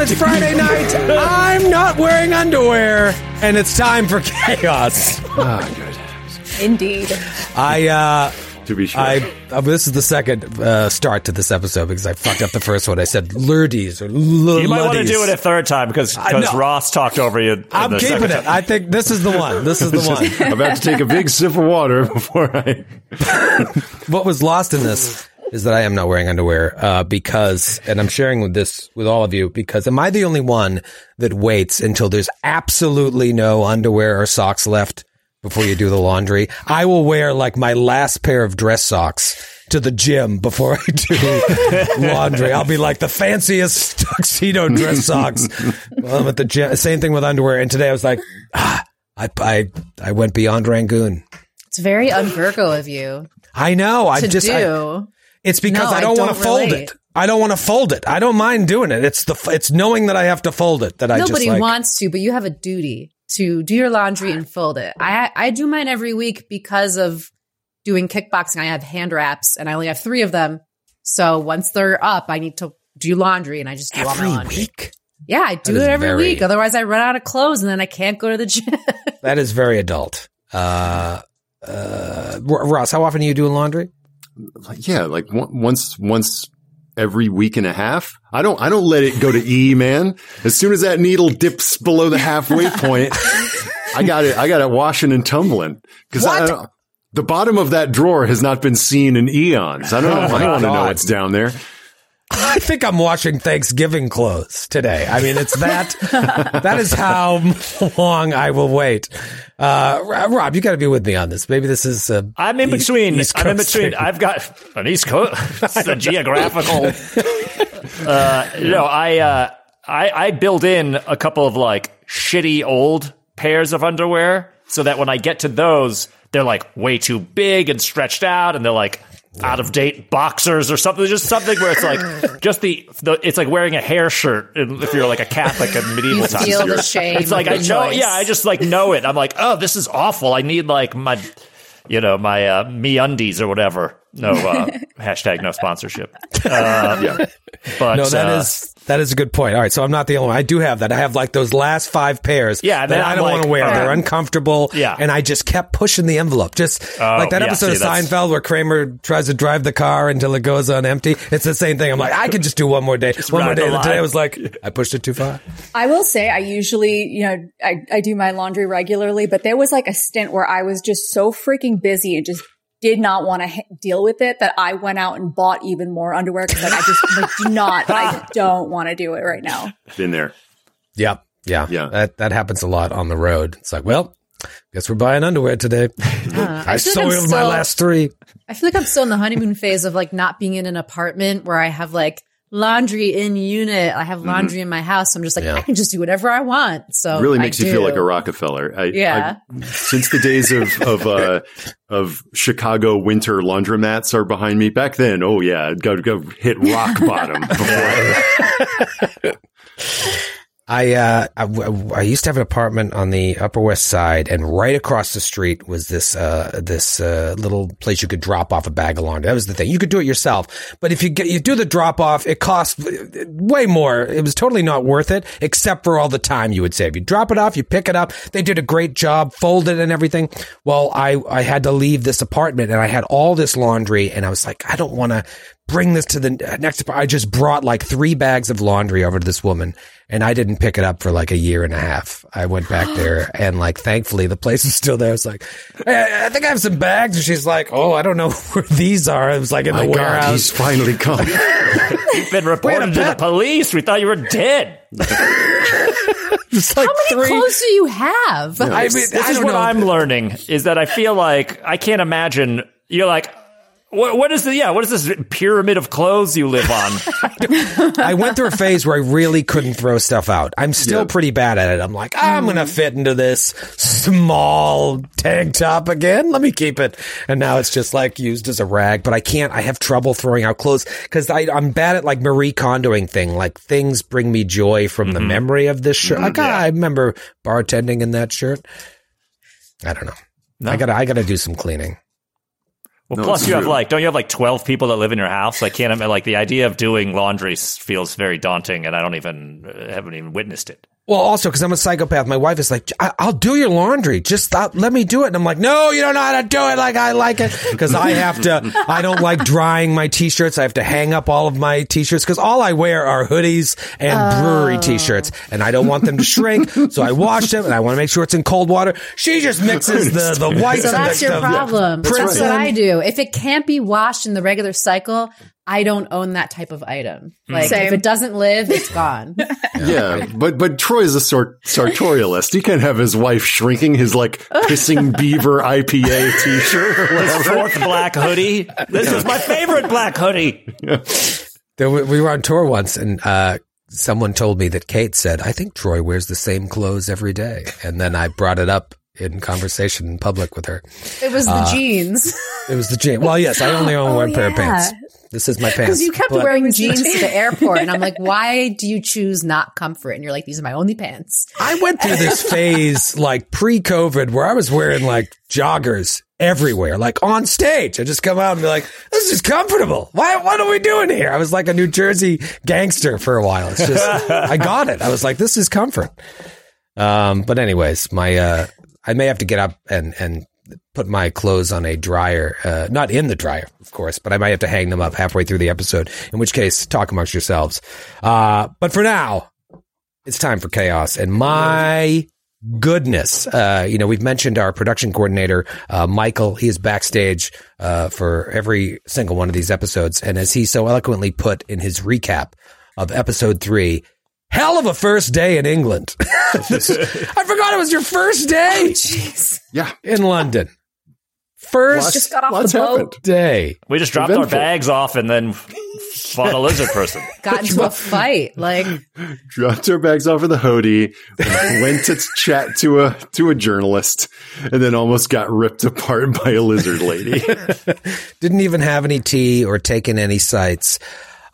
It's Friday night. I'm not wearing underwear, and it's time for chaos. Indeed. I, uh, To be sure. I, uh, this is the second uh, start to this episode because I fucked up the first one. I said lurdies or l- You might want to do it a third time because I know. Ross talked over you. in I'm the keeping second it. time. I think this is the one. This is the one. I'm about to take a big sip of water before I. what was lost in this is that I am not wearing underwear uh, because, and I'm sharing with this with all of you because am I the only one that waits until there's absolutely no underwear or socks left before you do the laundry? I will wear like my last pair of dress socks to the gym before I do laundry. I'll be like the fanciest tuxedo dress socks while I'm at the gym. Same thing with underwear. And today I was like, ah, I, I, I went beyond Rangoon. It's very un-Virgo of you I know. I to just, I- do. It's because No, I don't I want to fold it. I don't want to fold it. I don't mind doing it. It's the it's knowing that I have to fold it that I Nobody just like. wants to, but you have a duty to do your laundry and fold it. I I do mine every week because of doing kickboxing. I have hand wraps and I only have three of them. So once they're up, I need to do laundry and I just do all my every laundry. week. Yeah, I do it every very- week. Otherwise, I run out of clothes and then I can't go to the gym. That is very adult. Uh, uh, Ross, how often are you doing laundry? Yeah, like once once every week and a half. I don't I don't let it go to E, man. As soon as that needle dips below the halfway point, I got it. I got it washing and tumbling because I the bottom of that drawer has not been seen in eons. I don't. Oh I want to know what's down there. I think I'm washing Thanksgiving clothes today. I mean, it's that. that is how long I will wait. Uh, Rob, you got to be with me on this. Maybe this is. Uh, I'm in East- between. East I'm in between. I've got an East Coast, it's a geographical. Uh, no, I, uh, I, I build in a couple of like shitty old pairs of underwear so that when I get to those, they're like way too big and stretched out, and they're like out of date boxers or something. Just something where it's like just the, the it's like wearing a hair shirt if you're like a Catholic in medieval You times. feel the shame It's like I know, choice. yeah, I just like know it. I'm like, oh, this is awful. I need like my, you know, my uh, me undies or whatever. No uh, hashtag no sponsorship. Uh, Yeah. but no, that uh, is that is a good point. All right, so I'm not the only one. I do have that. I have like those last five pairs. Yeah, that I don't like, want to wear. uh, They're uncomfortable. Yeah. and I just kept pushing the envelope. Just Oh, like that yeah, episode see, of that's- Seinfeld where Kramer tries to drive the car until it goes on empty. It's the same thing. I'm like, I could just do one more day. one more day. the And today I was like, I pushed it too far. I will say I usually, you know, I, I do my laundry regularly, but there was like a stint where I was just so freaking busy and just did not want to ha- deal with it that I went out and bought even more underwear because like, I just like, do not, I don't want to do it right now. Been there. Yep. Yeah. Yeah. That that happens a lot on the road. It's like, well, guess we're buying underwear today. Uh, I feel like I'm soiled my last three. I feel like I'm still in the honeymoon phase of like not being in an apartment where I have like laundry in unit. I have laundry in my house. I'm just like, Mm-hmm. Yeah. I can just do whatever I want. So really I makes you do. feel like a Rockefeller. I, Yeah. I- since the days of of uh, of Chicago winter laundromats are behind me. Back then, oh yeah, go go hit rock bottom. Before. I, uh, I, I used to have an apartment on the Upper West Side, and right across the street was this uh, this uh, little place you could drop off a bag of laundry. That was the thing. You could do it yourself, but if you get you do the drop off, it costs way more. It was totally not worth it, except for all the time you would save. You drop it off, you pick it up. They did a great job, folded and everything. Well, I I had to leave this apartment, and I had all this laundry, and I was like, I don't want to bring this to the uh, next. I just brought like three bags of laundry over to this woman, and I didn't pick it up for like a year and a half. I went back there, and like thankfully the place is still there. It's like, hey, I think I have some bags, and she's like, Oh, I don't know where these are. It was like in My the God, warehouse. he's finally come. You've been reported to the police. We thought you were dead. Just like How many three. clothes do you have? I mean, This I is what know. I'm learning is that I feel like I can't imagine. You're like, what, what is the yeah? What is this pyramid of clothes you live on? I went through a phase where I really couldn't throw stuff out. I'm still Yeah. pretty bad at it. I'm like, I'm going to fit into this small tank top again. Let me keep it. And now it's just like used as a rag, but I can't, I have trouble throwing out clothes because I'm bad at like Marie Kondoing thing. Like things bring me joy from the memory of this shirt. Like, ah, I remember bartending in that shirt. I don't know. I gotta, I gotta do some cleaning. Well, No, plus you have like, don't you have like twelve people that live in your house? I can't imagine like the idea of doing laundry feels very daunting, and I don't even uh, haven't even witnessed it. Well, also because I'm a psychopath, my wife is like, I- "I'll do your laundry. Just let me do it." And I'm like, "No, you don't know how to do it like I like it." Because I have to. I don't like drying my t-shirts. I have to hang up all of my t-shirts because all I wear are hoodies and brewery oh. t-shirts, and I don't want them to shrink. so I wash them, and I want to make sure it's in cold water. She just mixes the the whites. So that's the, your the- problem. That's, what I do. If it can't be washed in the regular cycle, I don't own that type of item. Like Same. if it doesn't live, it's gone. Yeah, but but Troy is a sort sartorialist. He can't have his wife shrinking his like pissing beaver IPA T-shirt or This whatever. fourth black hoodie. This is my favorite black hoodie. There, we we were on tour once, and uh, someone told me that Kate said, "I think Troy wears the same clothes every day." And then I brought it up in conversation in public with her. It was the Uh, jeans. It was the jeans. Well, yes, I only own Oh, one pair of pants. This is my pants. Because you kept But- wearing jeans to the airport, and I'm like, why do you choose not comfort? And you're like, these are my only pants. I went through this phase like pre-COVID where I was wearing like joggers everywhere, like on stage. I just come out and be like, "This is comfortable. Why? What are we doing here?" I was like a New Jersey gangster for a while. It's just I got it. I was like, "This is comfort." Um, but anyways, my uh, I may have to get up and and put my clothes on a dryer, uh, not in the dryer, of course, but I might have to hang them up halfway through the episode. In which case, talk amongst yourselves. Uh, but for now, it's time for chaos. And my goodness, uh, you know, we've mentioned our production coordinator, uh, Michael. He is backstage uh, for every single one of these episodes. And as he so eloquently put in his recap of episode three, hell of a first day in England. This- I forgot it was your first day Jeez. Yeah, in London. First lots, Just got off lots the boat. happened. day. We just dropped our bags off and then fought a lizard person. Got into a fight. Like, Dropped our bags off of the hoodie, went to chat to a to a journalist, and then almost got ripped apart by a lizard lady. Didn't even have any tea or taken any sights.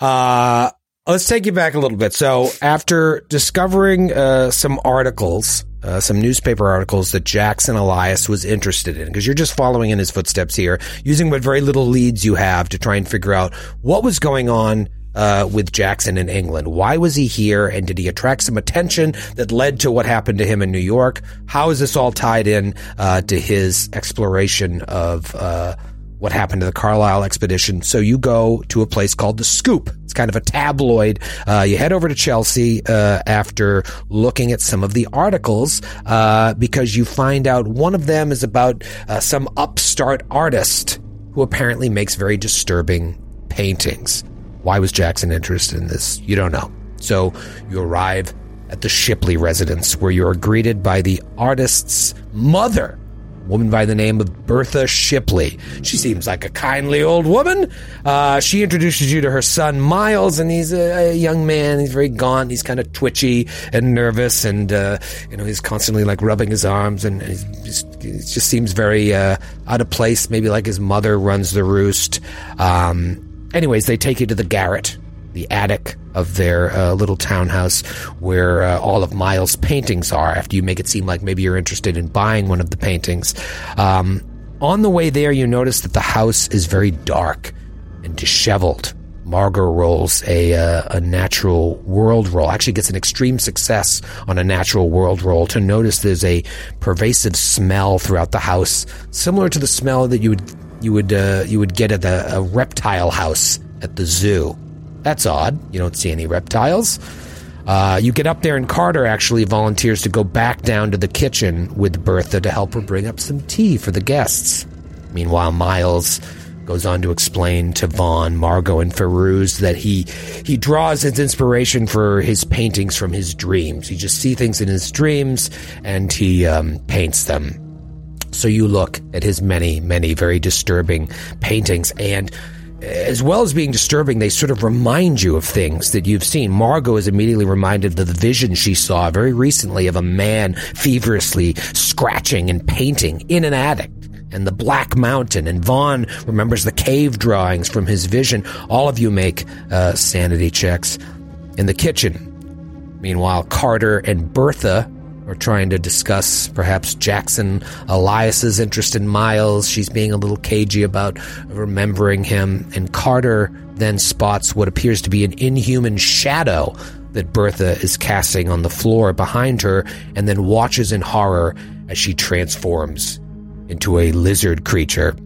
Uh, let's take you back a little bit. So after discovering uh, some articles, uh, some newspaper articles that Jackson Elias was interested in, because you're just following in his footsteps here, using what very little leads you have to try and figure out what was going on uh, with Jackson in England. Why was he here? And did he attract some attention that led to what happened to him in New York? How is this all tied in uh, to his exploration of uh, what happened to the Carlyle expedition? So you go to a place called the Scoop. It's kind of a tabloid. Uh, you head over to Chelsea uh, after looking at some of the articles uh, because you find out one of them is about uh, some upstart artist who apparently makes very disturbing paintings. Why was Jackson interested in this? You don't know. So you arrive at the Shipley residence where you are greeted by the artist's mother, woman by the name of Bertha Shipley. She seems like a kindly old woman. Uh, she introduces you to her son Miles, and he's a, a young man. He's very gaunt. He's kind of twitchy and nervous, and uh, you know he's constantly like rubbing his arms, and he's just, he just seems very uh, out of place. Maybe like his mother runs the roost. Um, Anyways, they take you to the garret, the attic of their uh, little townhouse where uh, all of Miles' paintings are. After you make it seem like maybe you're interested in buying one of the paintings. Um, on the way there, you notice that the house is very dark and disheveled. Margot rolls a uh, a natural world roll. Actually, gets an extreme success on a natural world roll. To notice there's a pervasive smell throughout the house, similar to the smell that you would you would uh, you would get at the, a reptile house at the zoo. That's odd. You don't see any reptiles. Uh, you get up there, and Carter actually volunteers to go back down to the kitchen with Bertha to help her bring up some tea for the guests. Meanwhile, Miles goes on to explain to Vaughn, Margot, and Ferouz that he he draws his inspiration for his paintings from his dreams. He just see things in his dreams and he um, paints them. So you look at his many, many very disturbing paintings and as well as being disturbing, they sort of remind you of things that you've seen. Margot is immediately reminded of the vision she saw very recently of a man feverishly scratching and painting in an attic and the Black Mountain. And Vaughn remembers the cave drawings from his vision. All of you make uh, sanity checks. In the kitchen, meanwhile, Carter and Bertha are trying to discuss perhaps Jackson Elias's interest in Miles. She's being a little cagey about remembering him. And Carter then spots what appears to be an inhuman shadow that Bertha is casting on the floor behind her and then watches in horror as she transforms into a lizard creature.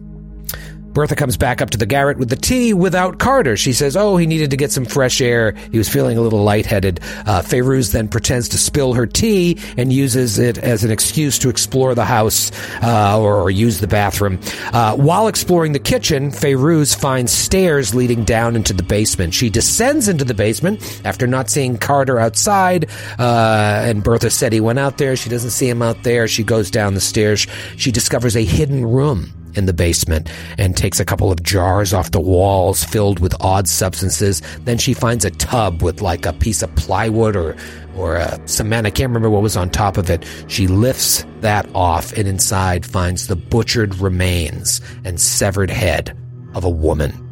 Bertha comes back up to the garret with the tea without Carter. She says, Oh, he needed to get some fresh air. He was feeling a little lightheaded. Uh, Ferouz then pretends to spill her tea and uses it as an excuse to explore the house uh, or, or, use the bathroom. Uh, while exploring the kitchen, Ferouz finds stairs leading down into the basement. She descends into the basement after not seeing Carter outside, uh, and Bertha said he went out there. She doesn't see him out there. She goes down the stairs. She discovers a hidden room in the basement and takes a couple of jars off the walls filled with odd substances. Then she finds a tub with like a piece of plywood or or uh, a cement. I can't remember what was on top of it. She lifts that off and inside finds the butchered remains and severed head of a woman.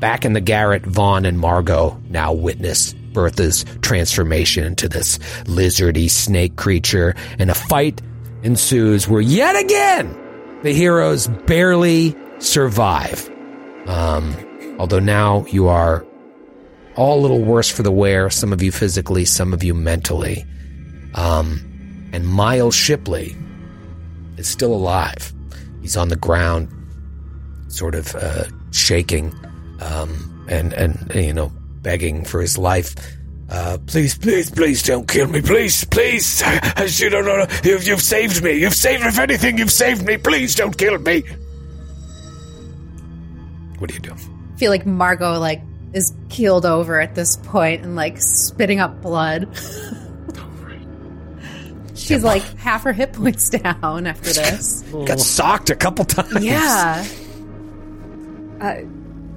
Back in the garret, Vaughn and Margot now witness Bertha's transformation into this lizardy snake creature, and a fight ensues where yet again the heroes barely survive. Um, although now you are all a little worse for the wear, some of you physically, some of you mentally. Um, and Miles Shipley is still alive. He's on the ground, sort of uh, shaking um, and, and, you know, begging for his life. Uh, please, please, please don't kill me. Please, please. You don't know. You've, you've saved me. You've saved, me. if anything, you've saved me. Please don't kill me. What do you do? I feel like Margot, like, is keeled over at this point and, like, spitting up blood. She's like half her hit points down after this. Got socked a couple times. Yeah. Uh,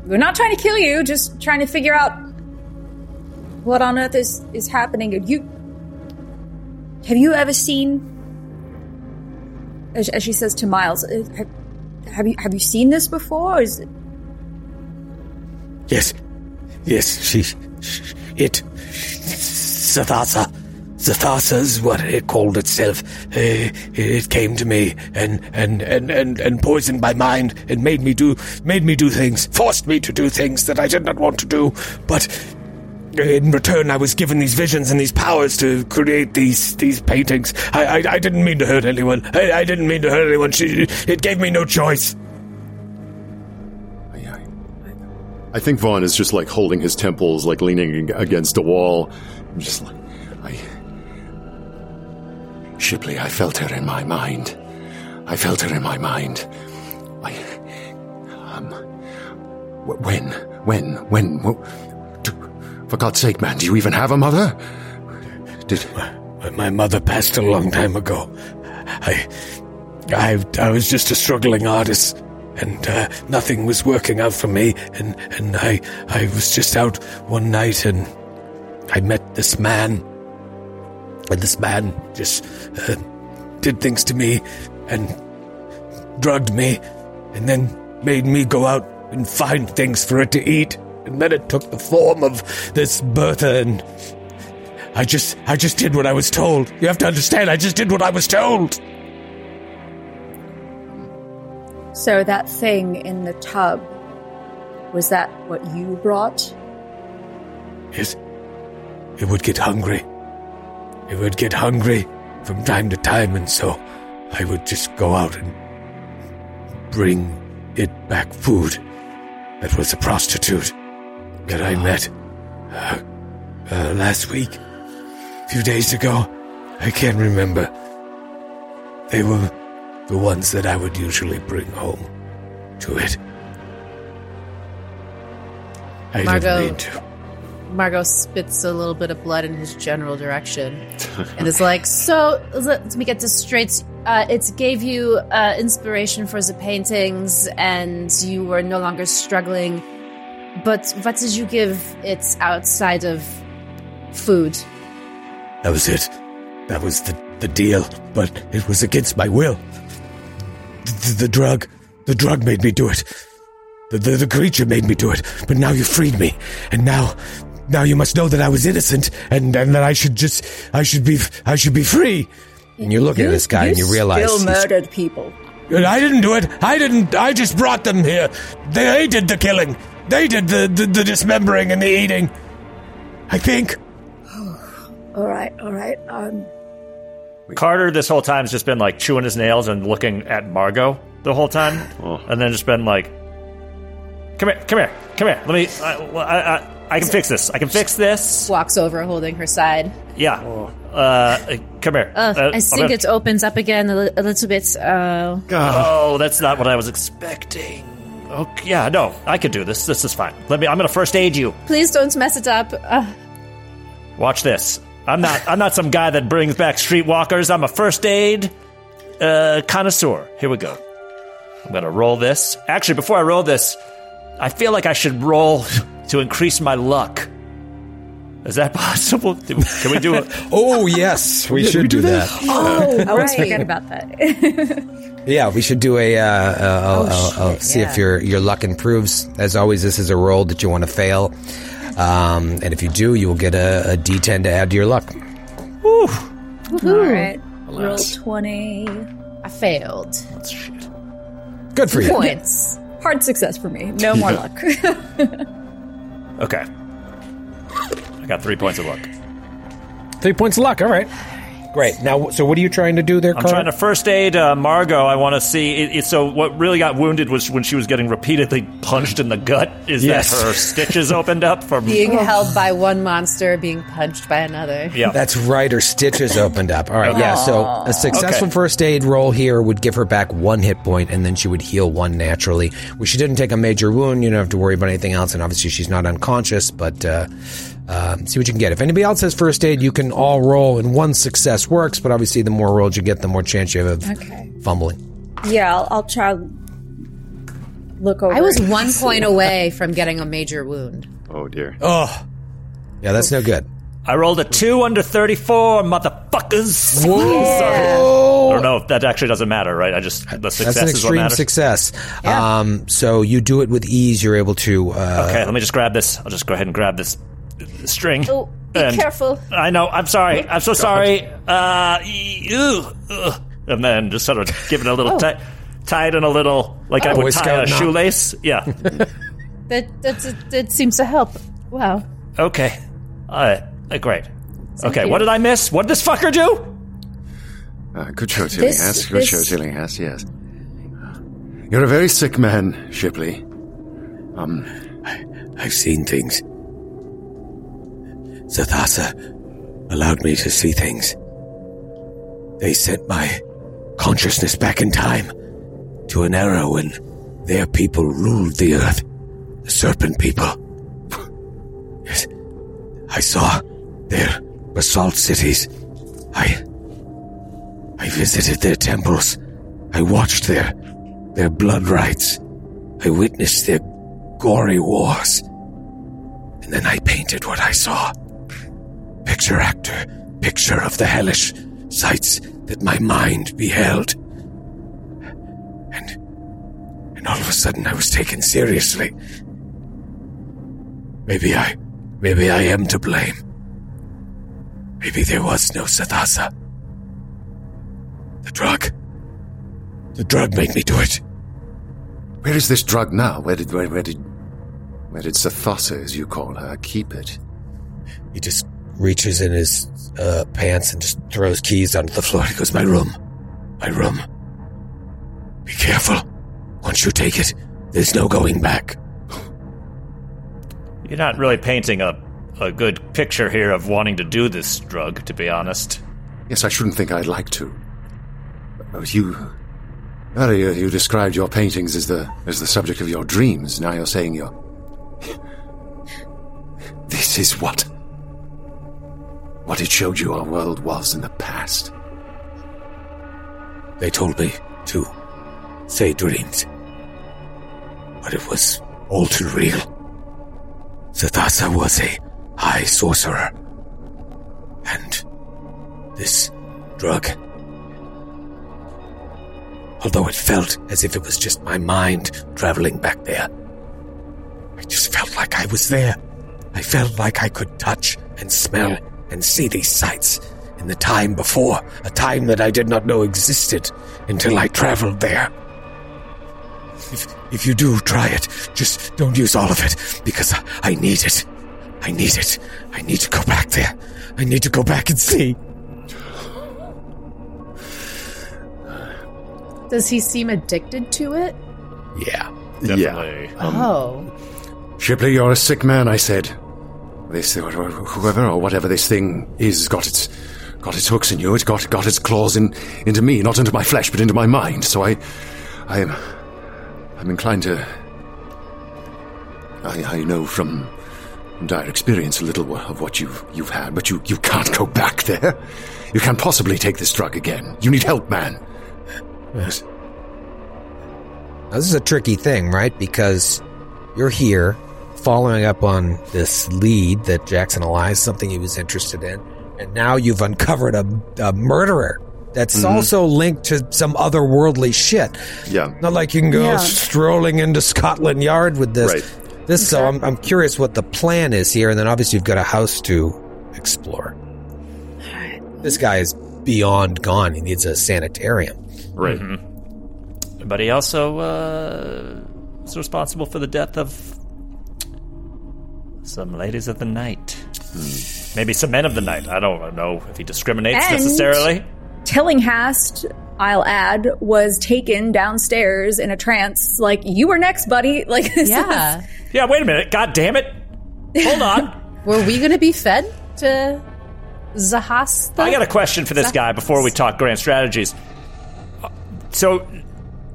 we're not trying to kill you, just trying to figure out what on earth is is happening? Have you have you ever seen? As, as she says to Miles, uh, have, have, you have you seen this before? Is it... Yes, yes. She, she it Ssathasa. Ssathasa is what it called itself. Uh, it came to me and, and, and, and, and poisoned my mind and made me do made me do things, forced me to do things that I did not want to do. But in return, I was given these visions and these powers to create these these paintings. I I, I didn't mean to hurt anyone. I, I, didn't mean to hurt anyone. She, it gave me no choice. I think Vaughn is just like holding his temples, like leaning against a wall. I'm just like, I. Shipley, I felt her in my mind. I felt her in my mind. I. Um. When? When? When? For God's sake, man, do you even have a mother? Did my my mother passed a long time ago. I, I, I was just a struggling artist, and uh, nothing was working out for me. And and I, I was just out one night, and I met this man, and this man just uh, did things to me, and drugged me, and then made me go out and find things for it to eat and then it took the form of this Bertha and I just I just did what I was told. You have to understand, I just did what I was told. So that thing in the tub was that what you brought? Yes. It would get hungry. It would get hungry from time to time, and so I would just go out and bring it back food. That was a prostitute that I met uh, uh, last week, a few days ago. I can't remember. They were the ones that I would usually bring home to it. I Margot- didn't mean to. Margot spits a little bit of blood in his general direction and is like, So, let me get this straight. Uh, it gave you uh, inspiration for the paintings, and you were no longer struggling. But what did you give it outside of food? That was it. That was the, the deal, but it was against my will. The, the drug, the drug made me do it. The, the, the creature made me do it, but now you freed me, and now, now you must know that I was innocent, and, and that I should just, I should be, I should be free. And you look at this guy and you realize still murdered people. I didn't do it. I didn't. I just brought them here. They, they did the killing. They did the, the, the dismembering and the eating. I think. All right, all right. Um, Carter, this whole time, has just been like chewing his nails and looking at Margot the whole time, and then just been like, "Come here, come here, come here. Let me. I, I, I, I can fix this. I can fix this. Walks over, holding her side. Yeah. Uh, come here. Uh, Uh, I think gonna- it opens up again a, li- a little bit. Uh, Oh, that's not what I was expecting. Okay, yeah, no, I could do this. This is fine. Let me. I'm gonna first aid you. please don't mess it up. Uh, Watch this. I'm not. I'm not some guy that brings back streetwalkers. I'm a first aid uh, connoisseur. Here we go. I'm gonna roll this. Actually, before I roll this, I feel like I should roll to increase my luck. Is that possible? Can we do it? Oh yes, we should do that. oh, I always right. forget about that. Yeah, we should do a. Uh, uh, I'll, I'll, I'll see if your your luck improves. As always, this is a roll that you want to fail, um, and if you do, you will get a, a D10 to add to your luck. All right. Roll 20. I failed. Good for you. Points. Hard success for me. No more luck. Okay. I got three points of luck. Three points of luck. All right. Great. Now, so what are you trying to do there, I'm trying to first aid uh, Margot. I want to see. It, it, so, what really got wounded was when she was getting repeatedly punched in the gut. Is Yes. that her stitches opened up from? Being held by one monster, being punched by another. Yeah. That's right. Her stitches opened up. All right. Yeah. So a successful Okay. first aid roll here would give her back one hit point, and then she would heal one naturally. Well, she didn't take a major wound. You don't have to worry about anything else, and obviously she's not unconscious. But uh, um, see what you can get. If anybody else has first aid, you can all roll, and one success works. But obviously, the more rolls you get, the more chance you have of Okay. fumbling. yeah, I'll, I'll try look over. I was one point away from getting a major wound. Oh dear. Oh, yeah, that's no good. I rolled a two under thirty-four, motherfuckers. Whoa! I don't know if that actually doesn't matter, right? I just the success That's an is extreme matters. success. Um, so you do it with ease. You're able to. Uh, Okay, let me just grab this. I'll just go ahead and grab this string. Oh, be And- careful. I know. I'm sorry. I'm so sorry. Uh, ew, ugh. and then just sort of give it a little tie, tie it in a little like I Oh, would Boy tie Scout a knot. shoelace. Yeah. That, that, that seems to help. Wow. okay. Uh, uh, great. Okay. you. What did I miss? What did this fucker do? Uh, good show, This- Tillinghast. Good this- show, Tillinghast, yes. You're a very sick man, Shipley. Um, I've seen things. Ssathasa allowed me to see things. They sent my consciousness back in time to an era when their people ruled the earth. The serpent people. Yes. I saw their basalt cities. I. I visited their temples. I watched their. their blood rites. I witnessed their gory wars. And then I painted what I saw. Picture actor, picture of the hellish sights that my mind beheld. And. and all of a sudden I was taken seriously. Maybe I. maybe I am to blame. Maybe there was no Ssathasa. The drug. The drug made me do it. Where is this drug now? Where did where, where did where did Ssathasa, as you call her, keep it? He just reaches in his uh, pants and just throws keys onto the floor. He goes, My room. My room. Be careful. Once you take it, there's no going back. You're not really painting a a good picture here of wanting to do this drug, to be honest. Yes, I shouldn't think I'd like to. But you earlier you described your paintings as the as the subject of your dreams. Now you're saying you're This is what. What it showed you our world was in the past. They told me to say dreams. But it was all too real. Ssathasa was a high sorcerer. And this drug. Although it felt as if it was just my mind traveling back there. I just felt like I was there. I felt like I could touch and smell and see these sights in the time before, a time that I did not know existed until I traveled there. If, if you do try it, just don't use all of it because I, I need it. I need it. I need to go back there. I need to go back and see. Does he seem addicted to it? Yeah. Definitely. oh. Um, Shipley, you're a sick man, I said. This, whoever or whatever this thing is, got its, got its hooks in you. It got, got its claws in, into me, not into my flesh, but into my mind. So I, I am, I'm inclined to. I, I know from, dire experience a little of what you've, you've had, but you, you can't go back there. You can't possibly take this drug again. You need help, man. Yes. Now, this is a tricky thing, right? Because you're here following up on this lead that Jackson Elias, something he was interested in, and now you've uncovered a, a murderer that's also linked to some otherworldly shit. Yeah. Not like you can go Yeah. strolling into Scotland Yard with this. Right. This, so I'm, I'm curious what the plan is here, and then obviously you've got a house to explore. This guy is beyond gone. He needs a sanitarium. Right. But he also uh, was responsible for the death of some ladies of the night. Hmm. Maybe some men of the night. I don't know if he discriminates And- necessarily. Tillinghast, I'll add, was taken downstairs in a trance. Like, you were next, buddy. Like, this Yeah. is- Yeah, wait a minute. God damn it. Hold on. Were we going to be fed to Zahas? I got a question for this guy before we talk grand strategies. Uh, so,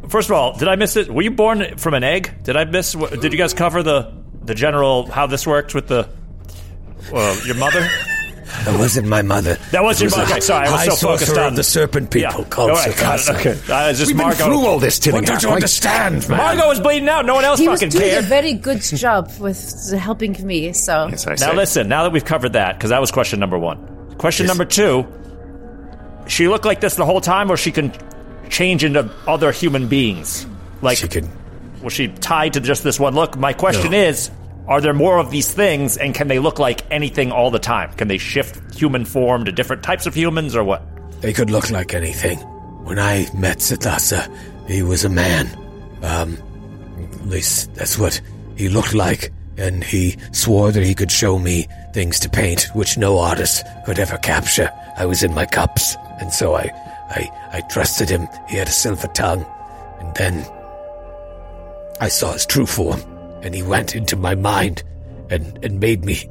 first of all, did I miss it? Were you born from an egg? Did I miss? Did you guys cover the the general how this worked with the uh, your mother? That wasn't my mother. That was It your mother. Okay, sorry, I was so focused on the serpent people Yeah. called All right, got Okay, I was just We've been through all this, What don't you understand, man? Margot was bleeding out. No one else He was fucking doing cared. a very good job with helping me. So Yes, Now say. listen, now that we've covered that, because that was question number one. Question number two: She looked like this the whole time, or she can change into other human beings? Like, She could. was she tied to just this one look? My question No. is: Are there more of these things, and can they look like anything all the time? Can they shift human form to different types of humans, or what? They could look like anything. When I met Ssathasa, he was a man. Um, at least that's what he looked like. And he swore that he could show me things to paint, which no artist could ever capture. I was in my cups, and so I, I, I trusted him. He had a silver tongue, and then I saw his true form, and he went into my mind, and and made me,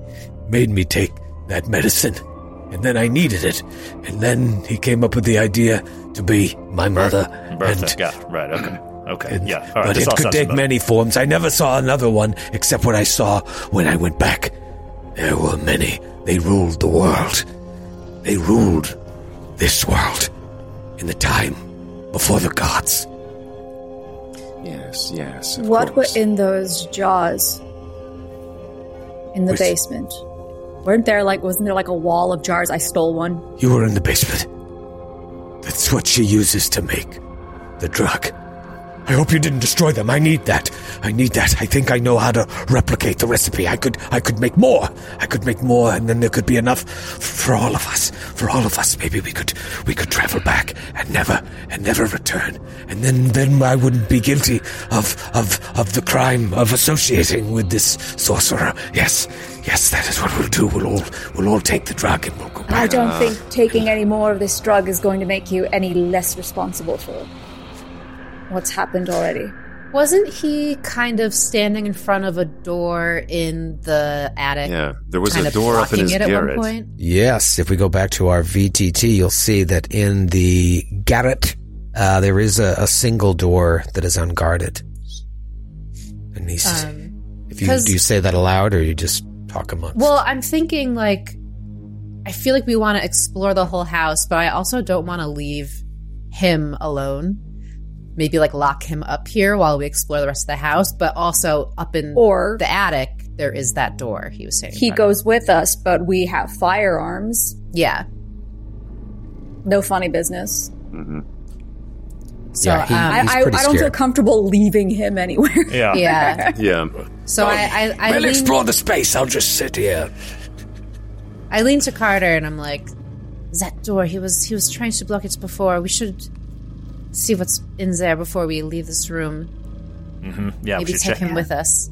made me take that medicine and then I needed it. And then he came up with the idea to be my mother. Bertha, and, it. right? Okay, okay, and- yeah. All right, but it could take many forms. I never saw another one except what I saw when I went back. There were many. They ruled the world. They ruled this world in the time before the gods. Yes, yes. what were in those jars in the Which- basement? Weren't there like, wasn't there like a wall of jars? I stole one. You were in the basement. That's what she uses to make the drug. I hope you didn't destroy them. I need that. I need that. I think I know how to replicate the recipe. I could I could make more. I could make more and then there could be enough for all of us. For all of us. Maybe we could we could travel back and never and never return. And then then I wouldn't be guilty of of of the crime of associating with this sorcerer. Yes. Yes, that is what we'll do. We'll all we'll all take the drug and we'll go back. I don't think taking any more of this drug is going to make you any less responsible for what's happened already. wasn't he kind of standing in front of a door in the attic? Yeah, there was a door up in his it at garret. one point. Yes, if we go back to our VTT, you'll see that in the garret, uh, there is a, a single door that is unguarded. And he's, Um, if you, 'cause- do you say that aloud or you just talk amongst. Well, I'm thinking like I feel like we want to explore the whole house, but I also don't want to leave him alone. Maybe like lock him up here while we explore the rest of the house, but also up in Or the attic there is that door he was saying. he about. goes with us, but we have firearms. Yeah. No funny business. So Yeah, he- um, I, He's I, I pretty don't feel comfortable leaving him anywhere. Yeah. yeah. Yeah. So I I, I we'll lean, explore the space. I'll just sit here. I lean to Carter and I'm like, that door. He was he was trying to block it before. We should see what's in there before we leave this room. Yeah, Maybe should take check, him with us.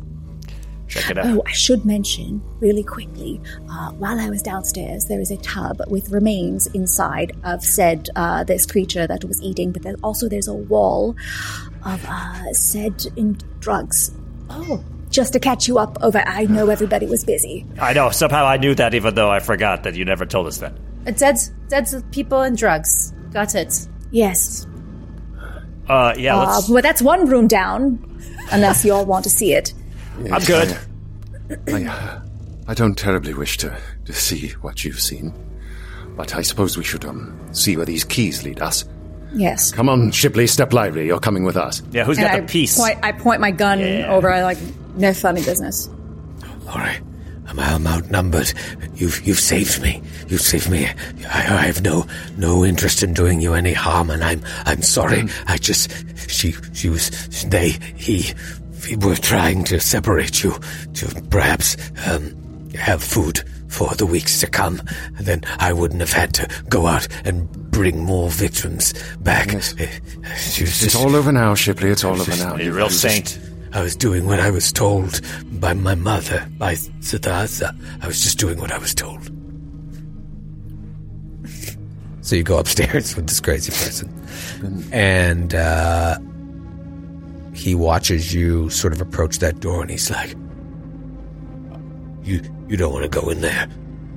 check it out. Oh, I should mention really quickly uh, while I was downstairs, there is a tub with remains inside of said uh, this creature that was eating, but then also there's a wall of uh, said in drugs. Oh, Just to catch you up over, I know everybody was busy. I know. Somehow I knew that, even though I forgot that you never told us that. a dead dead people and drugs. Got it. Yes, Uh, yeah, Uh, let's. but that's one room down, unless you all want to see it. I'm good. I, I don't terribly wish to, to see what you've seen, but I suppose we should um see where these keys lead us. Yes. Come on, Shipley, step lively. You're coming with us. Yeah, who's And got I the piece? point, I point my gun Yeah. over. I like no funny business. All right. I'm, I'm outnumbered. You've you've saved me. You've saved me. I, I have no no interest in doing you any harm, and I'm I'm sorry. I just she she was they he we were trying to separate you to perhaps um, have food for the weeks to come, and then I wouldn't have had to go out and bring more victims back. She was It's just- all over now, Shipley. It's all over now. You're a real saint. I was doing what I was told by my mother, by Siddhartha. I was just doing what I was told. So you go upstairs with this crazy person, and uh, he watches you sort of approach that door, and he's like, You you don't want to go in there.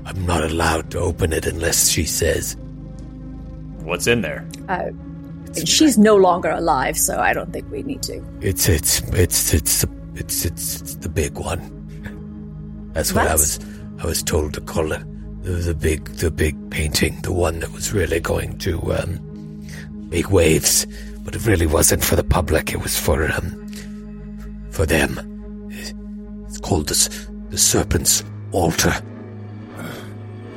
I'm not allowed to open it unless she says. What's in there? Uh, she's no longer alive, so I don't think we need to. It's it's it's it's the it's it's, it's the big one. That's what, I was I was told to call it. The, the big the big painting, the one that was really going to um, make waves, but it really wasn't for the public. It was for um for them. It's called the the Serpent's Altar.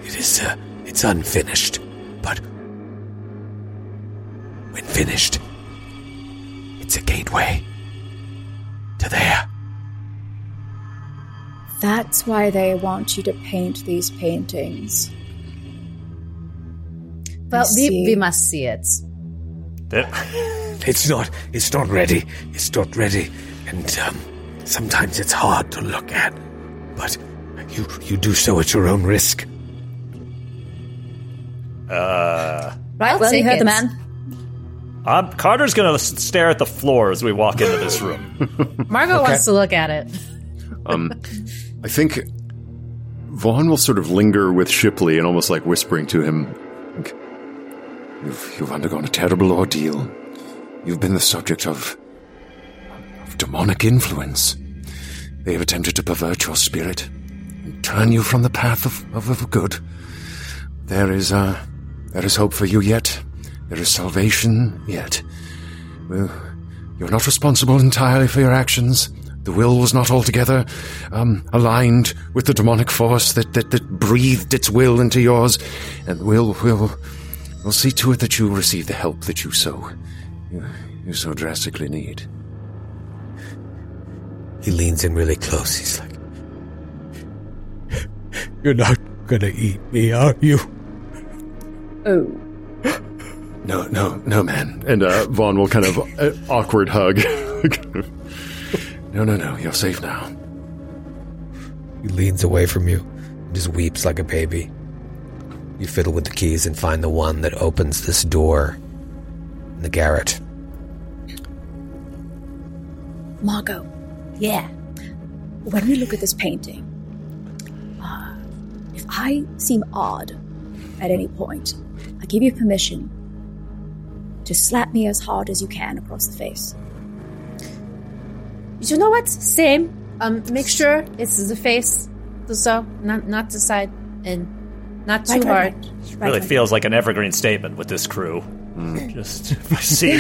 It is uh, it's unfinished, but when finished, it's a gateway to there. That's why they want you to paint these paintings. Well, we, we must see it. It's not. It's not ready. It's not ready, and um, sometimes it's hard to look at. But you you do so at your own risk. Uh, I'll well, you take heard the man. Um, Carter's gonna stare at the floor as we walk into this room. Margot wants to look at it. Um, I think Vaughn will sort of linger with Shipley and almost like whispering to him, "You've you've undergone a terrible ordeal. You've been the subject of of demonic influence. They have attempted to pervert your spirit and turn you from the path of, of, of good. There is uh, there is hope for you yet. There is salvation yet. Well, you're not responsible entirely for your actions. The will was not altogether um, aligned with the demonic force that, that, that breathed its will into yours, and we'll, we'll, we'll see to it that you receive the help that you so, you, you so drastically need. He leans in really close. He's like, "You're not gonna eat me, are you?" Oh. No, no, no, man. And uh, Vaughn will kind of uh, awkward hug. no, no, no. You're safe now. he leans away from you, and just weeps like a baby. You fiddle with the keys and find the one that opens this door in the garret. Margot, Yeah. when we look at this painting, uh, if I seem odd at any point, I give you permission to slap me as hard as you can across the face. You know what? Same. Um, make sure it's the face, so not not the side and not too Right, hard. right, right. Really right. feels like an evergreen statement with this crew. Just see.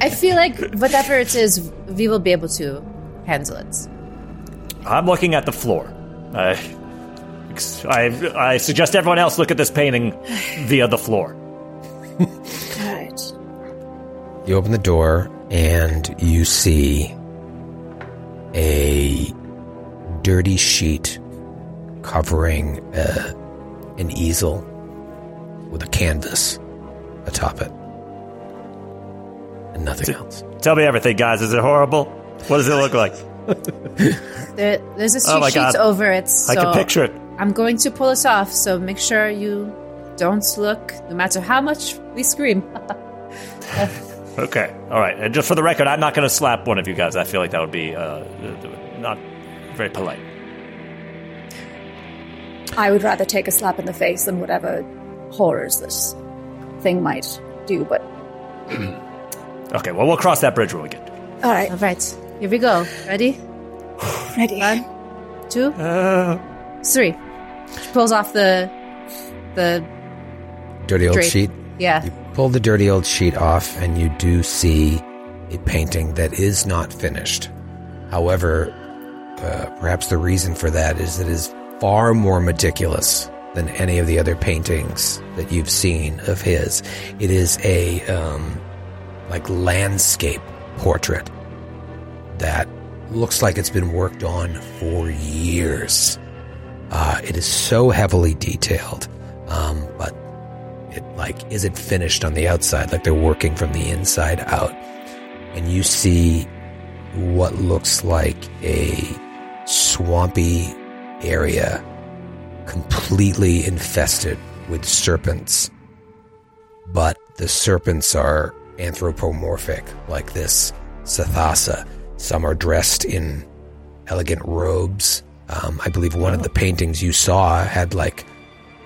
I feel like whatever it is, we will be able to handle it. I'm looking at the floor. I, I, I suggest everyone else look at this painting via the floor. All right. You open the door and you see a dirty sheet covering uh, an easel with a canvas atop it. And nothing else. Tell me everything, guys. Is it horrible? What does it look like? There, there's a Oh my sheet God. over it, so I can picture it. I'm going to pull it off. So make sure you don't look, no matter how much we scream. Okay. All right. And just for the record, I'm not going to slap one of you guys. I feel like that would be uh, not very polite. I would rather take a slap in the face than whatever horrors this thing might do, but Okay. Well, we'll cross that bridge when we get. all right, All right, here we go. Ready? ready. One, two, Uh, three. She pulls off the the Dirty old drape. sheet. Yeah. You pull the dirty old sheet off, and you do see a painting that is not finished. However, uh, perhaps the reason for that is it is far more meticulous than any of the other paintings that you've seen of his. It is a um, like landscape portrait that looks like it's been worked on for years. Uh, it is so heavily detailed, um, but it like is it finished on the outside like they're working from the inside out. And you see what looks like a swampy area completely infested with serpents. But the serpents are anthropomorphic like this Ssathasa. Some are dressed in elegant robes. Um, I believe one of the paintings you saw had like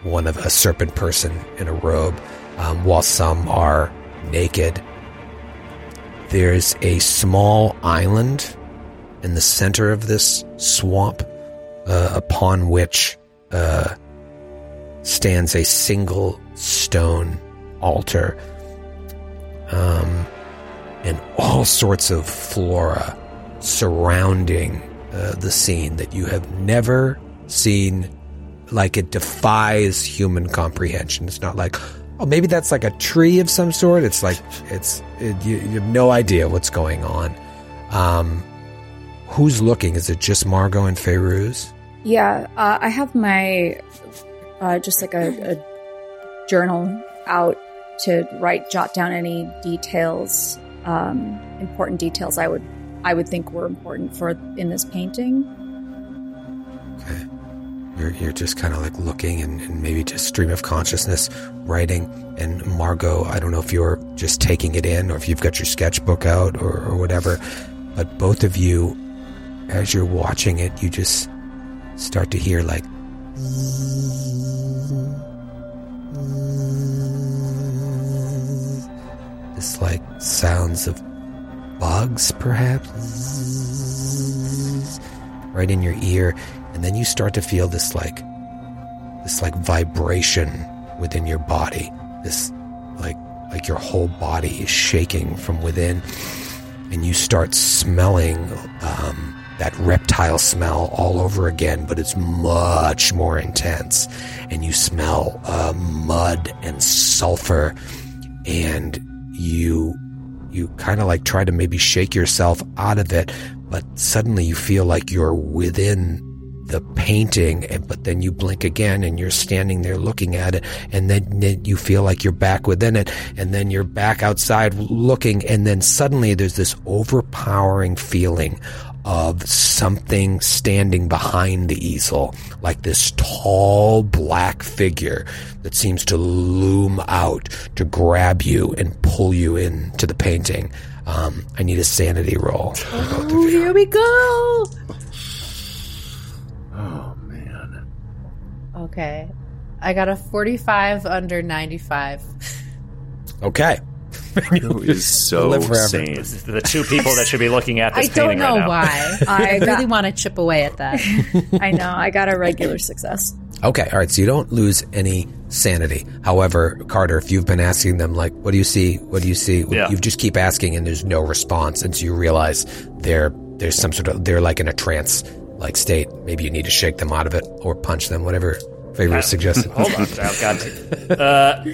one of a serpent person in a robe, um, while some are naked. There's a small island in the center of this swamp, uh, upon which uh, stands a single stone altar, um, and all sorts of flora surrounding uh, the scene that you have never seen like it defies human comprehension. It's not like, oh, maybe that's like a tree of some sort. It's like it's it, you, you have no idea what's going on. Um, who's looking? Is it just Margot and Feyruz? Yeah, uh, I have my uh, just like a, a journal out to write, jot down any details, um, important details I would I would think were important for in this painting. You're, you're just kind of like looking and, and maybe just stream of consciousness writing. And Margot, I don't know if you're just taking it in or if you've got your sketchbook out or, or whatever, but both of you, as you're watching it, you just start to hear like this like sounds of bugs perhaps right in your ear and then you start to feel this like this like vibration within your body. This like like your whole body is shaking from within. And you start smelling um, that reptile smell all over again but it's much more intense. And you smell uh, mud and sulfur. And you you kind of like try to maybe shake yourself out of it but suddenly you feel like you're within the painting but then you blink again and you're standing there looking at it and then, then you feel like you're back within it and then you're back outside looking and then suddenly there's this overpowering feeling of something standing behind the easel like this tall black figure that seems to loom out to grab you and pull you into the painting um, I need a sanity roll. for both of you. Here we go. Oh man. Okay. I got a 45 under 95. Okay. Margot is so live sane. The two people that should be looking at I this don't know right why. I I really want to chip away at that. I know. I got a regular success. Okay, all right. So you don't lose any sanity. However, Carter, if you've been asking them, like, "What do you see? What do you see?" Yeah. You just keep asking, and there's no response until you realize they're there's some sort of they're like in a trance like state. Maybe you need to shake them out of it or punch them, whatever favor suggested. Hold on, I've got. Uh,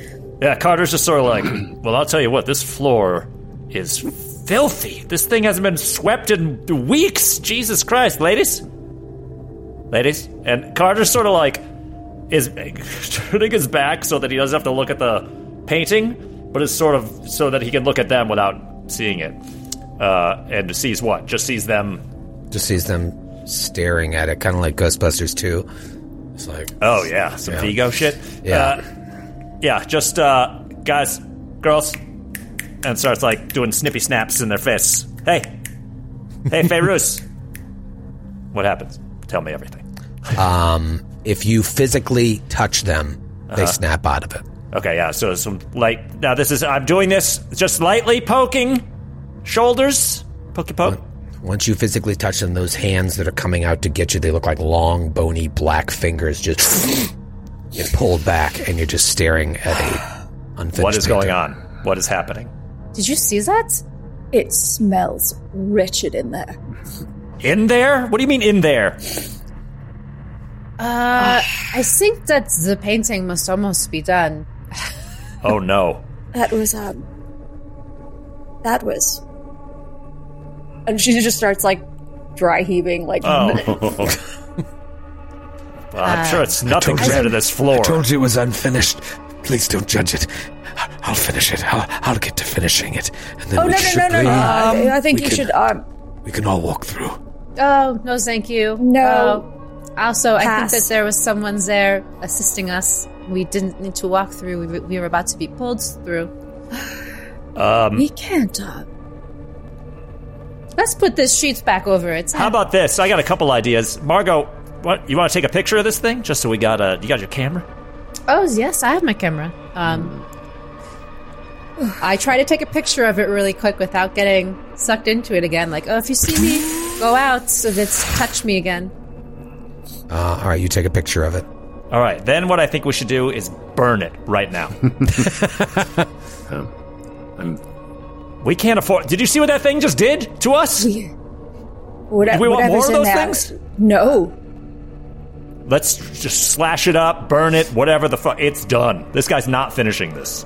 yeah, Carter's just sort of like, well, I'll tell you what, this floor is filthy. This thing hasn't been swept in weeks. Jesus Christ, ladies, ladies, and Carter's sort of like is turning his back so that he doesn't have to look at the painting, but is sort of so that he can look at them without seeing it. Uh, and sees what? Just sees them. Just sees them staring at it, kind of like Ghostbusters 2. It's like, Oh yeah, some Yeah. Vigo shit. Yeah. uh, yeah. Just uh, guys, girls, and starts like doing snippy snaps in their fists. Hey, hey, Feyruz, what happens? Tell me everything. um, if you physically touch them, they snap out of it. Okay, yeah. So some light. Now this is. I'm doing this just lightly poking shoulders. Pokey poke. Once you physically touch them, those hands that are coming out to get you, they look like long, bony, black fingers just get pulled back, and you're just staring at a unfinished. What is going on? What is happening? Did you see that? It smells wretched in there. In there? What do you mean in there? Uh, I think that the painting must almost be done. Oh no. That was um. That was. And she just starts like dry heaving, like Oh. Well, I'm sure it's nothing told compared to this floor. I told you it was unfinished. Please don't judge it. I'll finish it. I'll, I'll get to finishing it. And then Oh we no should no no no! leave. no. I think you can- should. Um, We can all walk through. Oh, no, thank you. No. Oh, also, I think that there was someone there assisting us. We didn't need to walk through. We, we were about to be pulled through. Um, we can't. Uh, Let's put this sheets back over it. How about this? I got a couple ideas. Margot, what you want to take a picture of this thing just so we got a you got your camera? Oh, yes, I have my camera. Um, I try to take a picture of it really quick without getting sucked into it again. Like, oh, if you see me, go out so that's touch me again. Uh, all right, you take a picture of it. All right. Then what I think we should do is burn it right now. I'm we can't afford. Did you see what that thing just did to us? we, what, we want more of those there- things? No. Let's just slash it up, burn it, whatever the fuck. It's done. This guy's not finishing this.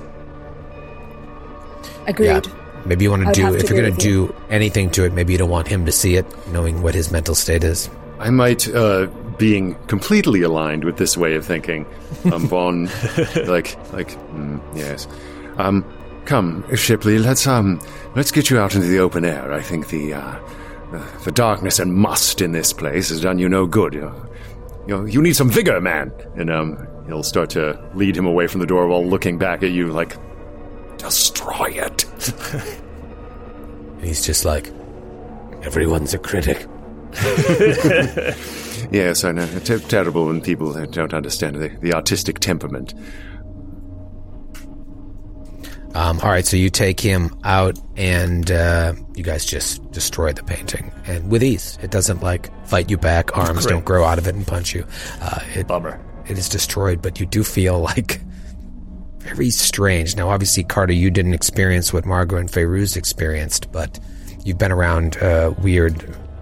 Agreed. Yeah. Maybe you want to do, have to if you're going to do anything to it, maybe you don't want him to see it, knowing what his mental state is. I might, uh, being completely aligned with this way of thinking, um, Vaughn, like, like, mm, yes. Um, come, Shipley, let's, um, let's get you out into the open air. I think the, uh, the, the darkness and must in this place has done you no good. You, know, you, need some vigor, man. And, um, he'll start to lead him away from the door while looking back at you like, destroy it. And he's just like, Everyone's a critic. Yes, I know. Ter- terrible when people don't understand the, the artistic temperament. Um, all right, so you take him out and uh, you guys just destroy the painting. And with ease. It doesn't like fight you back, arms Great. don't grow out of it and punch you. Uh, it, Bummer. it is destroyed, but you do feel like very strange. Now, obviously, Carter, you didn't experience what Margot and Feyruz experienced, but you've been around uh, weird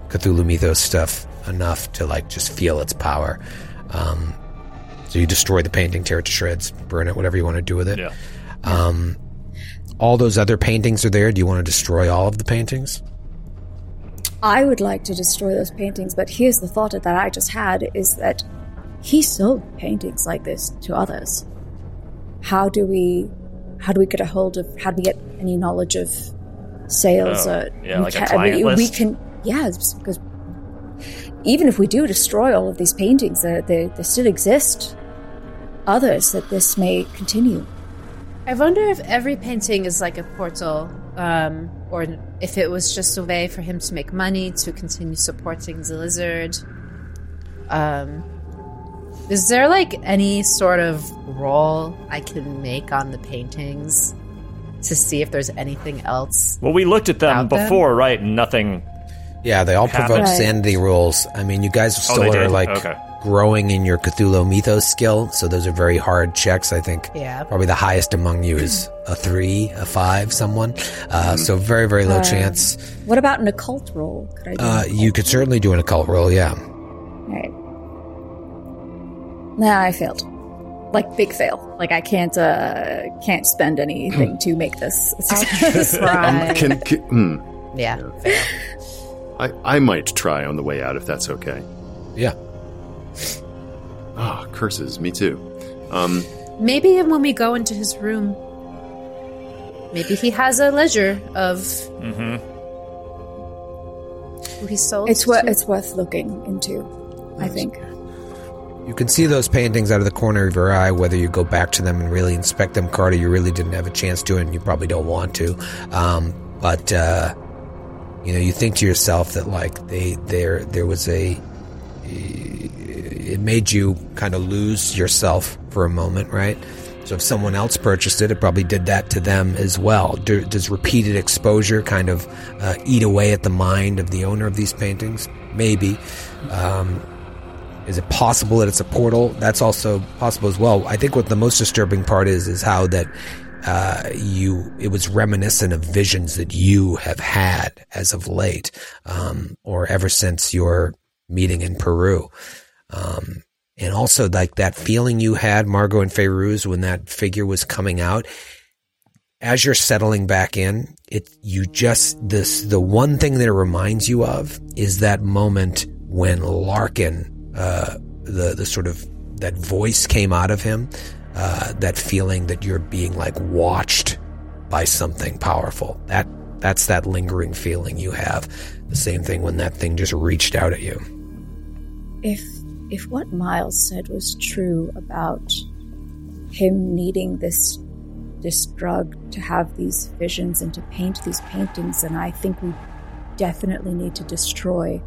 Cthulhu mythos stuff enough to like just feel its power. Um, so you destroy the painting, tear it to shreds, burn it, whatever you want to do with it. Yeah. Um, all those other paintings are there. Do you want to destroy all of the paintings? I would like to destroy those paintings, but here's the thought that I just had is that he sold paintings like this to others. How do we how do we get a hold of how do we get any knowledge of sales Oh, or yeah, we like a can- client we, we list? can yes because even if we do destroy all of these paintings there there, there still exist others that this may continue I wonder if every painting is like a portal, um, or if it was just a way for him to make money to continue supporting the lizard. Um, is there like any sort of roll I can make on the paintings to see if there's anything else. Well, we looked at them About them? before, right? And nothing. Yeah, they all provoke Right. sanity rules. I mean, you guys Oh, still they are did? like Okay. Growing in your Cthulhu Mythos skill, so those are very hard checks. I think Yeah. probably the highest among you is a three, a five, someone. Uh, so very, very low chance. What about an occult roll? Could I do Uh, an you could certainly do an occult roll, yeah. Alright. Nah, I failed. Like big fail. Like I can't uh can't spend anything to make this a success. Try. Can, can hmm. yeah. I, I might try on the way out if that's okay. Yeah. Ah, curses. Me too. Um, Maybe when we go into his room, maybe he has a ledger of who he sold. it's what it's worth looking into, I think. You can see those paintings out of the corner of your eye, whether you go back to them and really inspect them, Carter. You really didn't have a chance to, and you probably don't want to. Um, but uh, you know, you think to yourself that like they there there was a it made you kind of lose yourself for a moment, right? So if someone else purchased it, it probably did that to them as well. Do, does repeated exposure kind of uh, eat away at the mind of the owner of these paintings? Maybe. Um, is it possible that it's a portal? That's also possible as well. I think what the most disturbing part is is how that uh, you it was reminiscent of visions that you have had as of late, um, or ever since your meeting in Peru. Um, and also like that feeling you had, Margot and Feyruz, when that figure was coming out. As you're settling back in, it you just this the one thing that it reminds you of is that moment when Larkin, uh, the the sort of that voice came out of him, uh, that feeling that you're being like watched by something powerful. That that's that lingering feeling you have. The same thing when that thing just reached out at you. If if what Miles said was true about him needing this this drug to have these visions and to paint these paintings, then I think we definitely need to destroy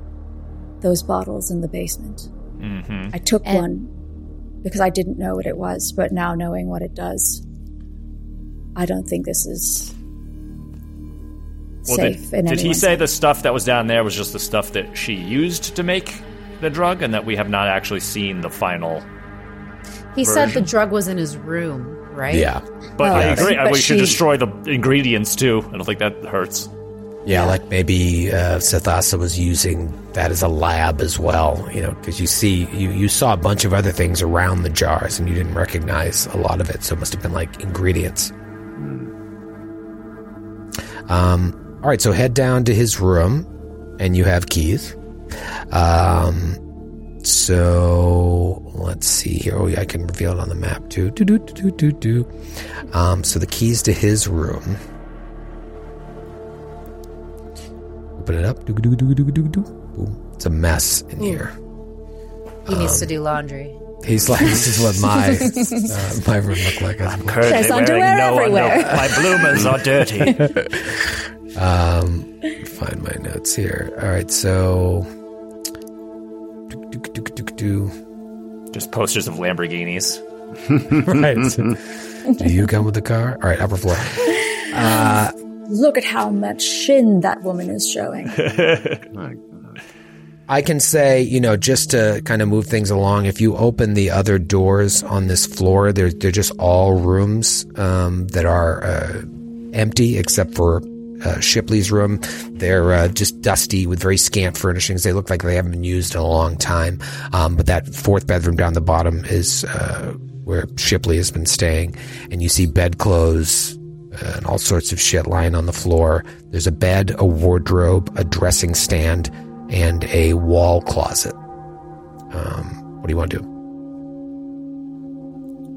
those bottles in the basement. Mm-hmm. I took And- one because I didn't know what it was, but now knowing what it does, I don't think this is Well, safe. did, in did he say hands. the stuff that was down there was just the stuff that she used to make the drug, and that we have not actually seen the final? he said the drug was in his room, right? Yeah. But Well, I yes. agree. But we should destroy the ingredients too. I don't think that hurts. Yeah, like maybe uh, Ssathasa was using that as a lab as well, you know, because you see, you, you saw a bunch of other things around the jars and you didn't recognize a lot of it, so it must have been like ingredients. Um, all right, so head down to his room, and you have keys. Um, so let's see here. Oh, yeah, I can reveal it on the map too. Do do do do do do. Um, so the keys to his room. Open it up. Do do do do do do. Boom. It's a mess in here. He needs to do laundry. He's like, this is what my uh, my room looked like. as well. Currently There's wearing underwear no everywhere. underwear. My bloomers are dirty. Um, find my notes here. All right, so. Do, do, do, do, do, do. just posters of Lamborghinis. Right. Do you come with the car? All right, upper floor. Look at how much shin that woman is showing. I can say, you know, just to kind of move things along, if you open the other doors on this floor, they're, they're just all rooms um, that are uh, empty except for uh, Shipley's room. They're uh, just dusty with very scant furnishings. They look like they haven't been used in a long time. Um, but that fourth bedroom down the bottom is uh, where Shipley has been staying. And you see bedclothes uh, and all sorts of shit lying on the floor. There's a bed, a wardrobe, a dressing stand, and a wall closet. Um, what do you want to do?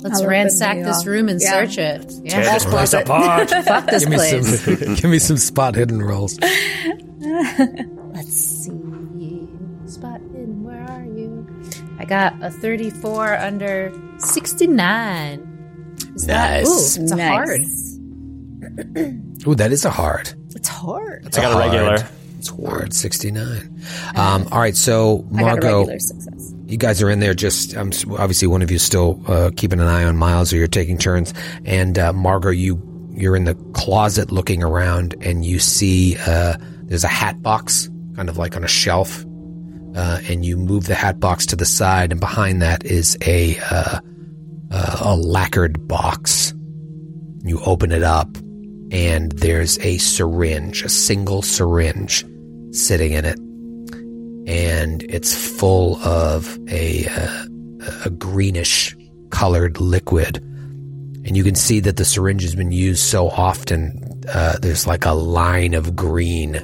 Let's ransack this room and yeah. search it. Tear Yeah. this place apart. Fuck this Give me place. some. give me some spot hidden rolls. Let's see. Spot hidden, where are you? I got a 34 under 69. Is that? Nice. Ooh, it's a Nice. hard. Ooh, that is a hard. It's hard. It's I got a regular. It's hard. Sixty nine. Um, all right, so I got a Margot, regular success. You guys are in there. Just um, obviously, one of you is still uh, keeping an eye on Miles, or you're taking turns. And uh, Margot, you you're in the closet looking around, and you see uh, there's a hat box, kind of like on a shelf, uh, and you move the hat box to the side, and behind that is a uh, uh, a lacquered box. You open it up, and there's a syringe, a single syringe, sitting in it, and it's full of a uh, a greenish colored liquid, and you can see that the syringe has been used so often. Uh, there's like a line of green,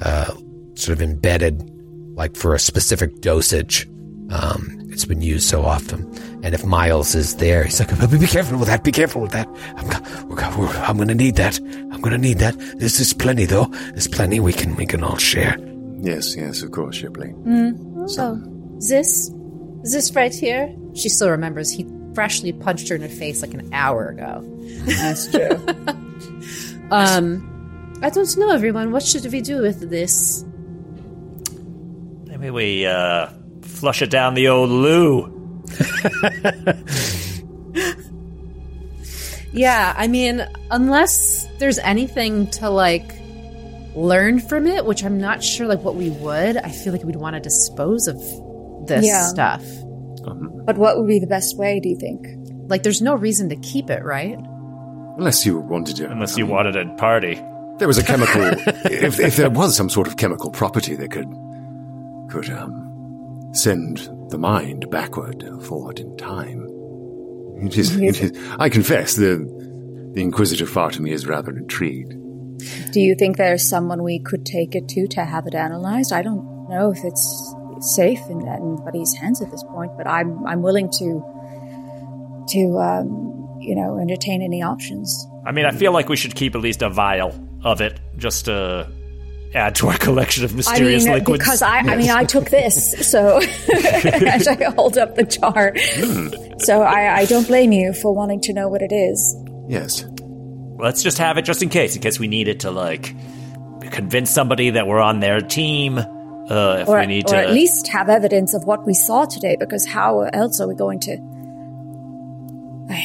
uh, sort of embedded, like for a specific dosage. Um, it's been used so often, and if Miles is there, he's like, "Be careful with that. Be careful with that. I'm, I'm gonna need that. I'm gonna need that. This is plenty, though. There's plenty. We can we can all share." Yes, yes, of course, Shipley. So, this, this right here, she still remembers he freshly punched her in the face like an hour ago. That's true. Um, I don't know, everyone. What should we do with this? Maybe we uh, flush it down the old loo. Yeah, I mean, unless there's anything to like learn from it, which I'm not sure like what we would, I feel like we'd want to dispose of this Yeah. stuff. but what would be the best way, do you think? Like there's no reason to keep it, right? Unless you wanted to. Unless you wanted a party. There was a chemical. if, if there was some sort of chemical property that could could um send the mind backward, or forward in time. It is. It is I confess the the inquisitive part of me is rather intrigued. Do you think there's someone we could take it to to have it analyzed? I don't know if it's safe in anybody's hands at this point, but I'm I'm willing to to um, you know entertain any options. I mean, I feel like we should keep at least a vial of it just to add to our collection of I mysterious mean, liquids. because I, I mean, I took this, so as I hold up the jar, so I, I don't blame you for wanting to know what it is. Yes. Let's just have it just in case, in case we need it to like convince somebody that we're on their team. Uh, if or, we need or to, at least have evidence of what we saw today, because how else are we going to?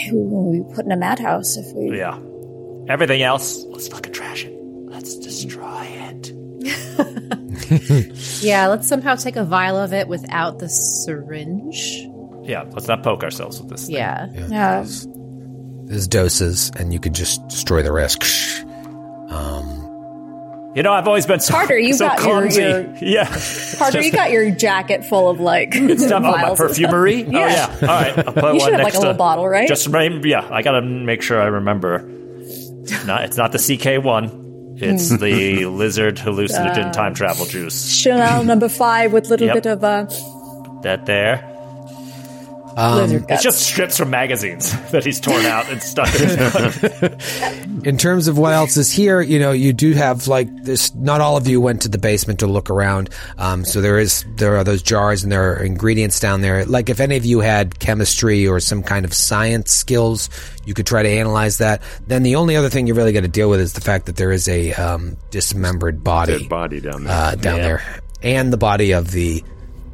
Who will we put in a madhouse if we? yeah. Everything else, let's fucking trash it. Let's destroy it. Yeah, let's somehow take a vial of it without the syringe. Yeah, let's not poke ourselves with this. Thing. Yeah. Yeah. There's doses, and you could just destroy the rest. You know, I've always been so, Carter, you so got your- clumsy. your- yeah. Carter, you got your jacket full of like Stuff oh, my vials. and stuff. perfumery. Oh Yeah. yeah. All right. I'll put You one should have, like, a little to- bottle, right? Just rem- yeah. I gotta make sure I remember. Not it's not the CK one. It's Hmm. the lizard Uh, hallucinogen time travel juice. Chanel number five with little Yep. bit of uh, That there. Lizard It's just strips from magazines that he's torn out and stuck in his mouth. In terms of what else is here, you know, you do have like this. Not all of you went to the basement to look around, um, so there is there are those jars and there are ingredients down there. Like if any of you had chemistry or some kind of science skills, you could try to analyze that. Then the only other thing you're really got to deal with is the fact that there is a um, dismembered body Dead body down there. uh, down Yeah. there, and the body of the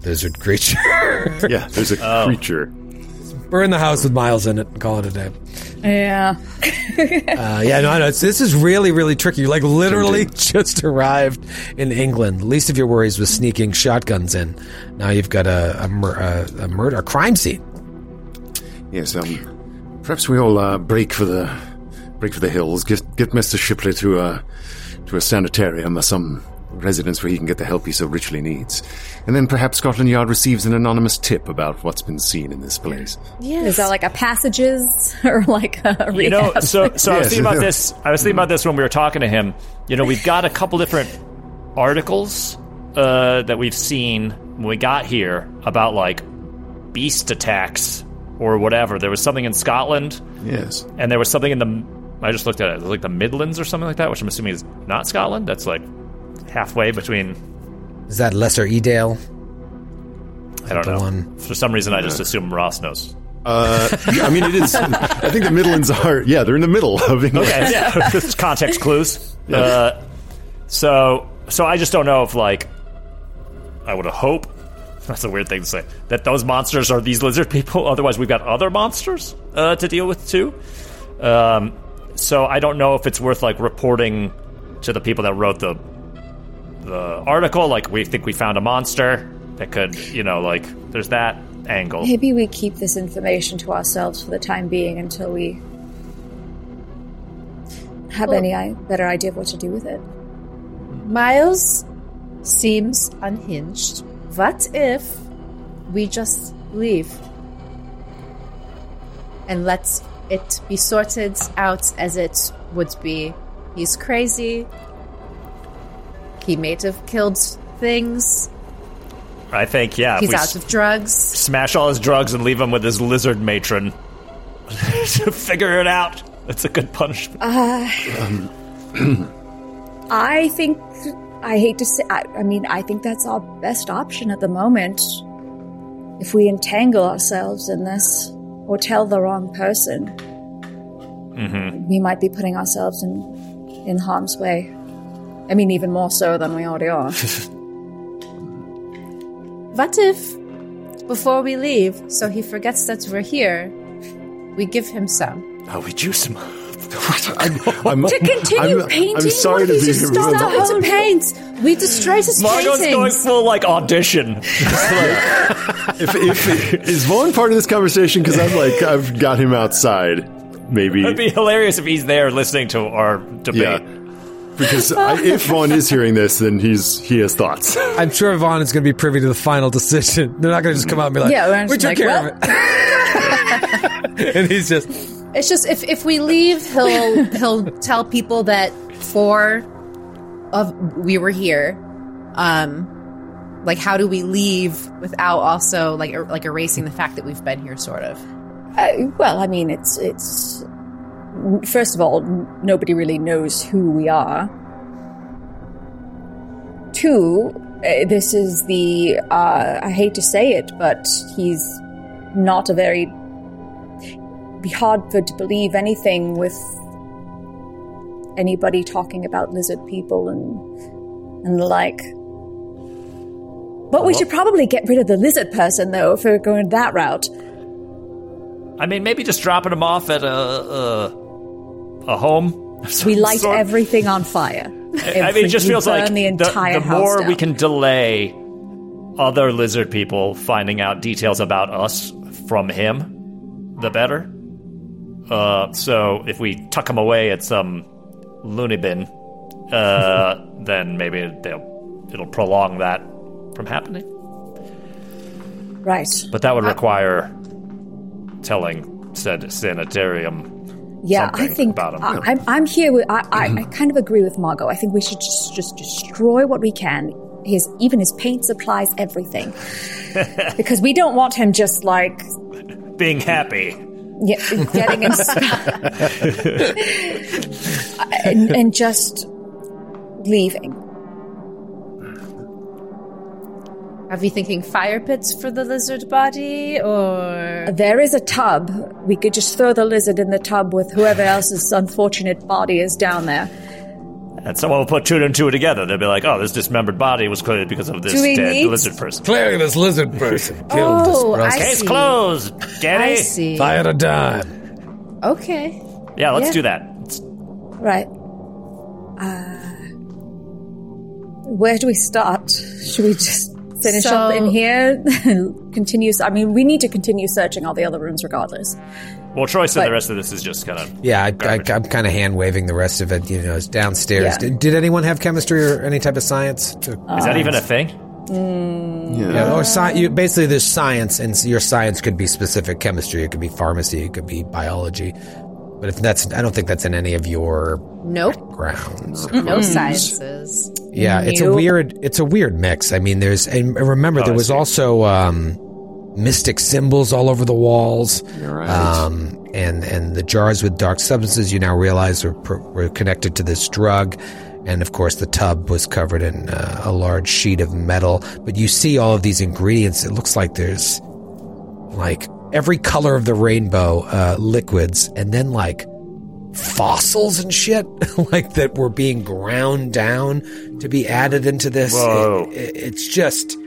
lizard creature. yeah, there's a Oh. creature. We're in the house with Miles in it and call it a day. yeah. Uh, yeah, no, no. It's, this is really, really tricky. You like literally just arrived in England. Least of your worries was sneaking shotguns in. Now you've got a a, mur- a, a murder, a crime scene. Yes, um, perhaps we all uh, break for the break for the hills. Get get Mister Shipley to a to a sanitarium or some residence where he can get the help he so richly needs, and then perhaps Scotland Yard receives an anonymous tip about what's been seen in this place. Yes. Is that like a passages or like a recap? You know, so so I was thinking about this. I was thinking about this when we were talking to him. You know, we've got a couple different articles uh, that we've seen when we got here about like beast attacks or whatever. There was something in Scotland, Yes, and there was something in the. I just looked at it. It was like the Midlands or something like that, which I'm assuming is not Scotland. That's like halfway between. Is that Lesser Edale? I don't know. one- For some reason, I just assume Ross knows. uh, yeah, I mean it is. I think the Midlands are. Yeah, they're in the middle of England. Okay, yeah, this is context clues. Uh, so, so I just don't know if like I would hope. That's a weird thing to say. That those monsters are these lizard people. Otherwise, we've got other monsters uh, to deal with too. Um, so I don't know if it's worth like reporting to the people that wrote the the article. Like we think we found a monster that could, you know, like there's that angle. Maybe we keep this information to ourselves for the time being until we have Well- any i- better idea of what to do with it. Miles seems unhinged. What if we just leave and let it be sorted out as it would be? He's crazy. He may have killed things. I think yeah. He's out s- of drugs. smash all his drugs and leave him with his lizard matron to figure it out. That's a good punishment. Uh, I think, I hate to say, I, I mean, I think that's our best option at the moment. If we entangle ourselves in this or tell the wrong person, mm-hmm. we might be putting ourselves in, in harm's way. I mean, even more so than we already are. What if, before we leave, so he forgets that we're here, we give him some? oh, we juice him. I'm, I'm, to continue I'm, painting? I'm sorry to be he just here. Stop to paint! We destroyed his Margot's going paintings! full like audition. if, if, is Vaughn part of this conversation? Because I'm like, I've got him outside. Maybe. It'd be hilarious if he's there listening to our debate. yeah. Because I, if Vaughn is hearing this, then he's he has thoughts. I'm sure Vaughn is going to be privy to the final decision. They're not going to just come out and be like, Yeah, we're just took like, care well- of it. and he's just, It's just if if we leave, he'll he'll tell people that four of we were here. Um, like how do we leave without also like er, like erasing the fact that we've been here, sort of. Uh, well, I mean, it's it's first of all, nobody really knows who we are. Two, uh, this is the uh, I hate to say it, but he's not a very be hard for to believe anything with anybody talking about lizard people and and the like. But we should probably get rid of the lizard person, though, if we're going that route. I mean, maybe just dropping him off at a a, a home. We light sort. everything on fire. I mean, it just feels like the the, entire the more down. we can delay other lizard people finding out details about us from him, the better. Uh, so if we tuck him away at some loony bin, uh, then maybe they'll it'll prolong that from happening. Right. But that would require telling said sanitarium. Yeah, I think. I, I'm, I'm here with. I, I, I kind of agree with Margot. I think we should just, just destroy what we can. His even his paint supplies, everything, because we don't want him just like Being happy. yeah, getting inspired and, and just leaving. Are we thinking fire pits for the lizard body, or There is a tub. We could just throw the lizard in the tub with whoever else's unfortunate body is down there. And someone will put two and two together. They'll be like, "Oh, this dismembered body was clearly because of this dead need- lizard person." clearly this lizard person killed this Oh, person. I Case see. closed. Get I it? see. Fire a dime. Okay. Yeah, let's Yeah. do that. Let's- Right. Uh, where do we start? Should we just finish So- up in here? continue. I mean, we need to continue searching all the other rooms regardless. Well, Troy said But- the rest of this is just kind of Yeah, I, I, i'm kind of hand waving the rest of it. You know, it's downstairs. Yeah. Did, did anyone have chemistry or any type of science? To, Is that even a thing? Mm. yeah, or sci- you, basically, there's science, and your science could be specific chemistry. It could be pharmacy. It could be biology. But if that's, I don't think that's in any of your Nope. grounds. No sciences. Yeah, it's a weird it's a weird mix. I mean, there's and remember Oh, there was also um, mystic symbols all over the walls. right. Um, and and the jars with dark substances you now realize were, were connected to this drug. And of course, the tub was covered in uh, a large sheet of metal. But you see all of these ingredients. It looks like there's like every color of the rainbow uh, liquids, and then like fossils and shit like that were being ground down to be added into this. Whoa. It- it- it's just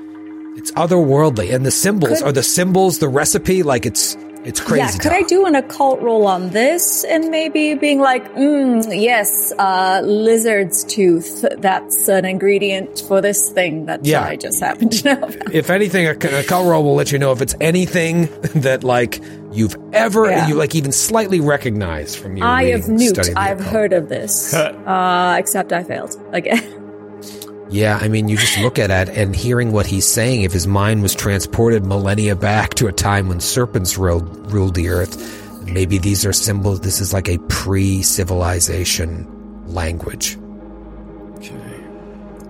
it's otherworldly, and the symbols are the symbols the recipe. Like it's It's crazy. Yeah, could talk. I do an occult roll on this and maybe being like, mm, yes, uh, lizard's tooth. That's an ingredient for this thing that Yeah. I just happened to know about. If anything, a, a color roll will let you know if it's anything that like you've ever Yeah. you like even slightly recognize from your. I reading, have newt. studying the I've occult. heard of this. uh, except I failed again. Yeah, I mean, you just look at it and hearing what he's saying. If his mind was transported millennia back to a time when serpents ruled, ruled the earth, maybe these are symbols. This is like a pre-civilization language.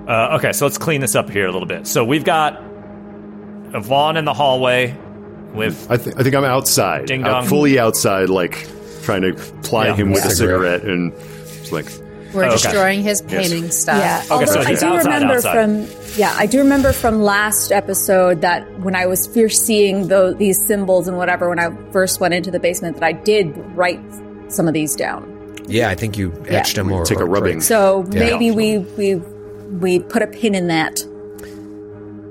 Uh, okay, so let's clean this up here a little bit. So we've got Vaughn in the hallway with I, th- I think I'm outside. Ding I'm dong. fully outside, like trying to ply Yeah. him with a Cigarette. cigarette, and it's like, We're oh, Okay. destroying his painting stuff. Yeah. Okay, Although so I do outside, remember outside. from yeah, I do remember from last episode that when I was first seeing tho- these symbols and whatever when I first went into the basement that I did write some of these down. Yeah, I think you etched them or Take a rubbing. So Yeah. maybe we we we put a pin in that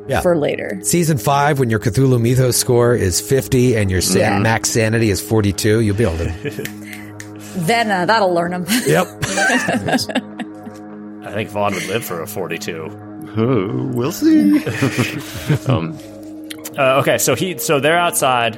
Yeah. for later. Season five, when your Cthulhu Mythos score is fifty and your sa- Yeah. max sanity is forty-two, you'll be able to. Then uh, that'll learn them. yep. I think Vaughn would live for a 42. oh, we'll see. um, Uh, okay, so he so they're outside.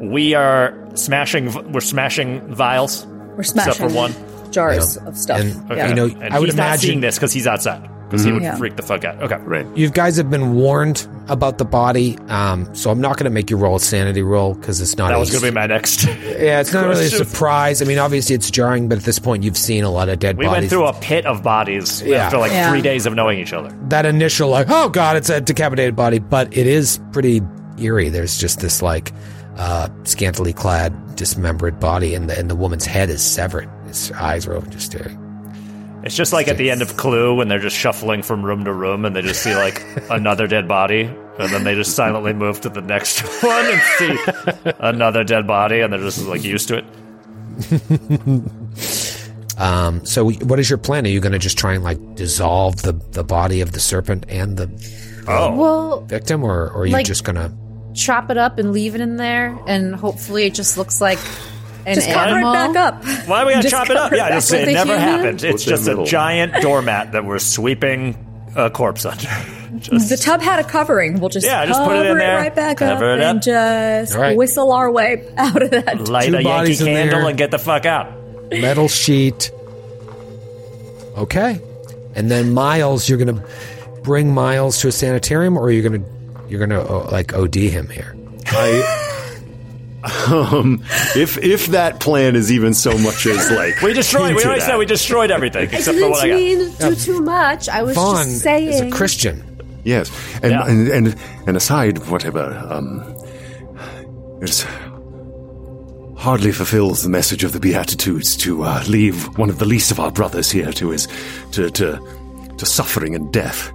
We are smashing we're smashing vials. We're smashing Except for one. jars of stuff. And Okay. yeah. you know, and I would he's not imagine seeing this because he's outside. Because he would Yeah. freak the fuck out. Okay. right. You guys have been warned about the body, um, so I'm not going to make you roll a sanity roll because it's not. That a- was going to be my next. Yeah, it's not really a surprise. I mean, obviously it's jarring, but at this point you've seen a lot of dead We bodies. went through a pit of bodies Yeah. after like Yeah. three days of knowing each other. that initial like, oh god, it's a decapitated body, but it is pretty eerie. There's just this like uh, scantily clad, dismembered body, and the and the woman's head is severed. Its eyes are open, just staring. It's just like at the end of Clue when they're just shuffling from room to room and they just see like another dead body and then they just silently move to the next one and see another dead body and they're just like used to it. Um, so, what is your plan? Are you going to just try and like dissolve the the body of the serpent and the Oh, Well, victim, or, or are you Like- just going to? chop it up and leave it in there, and hopefully it just looks like an Just cover animal. it back up. why do we gotta Just chop it up? cover it Yeah, back just say it a never human? happened. It's Put it in just the a middle. giant doormat that we're sweeping a corpse under. Just The tub had a covering. We'll just Yeah, just cover put it in there, right back up, cover it up. and just All right. whistle our way out of that. light Two a Yankee bodies in candle there. and get the fuck out. metal sheet. Okay, and then Miles, you're gonna bring Miles to a sanitarium, or you're gonna you're gonna uh, like OD him here. I, um, if if that plan is even so much as like We destroyed. We hinted already at. said we destroyed everything I except for what I didn't got. mean to do too much. I was Vaughn just saying. is a Christian. Yes, and Yeah. and, and and aside whatever, um, it hardly fulfills the message of the Beatitudes to uh, leave one of the least of our brothers here to his to to to suffering and death.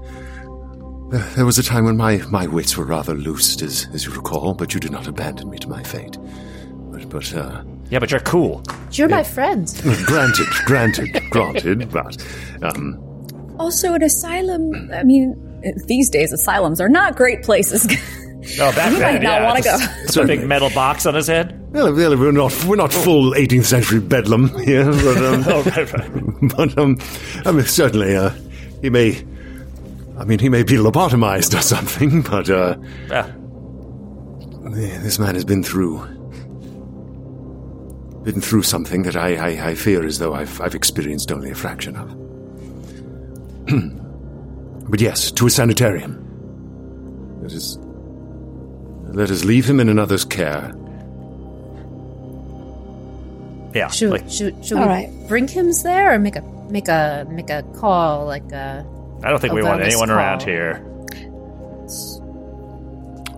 Uh, There was a time when my, my wits were rather loosed, as, as you recall, but you did not abandon me to my fate. But, but uh, Yeah, but you're cool. You're my friend. granted, granted, granted, but um, Also, an asylum. I mean, these days asylums are not great places. Oh, back You then, might not yeah, wanna go. just a big metal box on his head. well, well, we're not we're not full 18th century bedlam here, but um, Oh, right, right. but um, I mean, certainly, uh, he may. I mean, he may be lobotomized or something, but uh, Yeah. this man has been through, been through something that I, I, I fear as though I've, I've experienced only a fraction of. but yes, to a sanitarium. Let us, let us leave him in another's care. Yeah. Should, like, should, should we right. bring him there or make a make a make a call like a I don't think we want anyone call. around here.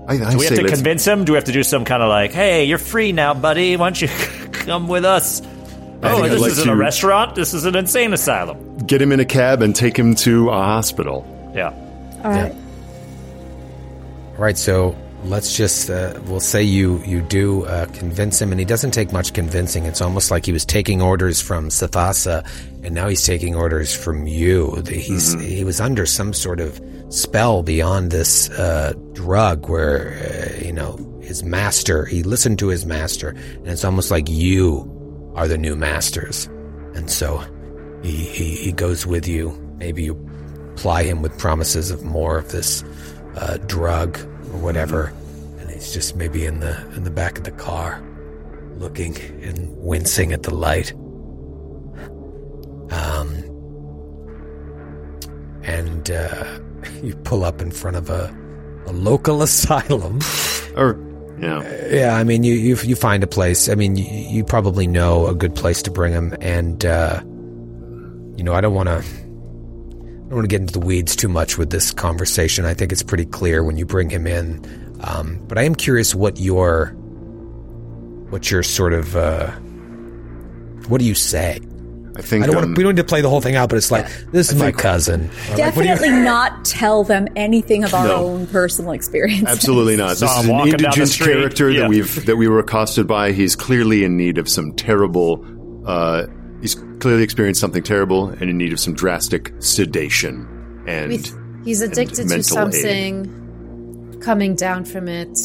I, I Do we have to convince him? Do we have to do some kind of like, hey, you're free now, buddy. Why don't you come with us? Oh, I'd this like isn't a restaurant. This is an insane asylum. get him in a cab and take him to a hospital. Yeah. All right. All right, so let's just uh, we'll say you you do uh, convince him, and he doesn't take much convincing. It's almost like he was taking orders from Ssathasa, and now he's taking orders from you. He's he was under some sort of spell beyond this uh, drug, where uh, you know his master. He listened to his master, and it's almost like you are the new masters. And so he, he, he goes with you. Maybe you ply him with promises of more of this uh, drug or whatever. And he's just maybe in the in the back of the car, looking and wincing at the light. Um, and uh, you pull up in front of a, a local asylum. Or, yeah. Yeah, I mean, you you you find a place. I mean, you, you probably know a good place to bring him, and uh, you know, I don't want to. I don't want to get into the weeds too much with this conversation. I think it's pretty clear when you bring him in. Um, but I am curious what your what your sort of uh, what do you say? I think I don't um, want to, we don't need to play the whole thing out, but it's like this is my cousin. Or like, you- Definitely not tell them anything of our No. own personal experience. Absolutely not. Saw this is him an walking indigent character Yeah. that we've that we were accosted by. He's clearly in need of some terrible. Uh, he's clearly experienced something terrible and in need of some drastic sedation. And We- He's addicted to mental aid. something, coming down from it.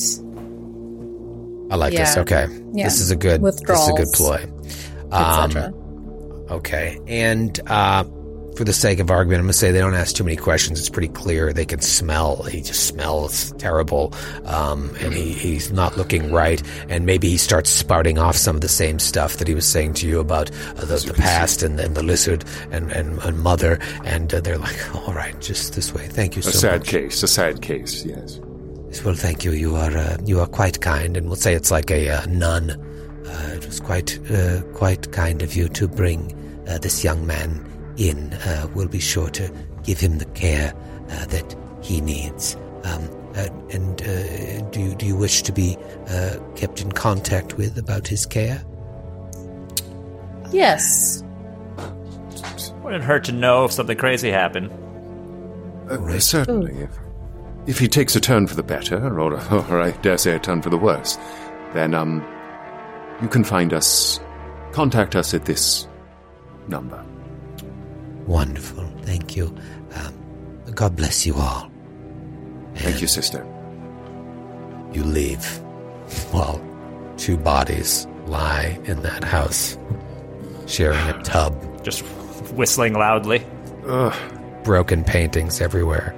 I like this. Okay, Yeah. this is a good. This is a good ploy. Um. Okay. And uh, for the sake of argument, I'm going to say they don't ask too many questions. It's pretty clear. They can smell. He just smells terrible. Um, and he, he's not looking right. And maybe he starts spouting off some of the same stuff that he was saying to you about uh, the, the past and, and the lizard and, and, and mother. And uh, they're like, all right, just this way. Thank you so much." a sad much. case. A sad case. Yes. Well, thank you. You are uh, you are quite kind, and we'll say it's like a uh, nun. Uh, it was quite uh, quite kind of you to bring uh, this young man in. Uh, we'll be sure to give him the care uh, that he needs. Um, uh, and uh, do you, do you wish to be uh, kept in contact with about his care? Yes. Wouldn't hurt to know if something crazy happened. Uh, certainly. If, if he takes a turn for the better, or, or I dare say a turn for the worse, then um, you can find us. Contact us at this number. Wonderful. Thank you. Um, God bless you all. Thank you, sister. You leave while two bodies lie in that house, sharing a tub. Just whistling loudly. broken paintings everywhere.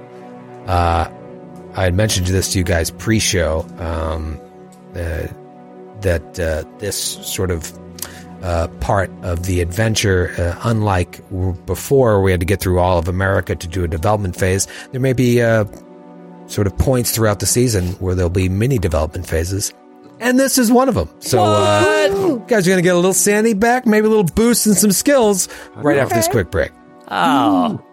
Uh, I had mentioned this to you guys pre-show um, uh, that uh, this sort of uh, part of the adventure, uh, unlike before, we had to get through all of America to do a development phase. There may be uh, sort of points throughout the season where there'll be mini development phases. And this is one of them. So, uh, you guys are going to get a little sanity back, maybe a little boost in some skills right after this quick break. Oh.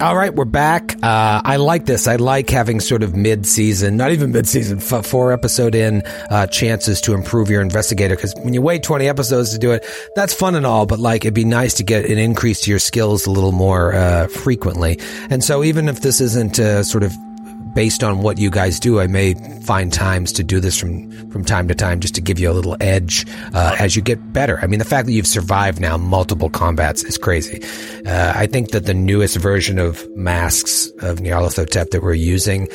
All right, we're back. Uh, I like this. I like having sort of mid-season, not even mid-season, f- four episode in uh, chances to improve your investigator. Because when you wait twenty episodes to do it, that's fun and all, but like it'd be nice to get an increase to your skills a little more uh, frequently. And so, even if this isn't uh, sort of based on what you guys do, I may find times to do this from from time to time just to give you a little edge uh, as you get better. I mean, the fact that you've survived now multiple combats is crazy. Uh, I think that the newest version of masks of Nyarlathotep that we're using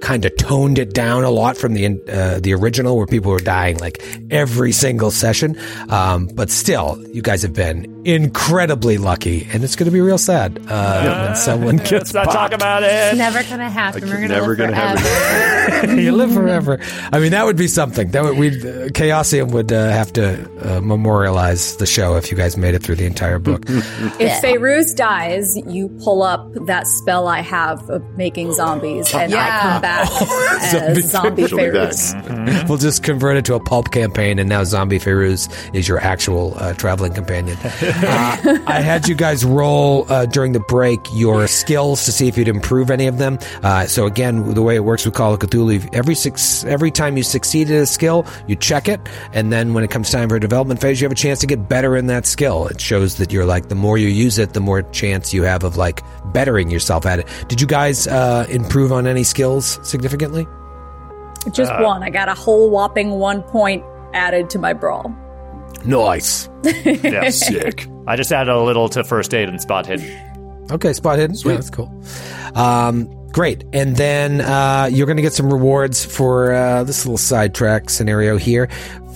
kind of toned it down a lot from the uh, the original, where people were dying like every single session. Um, but still, you guys have been incredibly lucky, and it's going to be real sad uh, when someone gets Let's not talk popped. about It's it. never gonna happen. We're gonna never gonna happen. you live forever. I mean, that would be something. That would we uh, Chaosium would uh, have to uh, memorialize the show if you guys made it through the entire book. If Fairuz dies, you pull up that spell I have of making zombies, and I come back as zombie She'll be back. Fairuz. we'll just convert it to a pulp campaign, and now Zombie Fairuz is your actual uh, traveling companion. Uh, I had you guys roll uh, during the break your skills to see if you'd improve any of them. Uh, so again, the way it works with Call of Cthulhu, every six, every time you succeed at a skill, you check it, and then when it comes time for a development phase, you have a chance to get better in that skill. It shows that you're like the more you use it, the more chance you have of like bettering yourself at it. Did you guys uh, improve on any skills significantly? Just one. I got a whole whopping one point added to my brawl. Nice. Yeah. Sick. I just added a little to first aid and spot hidden. Okay, spot hidden. Yeah, that's cool. Um, Great. And then uh, you're going to get some rewards for uh, this little sidetrack scenario here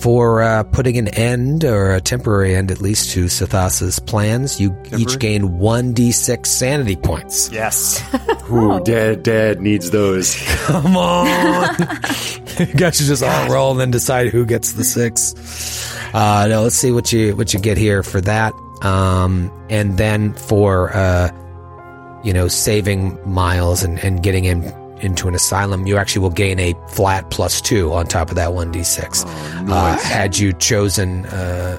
for uh, putting an end, or a temporary end at least, to Ssathasa's plans. You each gain 1d6 sanity points. Yes. Ooh, dad, dad needs those. Come on. you guys should just all roll and then decide who gets the six. Uh, no, let's see what you what you get here for that. Um, and then for uh, you know saving miles and, and getting in into an asylum, you actually will gain a flat plus two on top of that one d six. Uh, had you chosen, uh,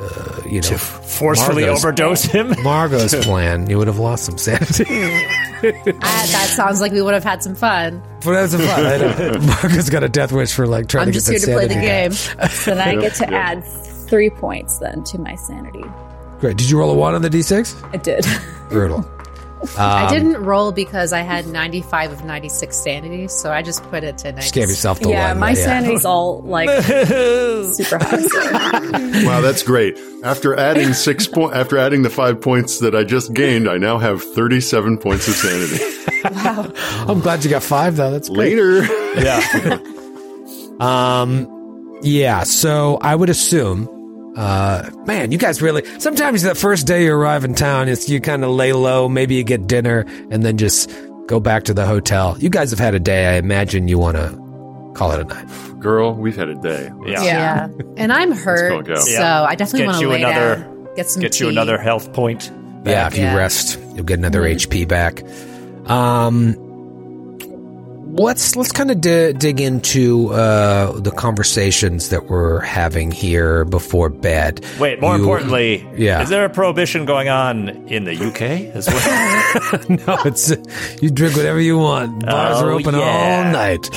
uh, you know, Forcefully Margot's- overdose him. Margot's plan, you would have lost some sanity. I, that sounds like we would have had some fun. but that's fun. I know. Margot's got a death wish for like trying I'm to just here to play the sanity back. game. So then I get to add three points then to my sanity. Great. Did you roll a one on the d6? I did. Brutal. I didn't roll because I had 95 of 96 sanity, so I just put it to 96. Just gave yourself the yeah, one. my right? sanity's all like super high. Wow, that's great. After adding six point, after adding the five points that I just gained, I now have thirty-seven points of sanity. wow. I'm glad you got five though. That's great. Later. Yeah. Um, yeah. So I would assume, uh, man, you guys really. Sometimes the first day you arrive in town, it's you kind of lay low. Maybe you get dinner and then just go back to the hotel. You guys have had a day. I imagine you want to call it a night. Girl, we've had a day. Yeah. Yeah. And I'm hurt, go, go. so Yeah. I definitely want to you lay another- down, get some Get you another health point. Yeah. If you rest, you'll get another HP back. Um. Let's let's kind of di- dig into uh, the conversations that we're having here before bed. Wait, more You- importantly, Yeah. is there a prohibition going on in the UK as well? No, it's you drink whatever you want. Bars are Oh, open yeah. all night.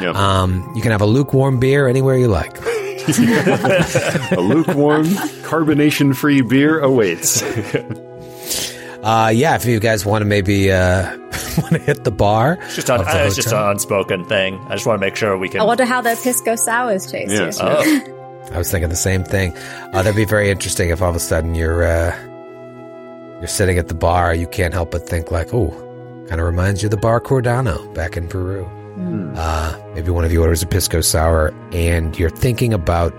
Yep. Um, you can have a lukewarm beer anywhere you like. a lukewarm, carbonation-free beer awaits. Uh, yeah, if you guys want to maybe uh, want to hit the bar, It's just, un- of the it's just an unspoken thing. I just want to make sure we can. I wonder how the pisco sours taste. Yes. Oh, I was thinking the same thing. Uh, that'd be very interesting if all of a sudden you're uh, you're sitting at the bar, you can't help but think like, oh, kind of reminds you of the bar Cordano back in Peru. Uh, maybe one of you orders a pisco sour, and you're thinking about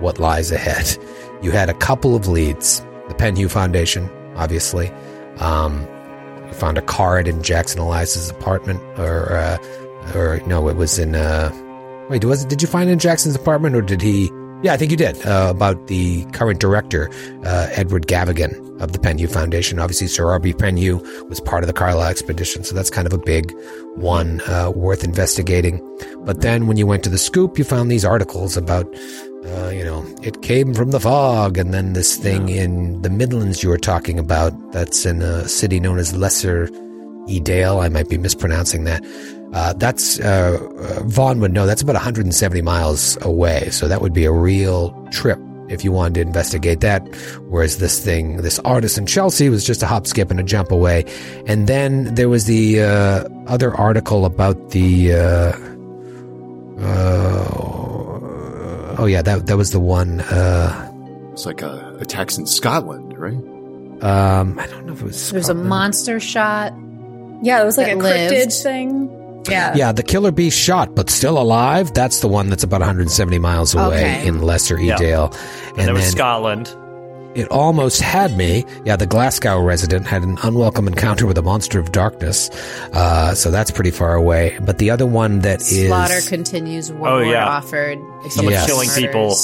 what lies ahead. You had a couple of leads: the Penhew Foundation, obviously. Um, you found a card in Jackson Elias's apartment, or uh, or no, it was in. Uh, wait, was it? Did you find in Jackson's apartment, or did he? Yeah, I think you did. Uh, about the current director, uh, Edward Gavigan of the Penhew Foundation. Obviously, Sir Aubrey Penhew was part of the Carlyle expedition, so that's kind of a big one uh, worth investigating. But then, when you went to the scoop, you found these articles about, uh, you know, it came from the fog, and then this thing in the Midlands you were talking about. That's in a city known as Lesser Edale. I might be mispronouncing that. Uh, that's uh, uh, Vaughn would know. That's about 170 miles away, so that would be a real trip if you wanted to investigate that. Whereas this thing, this artist in Chelsea, was just a hop, skip, and a jump away. And then there was the uh, other article about the. Uh, uh, oh yeah, that that was the one. Uh, It's like uh, attacks in Scotland, right? um, I don't know if it was. There's a monster shot. Yeah, it was like That a cryptid thing. Yeah. Yeah, the killer bee shot, but still alive. That's the one that's about 170 miles away Okay. in Lesser Yeah. Edale. and there was then Scotland. It almost had me. Yeah, the Glasgow resident had an unwelcome encounter with a monster of darkness. Uh, so that's pretty far away. But the other one that is Slaughter continues. War Oh, yeah. offered. Someone Yes. killing people.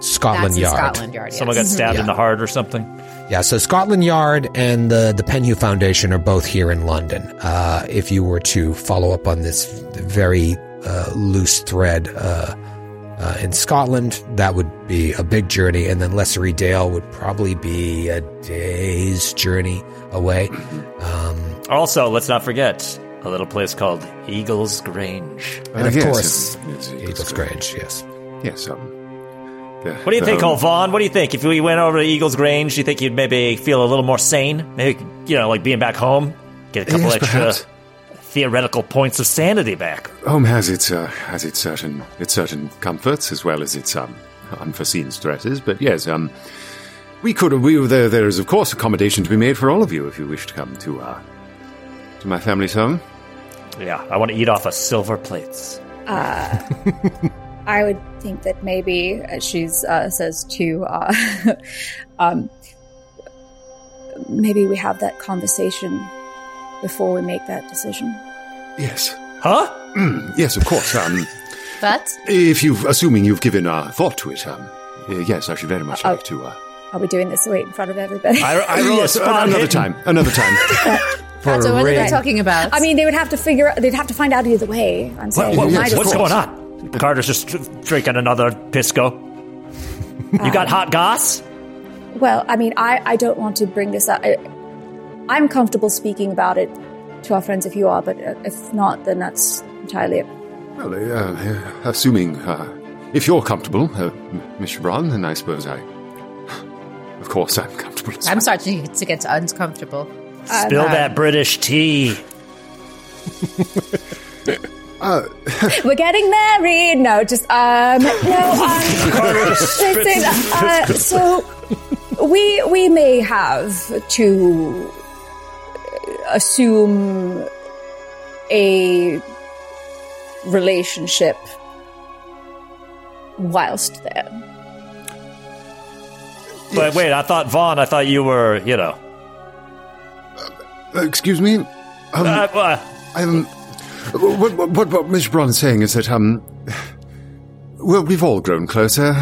Scotland That's Yard. Scotland Yard. Someone got stabbed Yeah. in the heart or something. Yeah, so Scotland Yard and the the Penhew Foundation are both here in London. Uh, if you were to follow up on this very uh, loose thread uh, uh, in Scotland, that would be a big journey, and then Lesser Dale would probably be a day's journey away. Um, Also, let's not forget a little place called Eagles Grange. and of yes, course, it's- it's- Eagles Grange. Yes. Yes. Um, yeah, What do you think, um, old Vaughn? What do you think? If we went over to Eagles Grange, do you think you'd maybe feel a little more sane? Maybe, you know, like being back home? Get a couple Yes, extra perhaps. Theoretical points of sanity back. Home has its uh, has its certain its certain comforts as well as its um, unforeseen stresses. But yes, um, we could we there there is of course accommodation to be made for all of you if you wish to come to uh, to my family's home. Yeah, I want to eat off of silver plates. I would think that maybe, as she uh, says to, uh, um, maybe we have that conversation before we make that decision. Yes. Huh? Yes, of course. Um, But if you've, assuming you've given uh, thought to it, um, uh, yes, I should very much like to. Uh, Are we doing this right in front of everybody? I, I roll yes, a another hidden. time. Another time. For so what are they talking about? I mean, they would have to figure. They'd have to find out either way. I'm saying. what- we yes, might of as what's going on? Carter's just drinking another pisco. You got hot goss? Well, I mean, I, I don't want to bring this up. I, I'm comfortable speaking about it to our friends if you are, but uh, if not, then that's entirely up. well, uh, uh, assuming uh, if you're comfortable, uh, M- Mr. Braun, then I suppose I. Of course, I'm comfortable. I'm well. starting to get uncomfortable. Spill that British tea. We're getting married. No, just um, no. Um, listen, uh, so we we may have to assume a relationship whilst there. But wait, I thought Vaughn. I thought you were, you know. Uh, excuse me. Um, Uh, uh, I'm. What, what, what, what Mr. Braun is saying is that, um. Well, we've all grown closer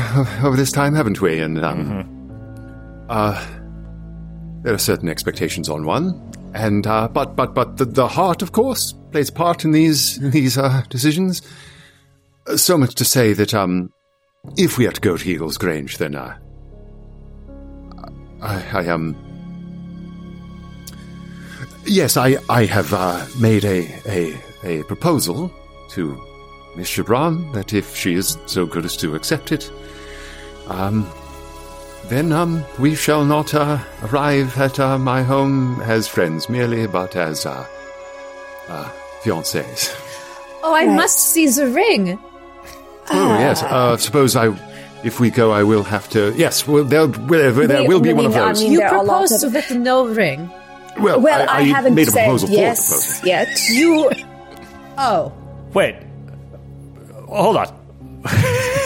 over this time, haven't we? And, um. Uh. There are certain expectations on one. And, uh, but, but, but the, the heart, of course, plays a part in these, in these, uh, decisions. Uh, So much to say that, um. If we are to go to Eagles Grange, then, uh. I, I, um. Yes, I, I have uh, made a, a, a proposal to Miss Gibran that if she is so good as to accept it, um, then um, we shall not uh, arrive at uh, my home as friends merely, but as uh, uh, fiancés. Oh, I Right. must see the ring. Oh yes. Uh, suppose I, if we go, I will have to. Yes, well, there, there, there will be we one of mean- I those. mean- You there are lots proposed of- with no ring. well, Well, I, haven't made a said proposal yes for proposal. yet. You. Oh. wait. Hold on.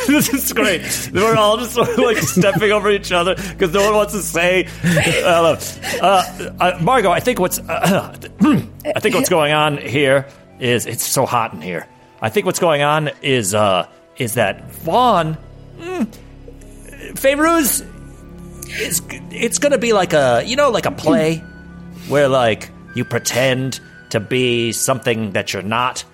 this is great. We're all just sort of like stepping over each other because no one wants to say. Uh, uh, uh, Margot, I think what's uh, I think what's going on here is it's so hot in here. I think what's going on is uh, is that Vaughn, mm, Fairuz, it's it's gonna be like a you know like a play where like you pretend to be something that you're not.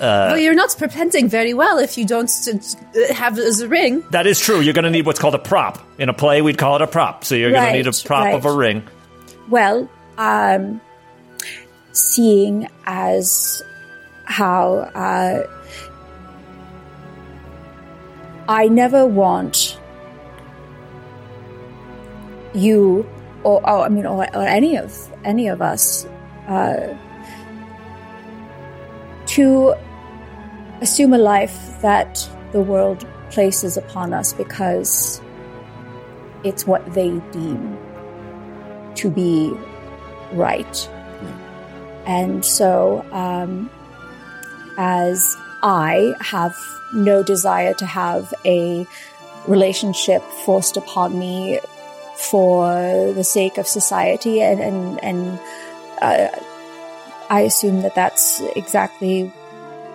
Well, you're not pretending very well if you don't uh, have the ring. That is true. You're going to need what's called a prop. In a play, we'd call it a prop. So you're going to need a prop right. of a ring. Well, um, seeing as how uh, I never want you or, or I mean, or, or any of any of us uh, to assume a life that the world places upon us because it's what they deem to be right. And so, um, as I have no desire to have a relationship forced upon me for the sake of society, and and and uh, I assume that that's exactly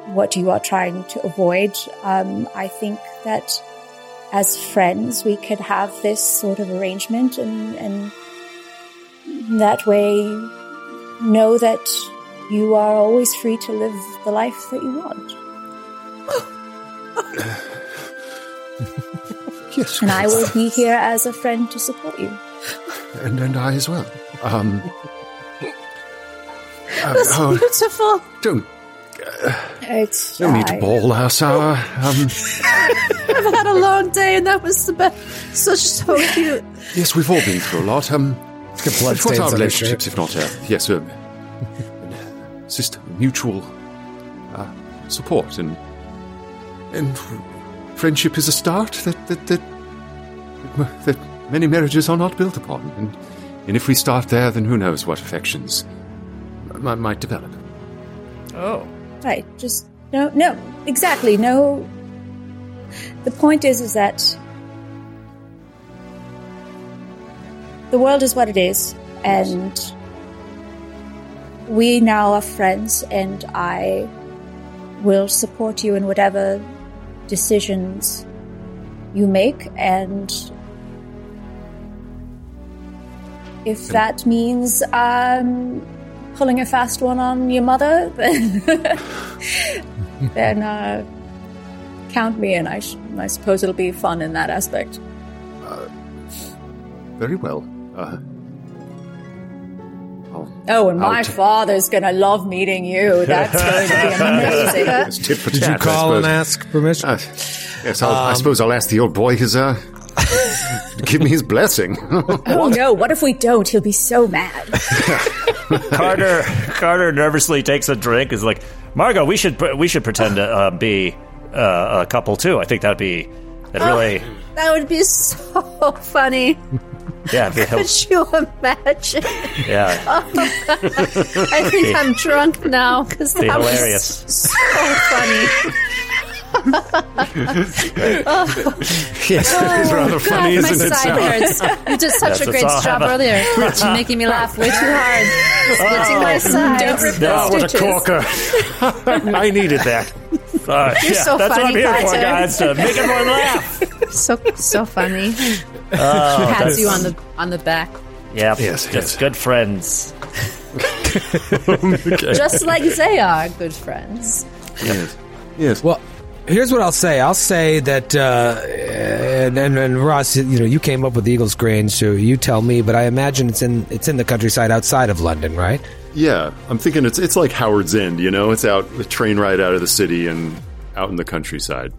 what you are trying to avoid. Um, I think that as friends, we could have this sort of arrangement, and and that way know that you are always free to live the life that you want. Yes, And I will be here as a friend to support you. and, and I as well. Um, uh, That's oh, beautiful. don't It's no need to I- bawl us. Uh, um, I've had a long day, and that was the best. Such so cute. yes, we've all been through a lot. Um, Got But what bloodstains are on her relationships if not, uh, yes, uh, sister, mutual uh, support and and friendship is a start that that, that that many marriages are not built upon, and and if we start there, then who knows what affections might, might develop. Oh. Right. Just no, no, exactly. No. The point is, is that the world is what it is, and we now are friends, and I will support you in whatever decisions you make, and if that means um, pulling a fast one on your mother, then then uh, count me in. I, sh- I suppose it'll be fun in that aspect. Very well. Uh, Oh, and my Out. father's gonna love meeting you. That's going to be amazing. it's tit for Did you call and ask permission? Uh, yes, I'll, I suppose I'll ask the old boy his, uh, give me his blessing. oh no, what if we don't? He'll be so mad. Carter Carter nervously takes a drink. Is like, Margot, we should we should pretend to uh, be uh, a couple too. I think that'd be that really That would be so funny. yeah it'd be hel- Could you imagine? yeah I think I'm drunk now because be that was hilarious. so funny. yes, it is rather funny, God, my isn't it? side hurts. You did such Yes, a great job have a- earlier. It's making me laugh way too hard. Splitting my sides. No, what a stitches. corker! I needed that. Uh, You're yeah, so that's what I'm funny, here for, guys. To make everyone laugh. So so funny. Oh, Pats you on the on the back. Yeah, Yes, just yes. good friends. Just like they are good friends. Yes. Yes. Well, here's what I'll say. I'll say that, uh, and, and, and Ross, you know, you came up with Eagles Grange, so you tell me. But I imagine it's in it's in the countryside outside of London, right? Yeah, I'm thinking it's it's like Howard's End, you know? It's out the train ride out of the city and out in the countryside.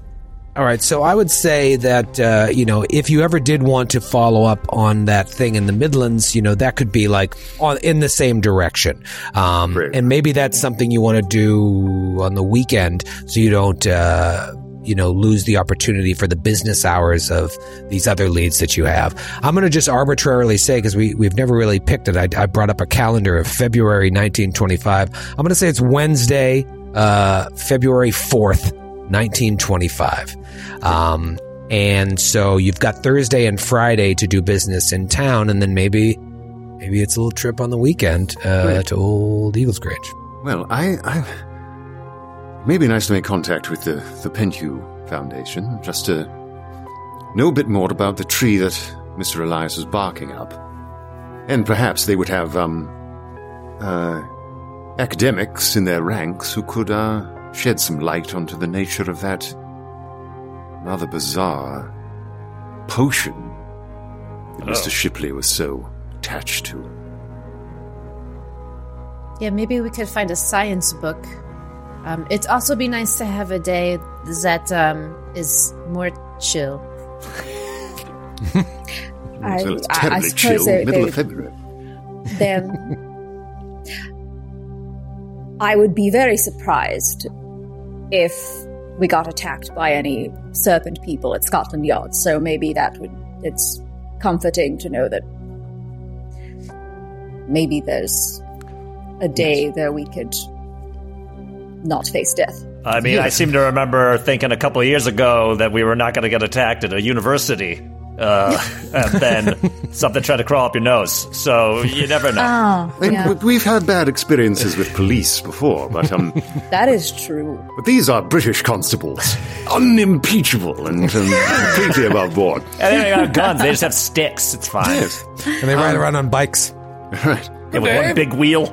All right, so I would say that uh, you know if you ever did want to follow up on that thing in the Midlands, you know that could be like on in the same direction, um, Great. and maybe that's something you want to do on the weekend, so you don't uh, you know lose the opportunity for the business hours of these other leads that you have. I'm going to just arbitrarily say because we we've never really picked it. I, I brought up a calendar of February 1925. I'm going to say it's Wednesday, uh, February 4th. 1925. Um, and so you've got Thursday and Friday to do business in town, and then maybe maybe it's a little trip on the weekend uh, Right. to Old Eagles Grange. Well, I, I maybe nice to make contact with the the Penhew Foundation just to know a bit more about the tree that Mr. Elias was barking up, and perhaps they would have um uh academics in their ranks who could uh shed some light onto the nature of that rather bizarre potion that Mr. Shipley was so attached to. Yeah, maybe we could find a science book. Um, it'd also be nice to have a day that um, is more chill. I, so it's I- I terribly suppose chill, they- middle they- of February. then I would be very surprised if we got attacked by any serpent people at Scotland Yard. So maybe that would it's comforting to know that maybe there's a day there we could not face death. I mean, I seem to remember thinking a couple of years ago that we were not going to get attacked at a university, uh, and then something tried to crawl up your nose. So you never know. Oh, yeah, we- we've had bad experiences with police before, but um, that is true. but these are British constables, unimpeachable and um, completely above board. and they don't have guns; they just have sticks. It's fine. Yes, And they ride around on bikes. right. Yeah, with one big wheel.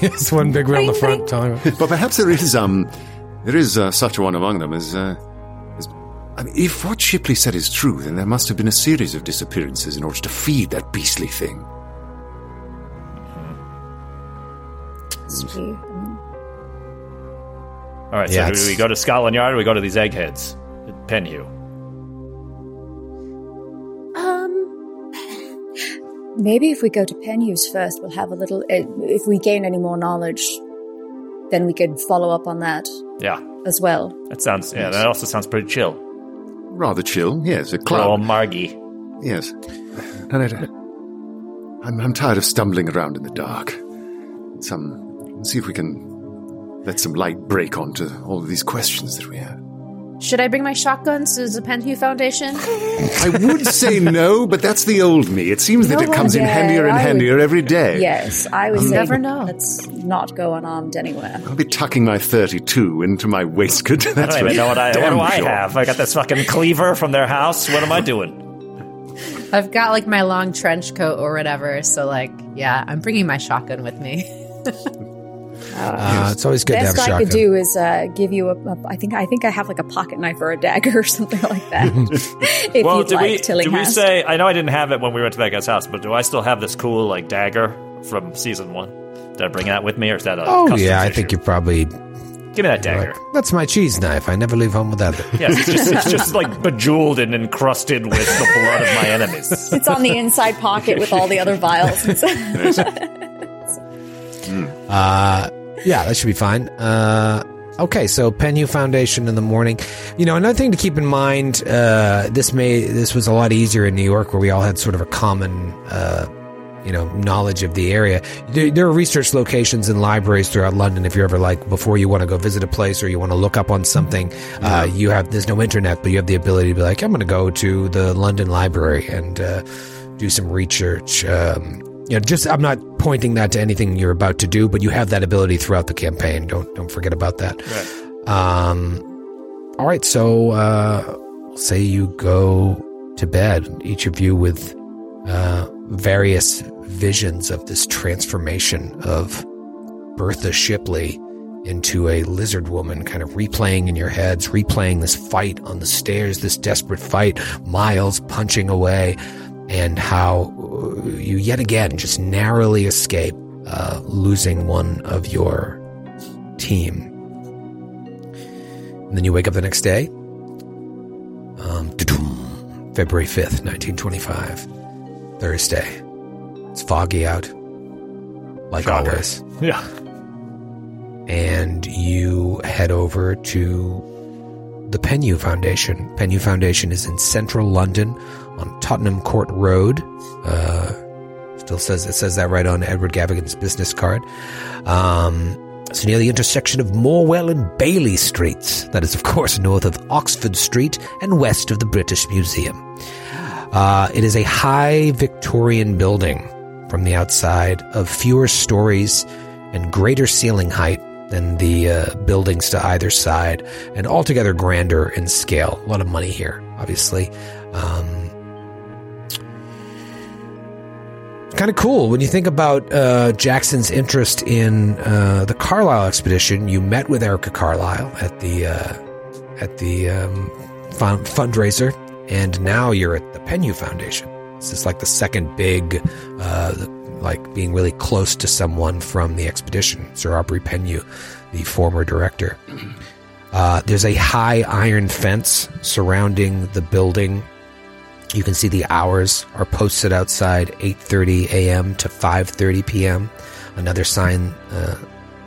Yes, one big wheel in the front. telling But perhaps there is um, there is uh, such a one among them as. Uh, as I mean, if what Shipley said is true, then there must have been a series of disappearances in order to feed that beastly thing. Sweet. All right, so do we go to Scotland Yard or we go to these eggheads at Penhew? Um, Maybe if we go to Penhew's first, we'll have a little. eh, If we gain any more knowledge, then we could follow up on that Yeah, as well. that sounds. Yeah, that also sounds pretty chill. Rather chill, yes. A Oh, club, Margie. yes. And I, I'm, I'm tired of stumbling around in the dark. Some, see if we can let some light break onto all of these questions that we have. Should I bring my shotguns to the Penhew Foundation? I would say no, but that's the old me. It seems that it comes in handier and I would- handier every day. Yes, I would You say never know. let's not go unarmed anywhere. I'll be tucking my 32 into my waistcoat. That's I don't for even know what I what do I sure. have. I got this fucking cleaver from their house. What am I doing? I've got like my long trench coat or whatever. So like, yeah, I'm bringing my shotgun with me. Uh, it's always good to have Best a I shotgun. could do is uh, give you a, a. I think I think I have like a pocket knife or a dagger or something like that. if well, you'd do like, we do we say? I know I didn't have it when we went to that guy's house, but do I still have this cool like dagger from season one? Did I bring that with me, or is that a? Oh customs yeah, I issue? think you probably Give me that dagger. like, that's my cheese knife. I never leave home without it. Yes, it's just, it's just like bejeweled and encrusted with the blood of my enemies. It's on the inside pocket with all the other vials. Uh, yeah, that should be fine. Uh, okay, so Penhew Foundation in the morning. You know, another thing to keep in mind. Uh, this may this was a lot easier in New York, where we all had sort of a common. Uh, you know, knowledge of the area. There, there are research locations and libraries throughout London. If you're ever like before you want to go visit a place or you want to look up on something, uh, you have there's no internet, but you have the ability to be like, I'm going to go to the London Library and uh, do some research. Um, you know, just I'm not pointing that to anything you're about to do, but you have that ability throughout the campaign. Don't don't forget about that. Um, all right, so uh, say you go to bed, each of you with uh, various visions of this transformation of Bertha Shipley into a lizard woman, kind of replaying in your heads, replaying this fight on the stairs, this desperate fight, Miles punching away, and how you yet again just narrowly escape uh, losing one of your team. And then you wake up the next day. Um, February 5th, 1925. Thursday. It's foggy out. Like Shocker. always. Yeah. And you head over to the Penhew Foundation. Penhew Foundation is in central London on Tottenham Court Road. Uh, still says it says that right on Edward Gavigan's business card. Um, it's near the intersection of Morwell and Bayley Streets. That is, of course, north of Oxford Street and west of the British Museum. Uh, it is a high Victorian building from the outside of fewer stories and greater ceiling height than the uh, buildings to either side, and altogether grander in scale. A lot of money here, obviously. Um, kind of cool when you think about uh, Jackson's interest in uh, the Carlyle expedition. You met with Erica Carlyle at the uh, at the um, fun- fundraiser, and now you're at the Penhew Foundation. This is like the second big, uh, like being really close to someone from the expedition, Sir Aubrey Penhew, the former director. Uh, there's a high iron fence surrounding the building. You can see the hours are posted outside 8:30 a.m. to 5:30 p.m. Another sign uh,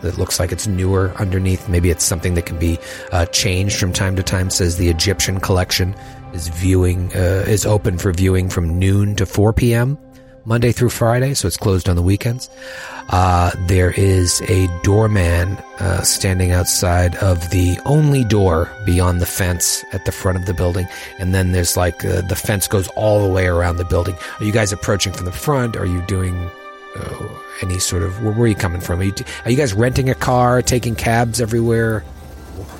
that looks like it's newer underneath. Maybe it's something that can be uh, changed from time to time. Says the Egyptian collection is viewing uh, is open for viewing from noon to 4 p.m. Monday through Friday, so it's closed on the weekends. Uh, there is a doorman uh, standing outside of the only door beyond the fence at the front of the building, and then there's like uh, the fence goes all the way around the building. Are you guys approaching from the front? Are you doing uh, any sort of where, where are you coming from? Are you, are you guys renting a car, taking cabs everywhere?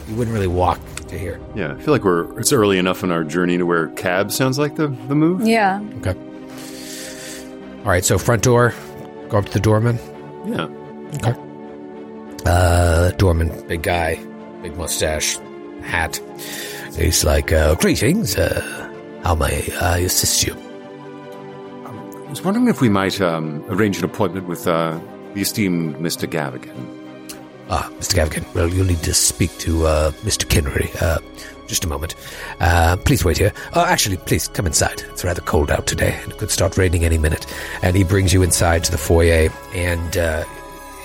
You wouldn't really walk to here. Yeah, I feel like we're it's early enough in our journey to where cab sounds like the, the move. yeah. Okay. All right, so front door, go up to the doorman. Yeah. Okay. Uh, doorman, big guy, big mustache, hat. He's like, uh, greetings. Uh, how may I assist you? I was wondering if we might um, arrange an appointment with uh, the esteemed Mr. Gavigan. Ah, Mr. Gavigan. Well, you'll need to speak to uh, Mr. Kinnery. Uh, just a moment. Uh, please wait here. Oh, actually, please come inside. It's rather cold out today, and it could start raining any minute. And he brings you inside to the foyer, and uh,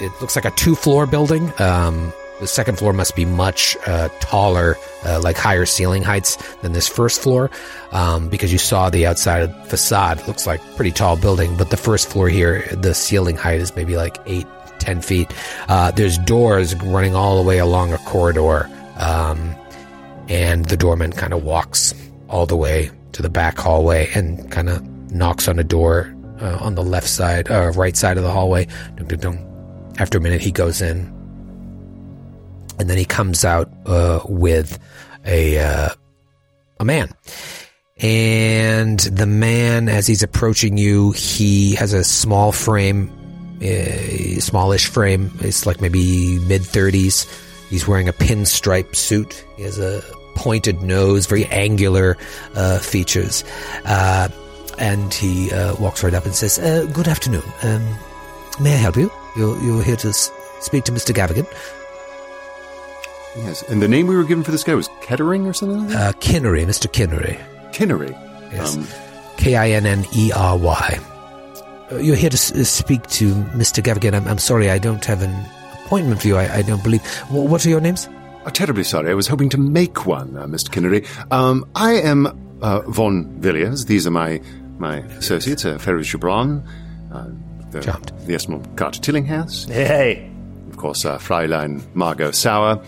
it looks like a two-floor building. Um, the second floor must be much uh, taller, uh, like higher ceiling heights than this first floor, um, because you saw the outside facade. It looks like pretty tall building, but the first floor here, the ceiling height is maybe like eight, ten feet. Uh, there's doors running all the way along a corridor. Um, and the doorman kind of walks all the way to the back hallway and kind of knocks on a door uh, on the left side, uh, right side of the hallway. After a minute, he goes in, and then he comes out uh, with a uh, a man. And the man, as he's approaching you, he has a small frame, a smallish frame. It's like maybe mid thirties. He's wearing a pinstripe suit. He has a pointed nose, very angular uh, features. Uh, and he uh, walks right up and says, uh, "Good afternoon. Um, may I help you? You're, you're here to s- speak to Mister Gavigan, Yes, and the name we were given for this guy was Kettering or something like that? uh, Kinnery, Mister Kinnery, Kinnery. yes, Um, K I N N E R Y. You're here to s- speak to Mister Gavigan. I'm, I'm sorry, I don't have an appointment for you. I, I don't believe. Wh- what are your names? Oh, terribly sorry. I was hoping to make one, uh, Mr. Kinnery. Um, I am uh, Von Villiers. These are my my associates, uh, Fairuz Gibran, uh, the, Charmed. the Esmal Carter Tillinghast, Hey, of course, uh, Fräulein Margot Sauer,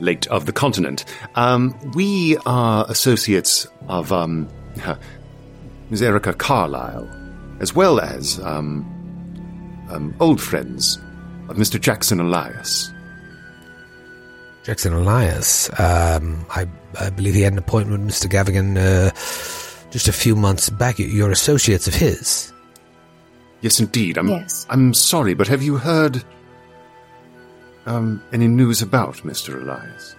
late of the continent. Um, we are associates of um, Ms. Erica Carlyle, as well as um, um, old friends of Mr. Jackson Elias. Jackson Elias. Um, I, I believe he had an appointment with Mr. Gavigan uh, just a few months back. You're associates of his. Yes, indeed. I'm, Yes. I'm sorry, but have you heard um, any news about Mr. Elias?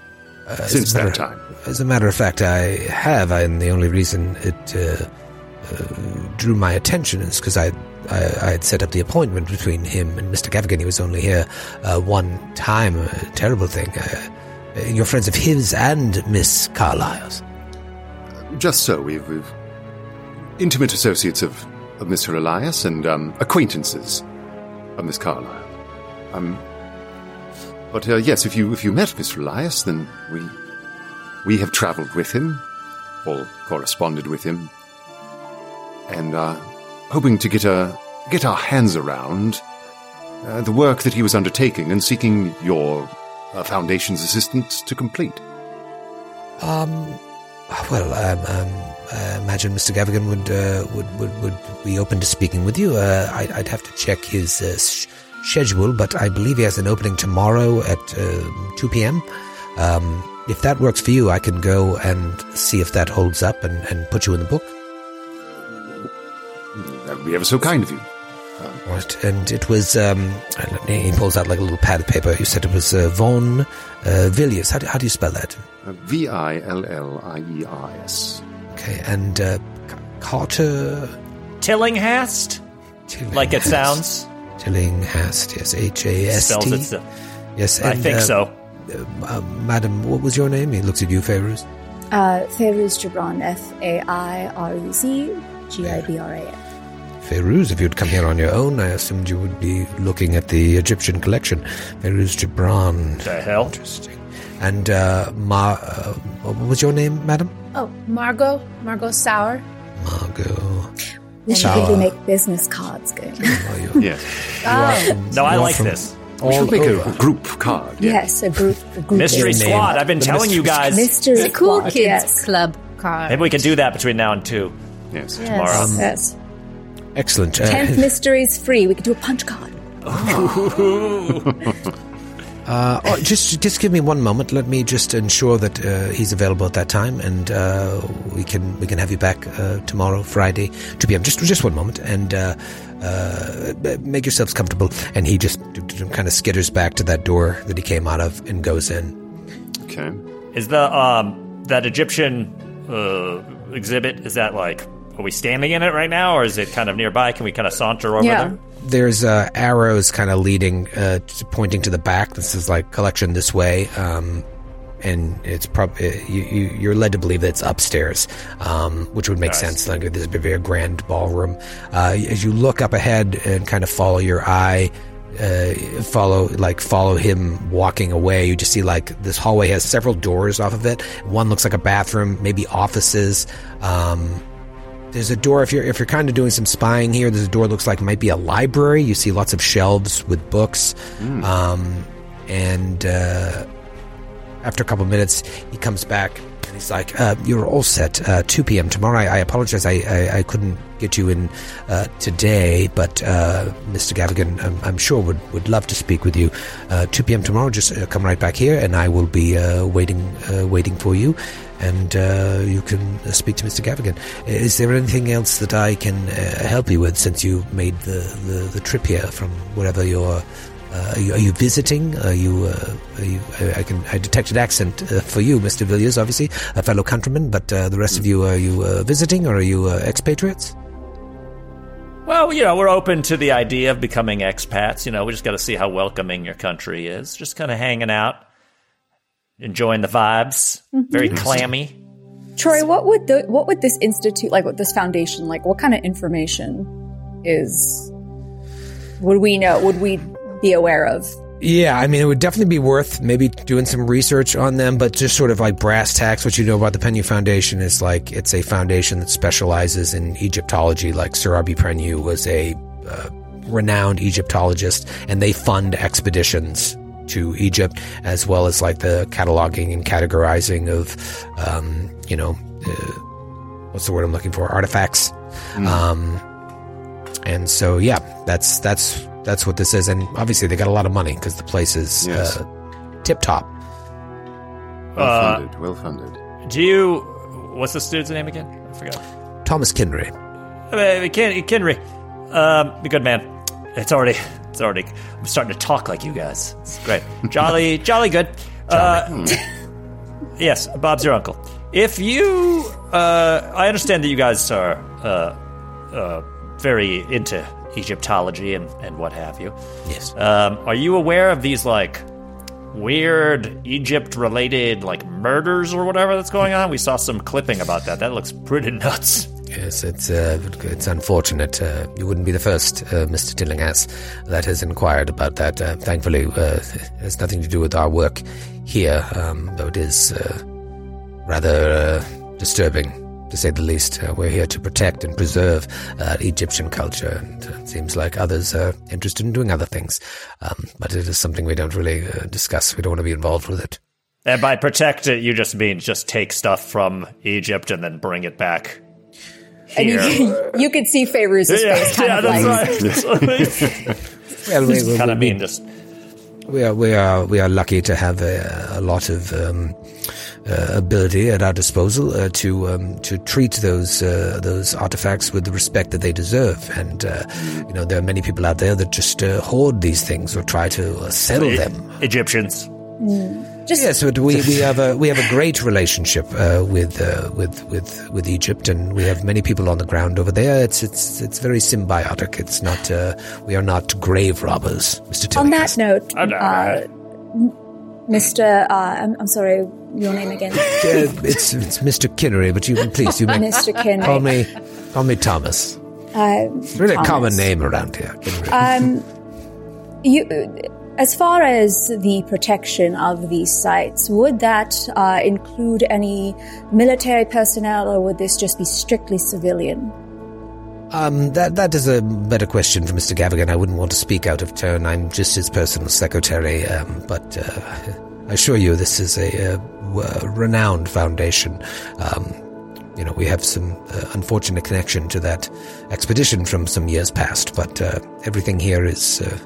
Uh, Since as a matter- that time. As a matter of fact, I have, and the only reason it uh, uh, drew my attention is because I, I I had set up the appointment between him and Mr. Gavigan. He was only here uh, one time. A terrible thing. Uh, you're friends of his and Miss Carlyle's. Just so. We've, we've intimate associates of, of Mr. Elias and um, acquaintances of Miss Carlyle. Um, but uh, yes, if you if you met Mr. Elias, then we we have travelled with him, or corresponded with him, and uh, hoping to get a get our hands around uh, the work that he was undertaking and seeking your uh, foundation's assistance to complete. Um, well, um, um, I imagine Mr. Gavigan would, uh, would would would be open to speaking with you. Uh, I'd, I'd have to check his uh, sh- schedule, but I believe he has an opening tomorrow at uh, two p.m. Um, if that works for you, I can go and see if that holds up and, and put you in the book. That would be ever so kind of you. Right, and it was. Um, he pulls out like a little pad of paper. You said it was uh, Von uh, Villiers. How do, how do you spell that? Uh, V I L L I E R S. Okay, and uh, C- Carter. Tillinghast, like it sounds. Tillinghast, yes, H A S Spells T. it. so- Yes, I think uh, so. Uh, madam, what was your name? He looks at you, Fairuz. Uh, Fairuz Gibran, F A I R U Z G I B R A N. Fairuz, if you'd come here on your own, I assumed you would be looking at the Egyptian collection. Fairuz Gibran. The hell? Interesting. And, uh, Ma, uh, what was your name, madam? Oh, Margot, Margot Sauer. Margot. We Sour. usually make business cards good. Are you? Yes. Oh, No, I like from this. We should make over. a group card. yeah. yes, a group. A group Mystery business name. Squad. I've been The telling you Mystery guys. Mystery the Cool Squad, Kids yes. Club card. Maybe we can do that between now and two Yes. Yes. tomorrow. Um, Yes. Excellent. Uh, Tenth is free. We can do a punch card. Uh, oh, just just give me one moment. Let me just ensure that uh, he's available at that time, and uh, we can we can have you back uh, tomorrow, Friday, two p.m. Just just one moment, and uh, uh, make yourselves comfortable. And he just kind of skitters back to that door that he came out of and goes in. Okay. Is the um that Egyptian uh, exhibit? Is that like? Are we standing in it right now, or is it kind of nearby? Can we kind of saunter over Yeah. there? There's uh, arrows kind of leading, uh, pointing to the back. This is like collection this way. Um, and it's probably you, you, you're led to believe that it's upstairs, um, which would make Nice. sense. Like this is a very grand ballroom. Uh, as you look up ahead and kind of follow your eye, uh, follow like follow him walking away, you just see like this hallway has several doors off of it. One looks like a bathroom, maybe offices. Um, there's a door if you're if you're kind of doing some spying here. There's a door looks like might be a library. You see lots of shelves with books, um, and uh, after a couple of minutes, he comes back and he's like, uh, "You're all set. Uh, 2 p.m. tomorrow. I, I apologize. I, I I couldn't get you in uh, today, but uh, Mr. Gavigan, I'm, I'm sure would would love to speak with you. Uh, 2 p.m. tomorrow. Just uh, come right back here, and I will be uh, waiting uh, waiting for you." And uh, you can uh, speak to Mr. Gavigan. Is there anything else that I can uh, help you with since you made the, the, the trip here from wherever you're uh, are, you, are you visiting? Are you? Uh, are you I, I can. I detected accent uh, for you, Mister Villiers, obviously a fellow countryman. But the rest of you, are you visiting or are you expatriates? Well, you know, we're open to the idea of becoming expats. You know, we just got to see how welcoming your country is. Just kind of hanging out, enjoying the vibes. Very clammy. Troy, what would the what would this institute like? What this foundation like? What kind of information is would we know? Would we be aware of? Yeah, I mean, it would definitely be worth maybe doing some research on them, but just sort of like brass tacks. What you know about the Penhew Foundation is like it's a foundation that specializes in Egyptology. Like Sir Aubrey Penhew was a uh, renowned Egyptologist, and they fund expeditions to Egypt as well as like the cataloging and categorizing of, um, you know, uh, what's the word I'm looking for? Artifacts. Um, and so, yeah, that's that's that's what this is. And obviously, they got a lot of money because the place is Yes. uh, tip top. Well Uh, funded. Well funded. Do you? What's this dude's name again? I forgot. Thomas Kinry. Uh, Ken, Kenry, um, be good man. It's already, it's already. I'm starting to talk like you guys. It's great. Jolly, jolly good. Uh, yes, Bob's your uncle. If you, uh, I understand that you guys are uh, uh, very into Egyptology and, and what have you. Yes. Um, are you aware of these like weird Egypt-related like murders or whatever that's going on? We saw some clipping about that. That looks pretty nuts. Yes, it's uh, it's unfortunate. Uh, you wouldn't be the first, uh, Mr. Tillinghast, that has inquired about that. Uh, thankfully, uh, it has nothing to do with our work here, um, though it is uh, rather disturbing, to say the least. We're here to protect and preserve Egyptian culture, and it seems like others are interested in doing other things. Um, but it is something we don't really discuss. We don't want to be involved with it. And by protect it, you just mean just take stuff from Egypt and then bring it back And you, you could see Fairuz's face kind yeah, of that's like right. Well, we, we- kind of mean just We are we are we are lucky to have a, a lot of um, uh, ability at our disposal uh, to um, to treat those uh, those artifacts with the respect that they deserve. And uh, you know there are many people out there that just uh, hoard these things or try to uh, sell them. Egyptians. Just Yes, but we, we have a we have a great relationship uh, with uh, with with with Egypt, and we have many people on the ground over there. It's it's it's very symbiotic. It's not uh, we are not grave robbers, Mister. On that note, uh, Mr. Uh, I'm, I'm sorry, your name again, Uh, it's it's Mr. Kinnery, but you please you may Mr. Kinry. call me call me Thomas. Uh, Really a common name around here. Kinnery. Um, you, as far as the protection of these sites, would that uh, include any military personnel, or would this just be strictly civilian? um, that that is a better question for Mr. Gavigan. I wouldn't want to speak out of turn. I'm just his personal secretary, um, but uh, I assure you, this is a, w- renowned foundation. Um, you know, we have some uh, unfortunate connection to that expedition from some years past, but uh, everything here is uh,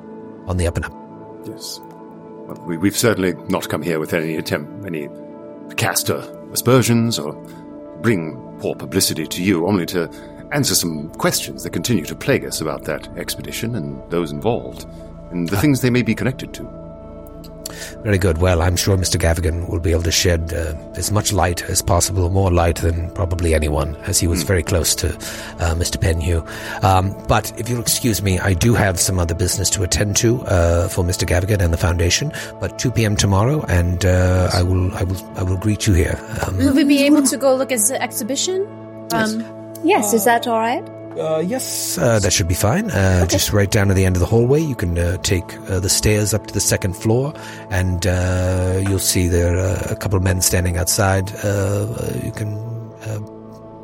on the up and up. Yes. Well, we, we've certainly not come here with any attempt, any cast uh, aspersions or bring poor publicity to you, only to answer some questions that continue to plague us about that expedition and those involved, and the things they may be connected to. Very good. Well, I'm sure Mr. Gavigan will be able to shed uh, as much light as possible, more light than probably anyone, as he was very close to uh, Mr. Penhew. Um, but if you'll excuse me, I do have some other business to attend to uh, for Mr. Gavigan and the foundation. But 2 p.m. tomorrow, and uh, I will, I will, I will greet you here. Um, Will we be able to go look at the exhibition? Um, Yes, is that all right? Uh, yes, uh, that should be fine. Uh, Just right down to the end of the hallway, you can uh, take uh, the stairs up to the second floor, and uh, you'll see there are a couple of men standing outside. You can uh,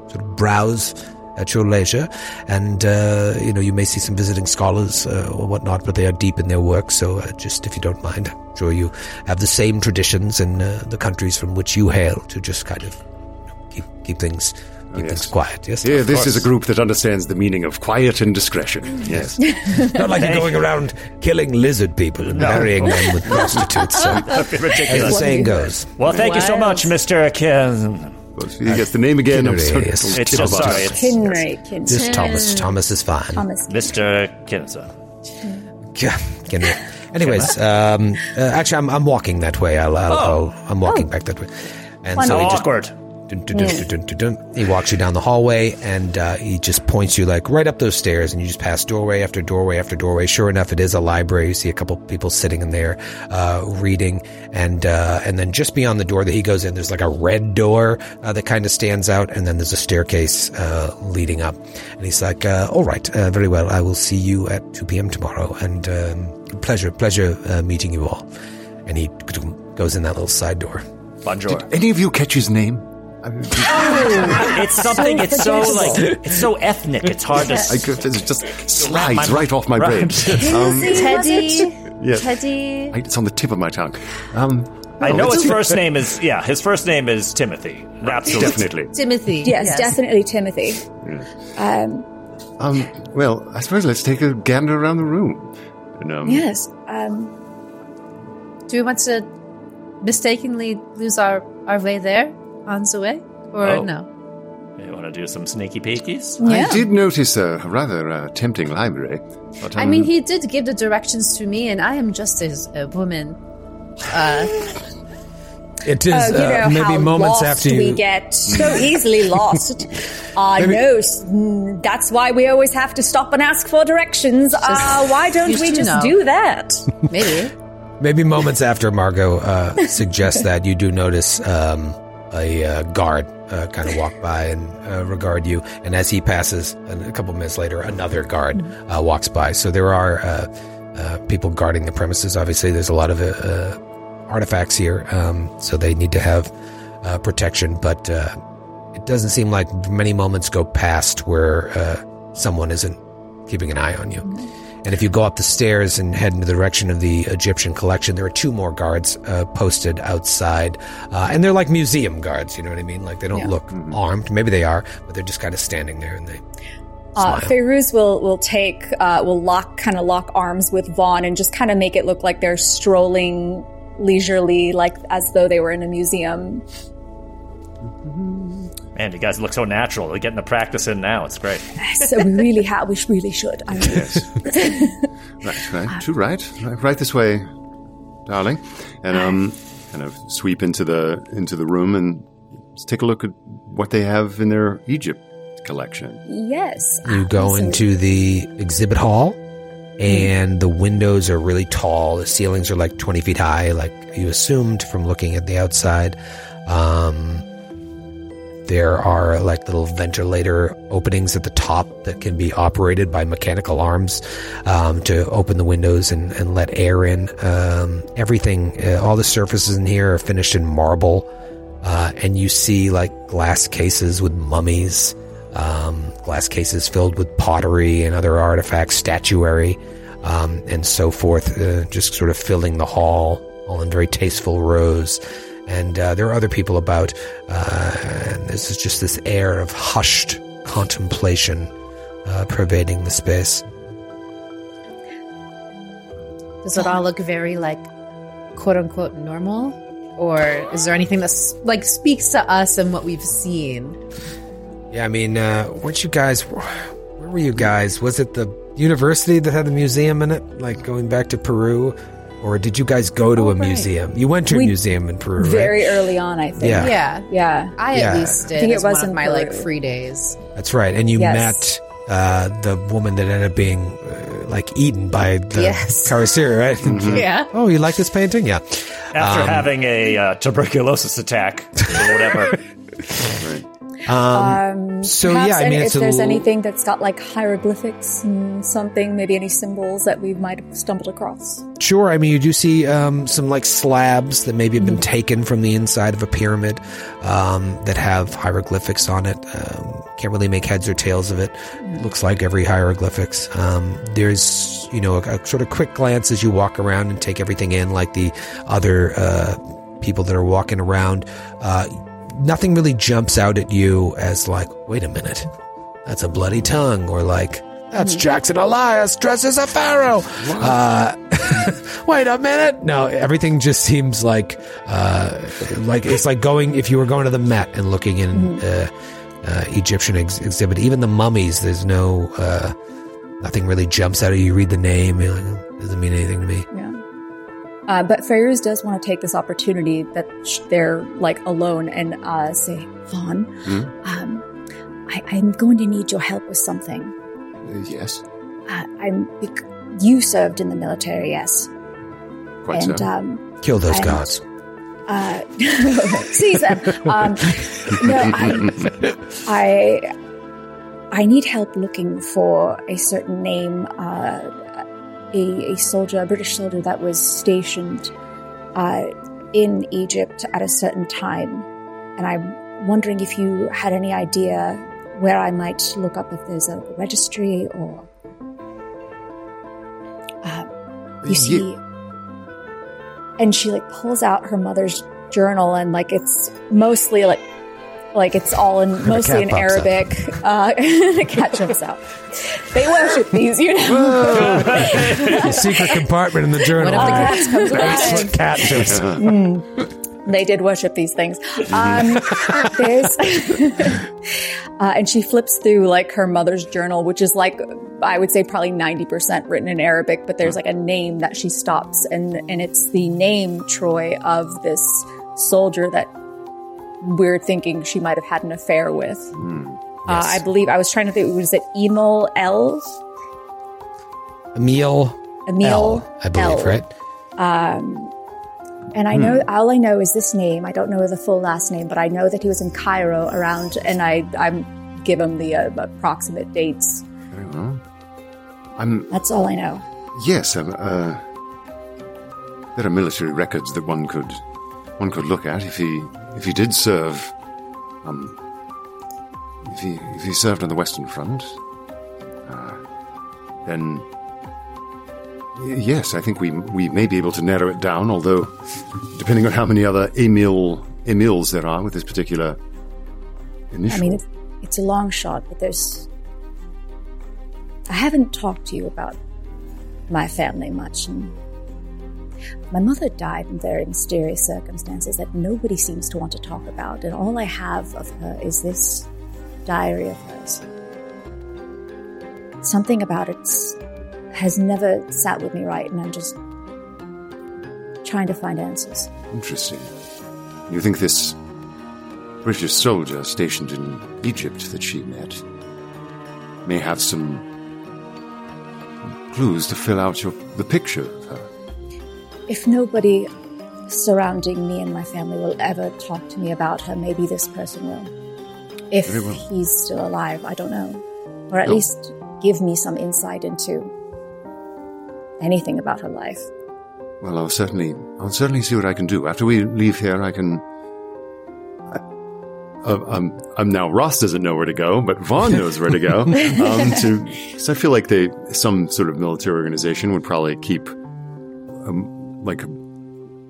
sort of browse at your leisure. And, uh, you know, you may see some visiting scholars uh, or whatnot, but they are deep in their work. So uh, just if you don't mind, I'm sure you have the same traditions in uh, the countries from which you hail to just kind of you know, keep, keep things. Keep things quiet, yes. Yeah, this is a group that understands the meaning of quiet and discretion. Yes. Not like you're going around killing lizard people and marrying them with prostitutes. So, as the saying goes. Well, thank you so much, Mr. Ken. Well, he gets the name again. I'm sorry. Yes. It's Tip just sorry, tongue. it's Kinray, Kinray. Just Thomas. Thomas is fine. Thomas. Mr. Kinza. Yeah, can we- Anyways, um, uh, actually, I'm, I'm walking that way. I'll, I'll, I'll, I'm walking back that way. And so How he just awkward. Dun, dun, dun, dun, dun, dun, dun. he walks you down the hallway and uh, he just points you like right up those stairs and you just pass doorway after doorway after doorway. Sure enough, it is a library. You see a couple people sitting in there uh, reading and uh, and then just beyond the door that he goes in, there's like a red door uh, that kind of stands out and then there's a staircase uh, leading up. And he's like, uh, all right, uh, very well. I will see you at 2 p.m. tomorrow and um, pleasure, pleasure uh, meeting you all. And he goes in that little side door. Bonjour. Any of you catch his name? It's something. It's so like it's so ethnic. It's hard to. I, it just slides right off my brain. Um, Teddy. yes. Teddy. I- It's on the tip of my tongue. Um, I no, know his first name is yeah. His first name is Timothy. Absolutely. Definitely. Timothy. Yes, definitely Timothy. Um, Um, well, I suppose let's take a gander around the room. And, um, yes. Um, Do we want to mistakenly lose our, our way there on the way? Or Oh. no? You want to do some sneaky peekies? yeah. I did notice a rather uh, tempting library. But, I um, mean, he did give the directions to me, and I am just as a woman. Uh, It is Oh, you know uh, maybe how moments lost after you. we get so easily lost. Uh, no, mm, that's why we always have to stop and ask for directions. Uh, why don't we just know. do that? maybe. Maybe moments after Margot uh, suggests that, you do notice um, a uh, guard uh, kind of walk by and uh, regard you. And as he passes, a couple minutes later, another guard uh, walks by. So there are uh, uh, people guarding the premises. Obviously, there's a lot of uh, artifacts here, um, so they need to have uh, protection. But uh, it doesn't seem like many moments go past where uh, someone isn't keeping an eye on you. And if you go up the stairs and head in the direction of the Egyptian collection, there are two more guards uh, posted outside. Uh, and they're like museum guards, you know what I mean? Like they don't look armed. Maybe they are, but they're just kind of standing there and they Uh. Fairuz will will take uh, will lock kind of lock arms with Vaughn and just kind of make it look like they're strolling leisurely, like as though they were in a museum. Man, you guys look so natural. They're getting the practice in now. It's great. So we really have, we really should. I mean, Yes. right, right. Too right. right. Right this way, darling. And um, kind of sweep into the into the room and take a look at what they have in their Egypt collection. yes. You go into the exhibit hall, and the windows are really tall. The ceilings are like 20 feet high, like you assumed from looking at the outside. Um, there are like little ventilator openings at the top that can be operated by mechanical arms um, to open the windows and, and let air in. Um, everything, uh, all the surfaces in here are finished in marble. Uh, and you see like glass cases with mummies, um, glass cases filled with pottery and other artifacts, statuary, um, and so forth, uh, just sort of filling the hall, all in very tasteful rows. And uh, there are other people about, uh, and this is just this air of hushed contemplation uh, pervading the space. Does it all look very like quote unquote normal? Or is there anything that's like speaks to us and what we've seen? Yeah, I mean, uh, weren't you guys? Where were you guys? Was it the university that had the museum in it? Like going back to Peru, or did you guys go to a museum? You went to a We- museum in Peru, Very right? early on, I think. Yeah. Yeah. Yeah. I Yeah. at least did. I think it as one was of in my like free days. That's right. And you Yes. met uh, the woman that ended up being uh, like eaten by the Yes. Karasir, right? Yeah. Oh, you like this painting? Yeah. After Um, having a uh, tuberculosis attack or whatever. Um, so Perhaps yeah, I mean, if there's l- anything that's got like hieroglyphics and something, maybe any symbols that we might have stumbled across. Sure. I mean, you do see um, some like slabs that maybe have been taken from the inside of a pyramid um, that have hieroglyphics on it. Um, can't really make heads or tails of it. Looks like every hieroglyphics. Um, there's, you know, a, a sort of quick glance as you walk around and take everything in, like the other uh, people that are walking around. Uh, nothing really jumps out at you as like, wait a minute, that's a bloody tongue, or like, that's Jackson Elias dressed as a pharaoh. Uh, wait a minute. No, everything just seems like, uh, like it's like going, if you were going to the Met and looking in, uh, uh, Egyptian ex- exhibit, even the mummies, there's no, uh, nothing really jumps out at you. You read the name, you're like, "Oh, doesn't mean anything to me. Yeah. Uh, but Fairuz does want to take this opportunity that sh- they're like alone and uh, say, Vaughn, um, I- I'm going to need your help with something. Uh, yes, Uh, I'm bec- you served in the military, yes, quite and so. um, Kill those And- gods. uh, season. Um, no, I, I, I need help looking for a certain name, uh, a, a soldier, a British soldier that was stationed uh, in Egypt at a certain time, and I'm wondering if you had any idea where I might look up if there's a registry or. Uh, you see and she like pulls out her mother's journal and like it's mostly like like it's all in mostly in cat pops up. Arabic. Uh, the cat jumps out. They worship these, you know. Secret compartment in the journal. One of the cats comes alive. cat just they did worship these things. Um, there's, uh, and she flips through like her mother's journal, which is like I would say probably ninety percent written in Arabic, but there's like a name that she stops, and and it's the name Troy of this soldier that we're thinking she might have had an affair with. Uh, I believe I was trying to think. Was it Emil L? Emil Emil L, I believe, L. right? And I know all I know is this name. I don't know the full last name, but I know that he was in Cairo around, and I I'm give him the uh, approximate dates. Very well. I'm That's all I know. yes. Um, uh, there are military records that one could one could look at if he if he did serve. Um, if he if he served on the Western Front, uh, then yes, I think we we may be able to narrow it down. Although, depending on how many other Emil Emils there are with this particular initial. I mean, it's, it's a long shot, but there's. I haven't talked to you about my family much, and my mother died in very mysterious circumstances that nobody seems to want to talk about, and all I have of her is this diary of hers. Something about it has never sat with me right, and I'm just trying to find answers. Interesting. You think this British soldier stationed in Egypt that she met may have some clues to fill out your, the picture of her? If nobody surrounding me and my family will ever talk to me about her, maybe this person will. If well. he's still alive, I don't know. Or at No. least give me some insight into anything about her life. Well, I'll certainly, I'll certainly see what I can do. After we leave here, I can. I, uh, I'm now. Ross doesn't know where to go, but Vaughn knows where to go. Um, to, so I feel like they, some sort of military organization would probably keep, um, like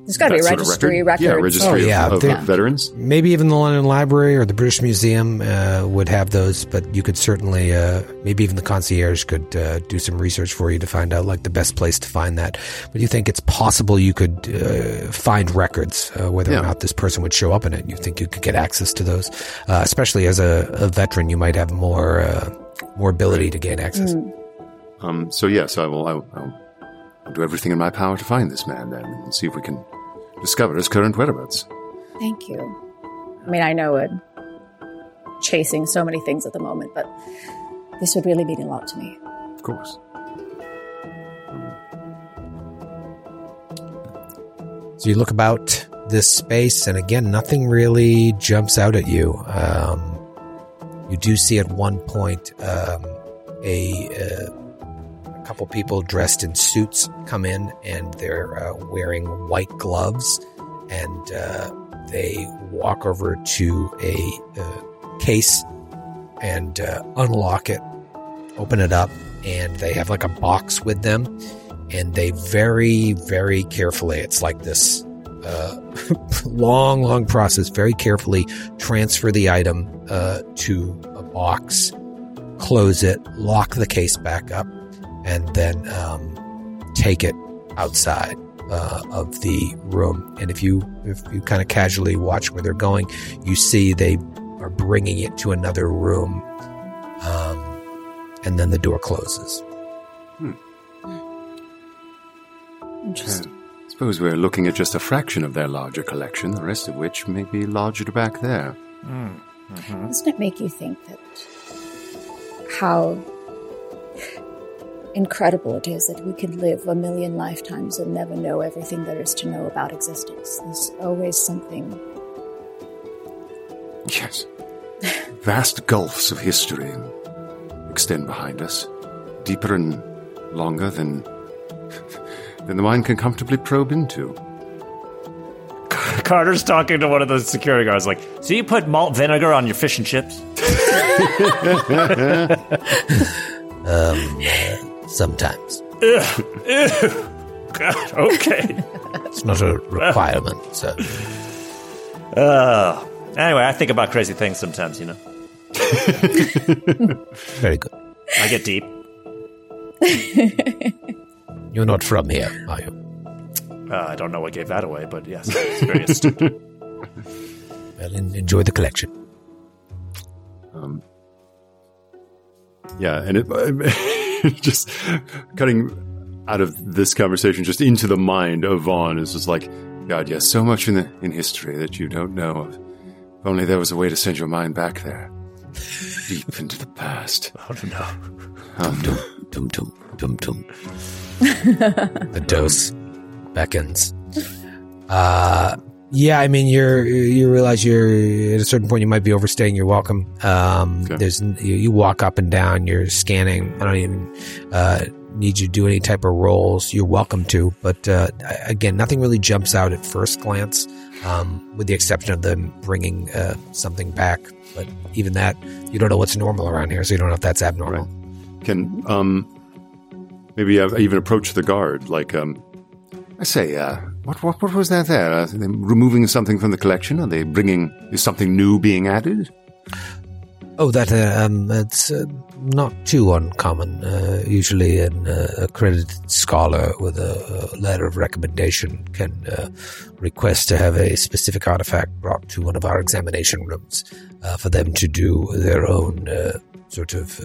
There's got to be a that sort of registry record. Yeah, registry Oh, of- yeah, of, they- of veterans. Maybe even the London Library or the British Museum uh, would have those, but you could certainly, uh, maybe even the concierge could uh, do some research for you to find out like the best place to find that. But you think it's possible you could uh, find records, uh, whether Yeah. or not this person would show up in it? You think you could get access to those, uh, especially as a, a veteran, you might have more uh, more ability to gain access. Um, so yes, I will. I will I'll, I'll do everything in my power to find this man then, and see if we can discover his current whereabouts. Thank you. I mean, I know it chasing so many things at the moment, but this would really mean a lot to me. Of course. So you look about this space, and again, nothing really jumps out at you. Um, You do see at one point um, a, uh, a couple people dressed in suits come in, and they're uh, wearing white gloves, and uh, they walk over to a uh, case and uh, unlock it, open it up, and they have like a box with them, and they very, very carefully. It's like this uh, long, long process. Very carefully transfer the item uh, to a box, close it, lock the case back up, and then um, take it outside uh, of the room. And if you if you kind of casually watch where they're going, you see they are bringing it to another room, um, and then the door closes. Interesting. I suppose we're looking at just a fraction of their larger collection, the rest of which may be lodged back there. Doesn't it make you think that how incredible it is that we can live a million lifetimes and never know everything there is to know about existence? There's always something. Yes. Vast gulfs of history extend behind us, deeper and longer than than the mind can comfortably probe into. Carter's talking to one of the security guards, like, "So you put malt vinegar on your fish and chips?" Um, sometimes. God, okay. It's not a requirement, so. Uh, anyway, I think about crazy things sometimes. You know, Very good. I get deep. You're not from here, are you? Uh, I don't know what gave that away, but yes, it's very astute. Well, enjoy the collection. Um, Yeah, and it just cutting out of this conversation just into the mind of Vaughn is just like, God, yes, so much in the in history that you don't know of. If only there was a way to send your mind back there, deep into the past. oh no. Um, Dum dum dum dum. the dose beckons. Uh, yeah, I mean, you're you realize you're at a certain point you might be overstaying your welcome. Um, Okay. there's you, you walk up and down, you're scanning. I don't even uh, need you to do any type of rolls. You're welcome to, but uh, again, nothing really jumps out at first glance, um, with the exception of them bringing uh, something back. But even that, you don't know what's normal around here, so you don't know if that's abnormal. can um maybe uh, even approach the guard like um I say uh what what what was that there? Are they removing something from the collection? Are they bringing is something new being added? Oh, that uh, um, it's uh, not too uncommon. Uh, usually, an uh, accredited scholar with a, a letter of recommendation can uh, request to have a specific artifact brought to one of our examination rooms uh, for them to do their own sort of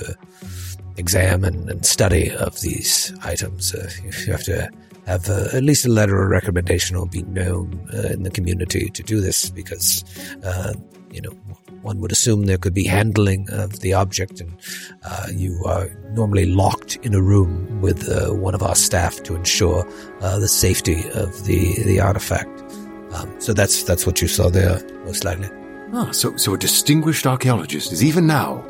exam and, and study of these items. Uh, you have to have uh, at least a letter of recommendation or be known uh, in the community to do this because, uh, you know, one would assume there could be handling of the object, and uh, you are normally locked in a room with uh, one of our staff to ensure the safety of the the artifact. Um, so that's that's what you saw there, most likely. Ah, so so a distinguished archaeologist is even now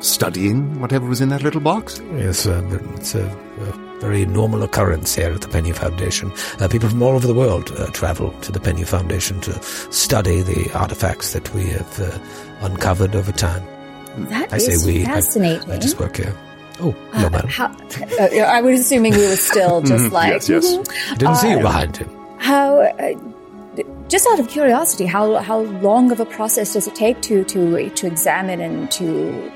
studying whatever was in that little box. Yes, uh, it's a, a very normal occurrence here at the Penhew Foundation. Uh, people from all over the world uh, travel to the Penhew Foundation to study the artifacts that we have uh, uncovered over time. That I is say we. Fascinating. I, just work here. Oh, hello, Uh, madam. How, uh, I was assuming we were still just like, yes, yes. mhm. I didn't see you behind him. How, uh, just out of curiosity, how how long of a process does it take to to to examine and to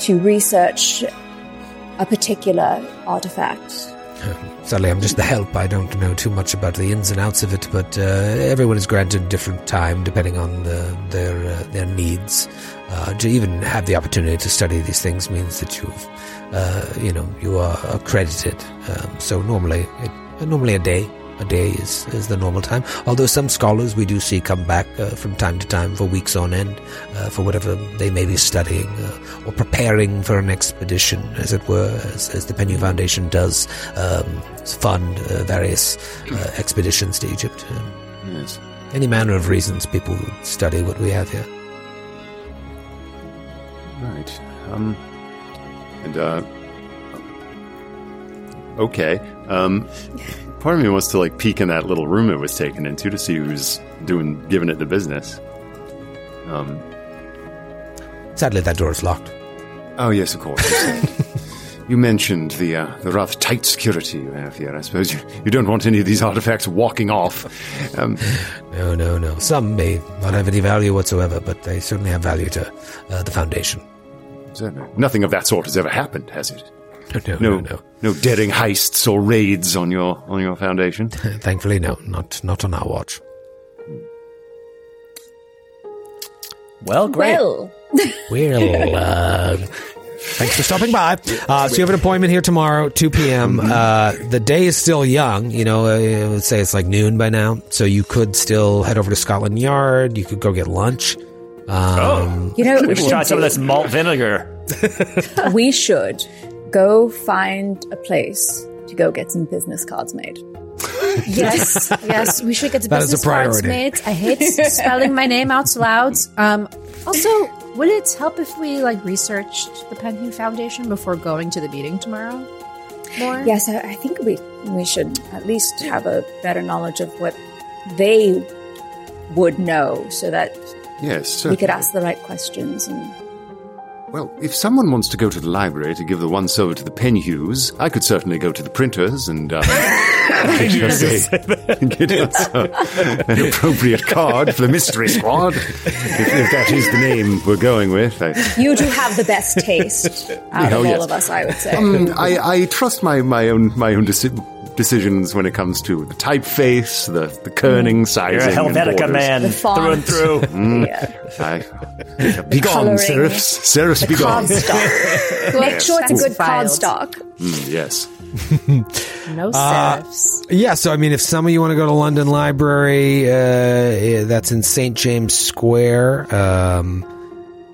to research a particular artifact? Sadly, I'm just the help. I don't know too much about the ins and outs of it, but uh, everyone is granted different time depending on the, their uh, their needs. Uh, to even have the opportunity to study these things means that you've, uh, you know, you are accredited. Um, so normally, it, normally a day. A day is, is the normal time. Although some scholars we do see come back uh, from time to time for weeks on end uh, for whatever they may be studying uh, or preparing for an expedition, as it were, as, as the Penhew Foundation does um, fund uh, various uh, expeditions to Egypt. Um, Yes. any manner of reasons people study what we have here. Right. Um. And uh. Okay. Um. Part of me wants to like peek in that little room it was taken into to see who's doing giving it the business. Um. Sadly, that door is locked. Oh yes, of course. you. You mentioned the uh, the rather tight security you have here. I suppose you, you don't want any of these artifacts walking off. Um, No, no, no. Some may not have any value whatsoever, but they certainly have value to uh, the Foundation. so nothing of that sort has ever happened, has it? No, no, No, no. no. no daring heists or raids on your on your foundation. Thankfully, no. Not not on our watch. Well, great. Well, Well, uh, thanks for stopping by. Uh, so you have an appointment here tomorrow, 2 p.m. Uh, the day is still young. You know, uh, let's say it's like noon by now. So you could still head over to Scotland Yard. You could go get lunch. Um, you know we we should try some of this malt vinegar. We should go find a place to go get some business cards made. Yes, yes, we should get the That is business cards priority. made. I hate spelling my name out loud. Um, also, would it help if we like researched the Penhew Foundation before going to the meeting tomorrow? More? Yes, I, I think we we should at least have a better knowledge of what they would know, so that Yes, we could ask the right questions. And Well, if someone wants to go to the library to give the once over to the Penhews, I could certainly go to the printers and um, get, us a, get us an appropriate card for the mystery squad. If, if that is the name we're going with, I, you do have the best taste out Oh, of all yes. of us, I would say. um, I, I trust my, my own my own deci- decisions when it comes to the typeface, the the kerning, sizing, You're a and Helvetica man The through and font. through. yeah. I, be gone, serifs, serifs, be gone. Cardstock. Make sure it's a good Filed. cardstock. Mm, yes. No Uh, serifs. yeah, so I mean, if some of you want to go to London Library, uh, that's in St. James Square. Um,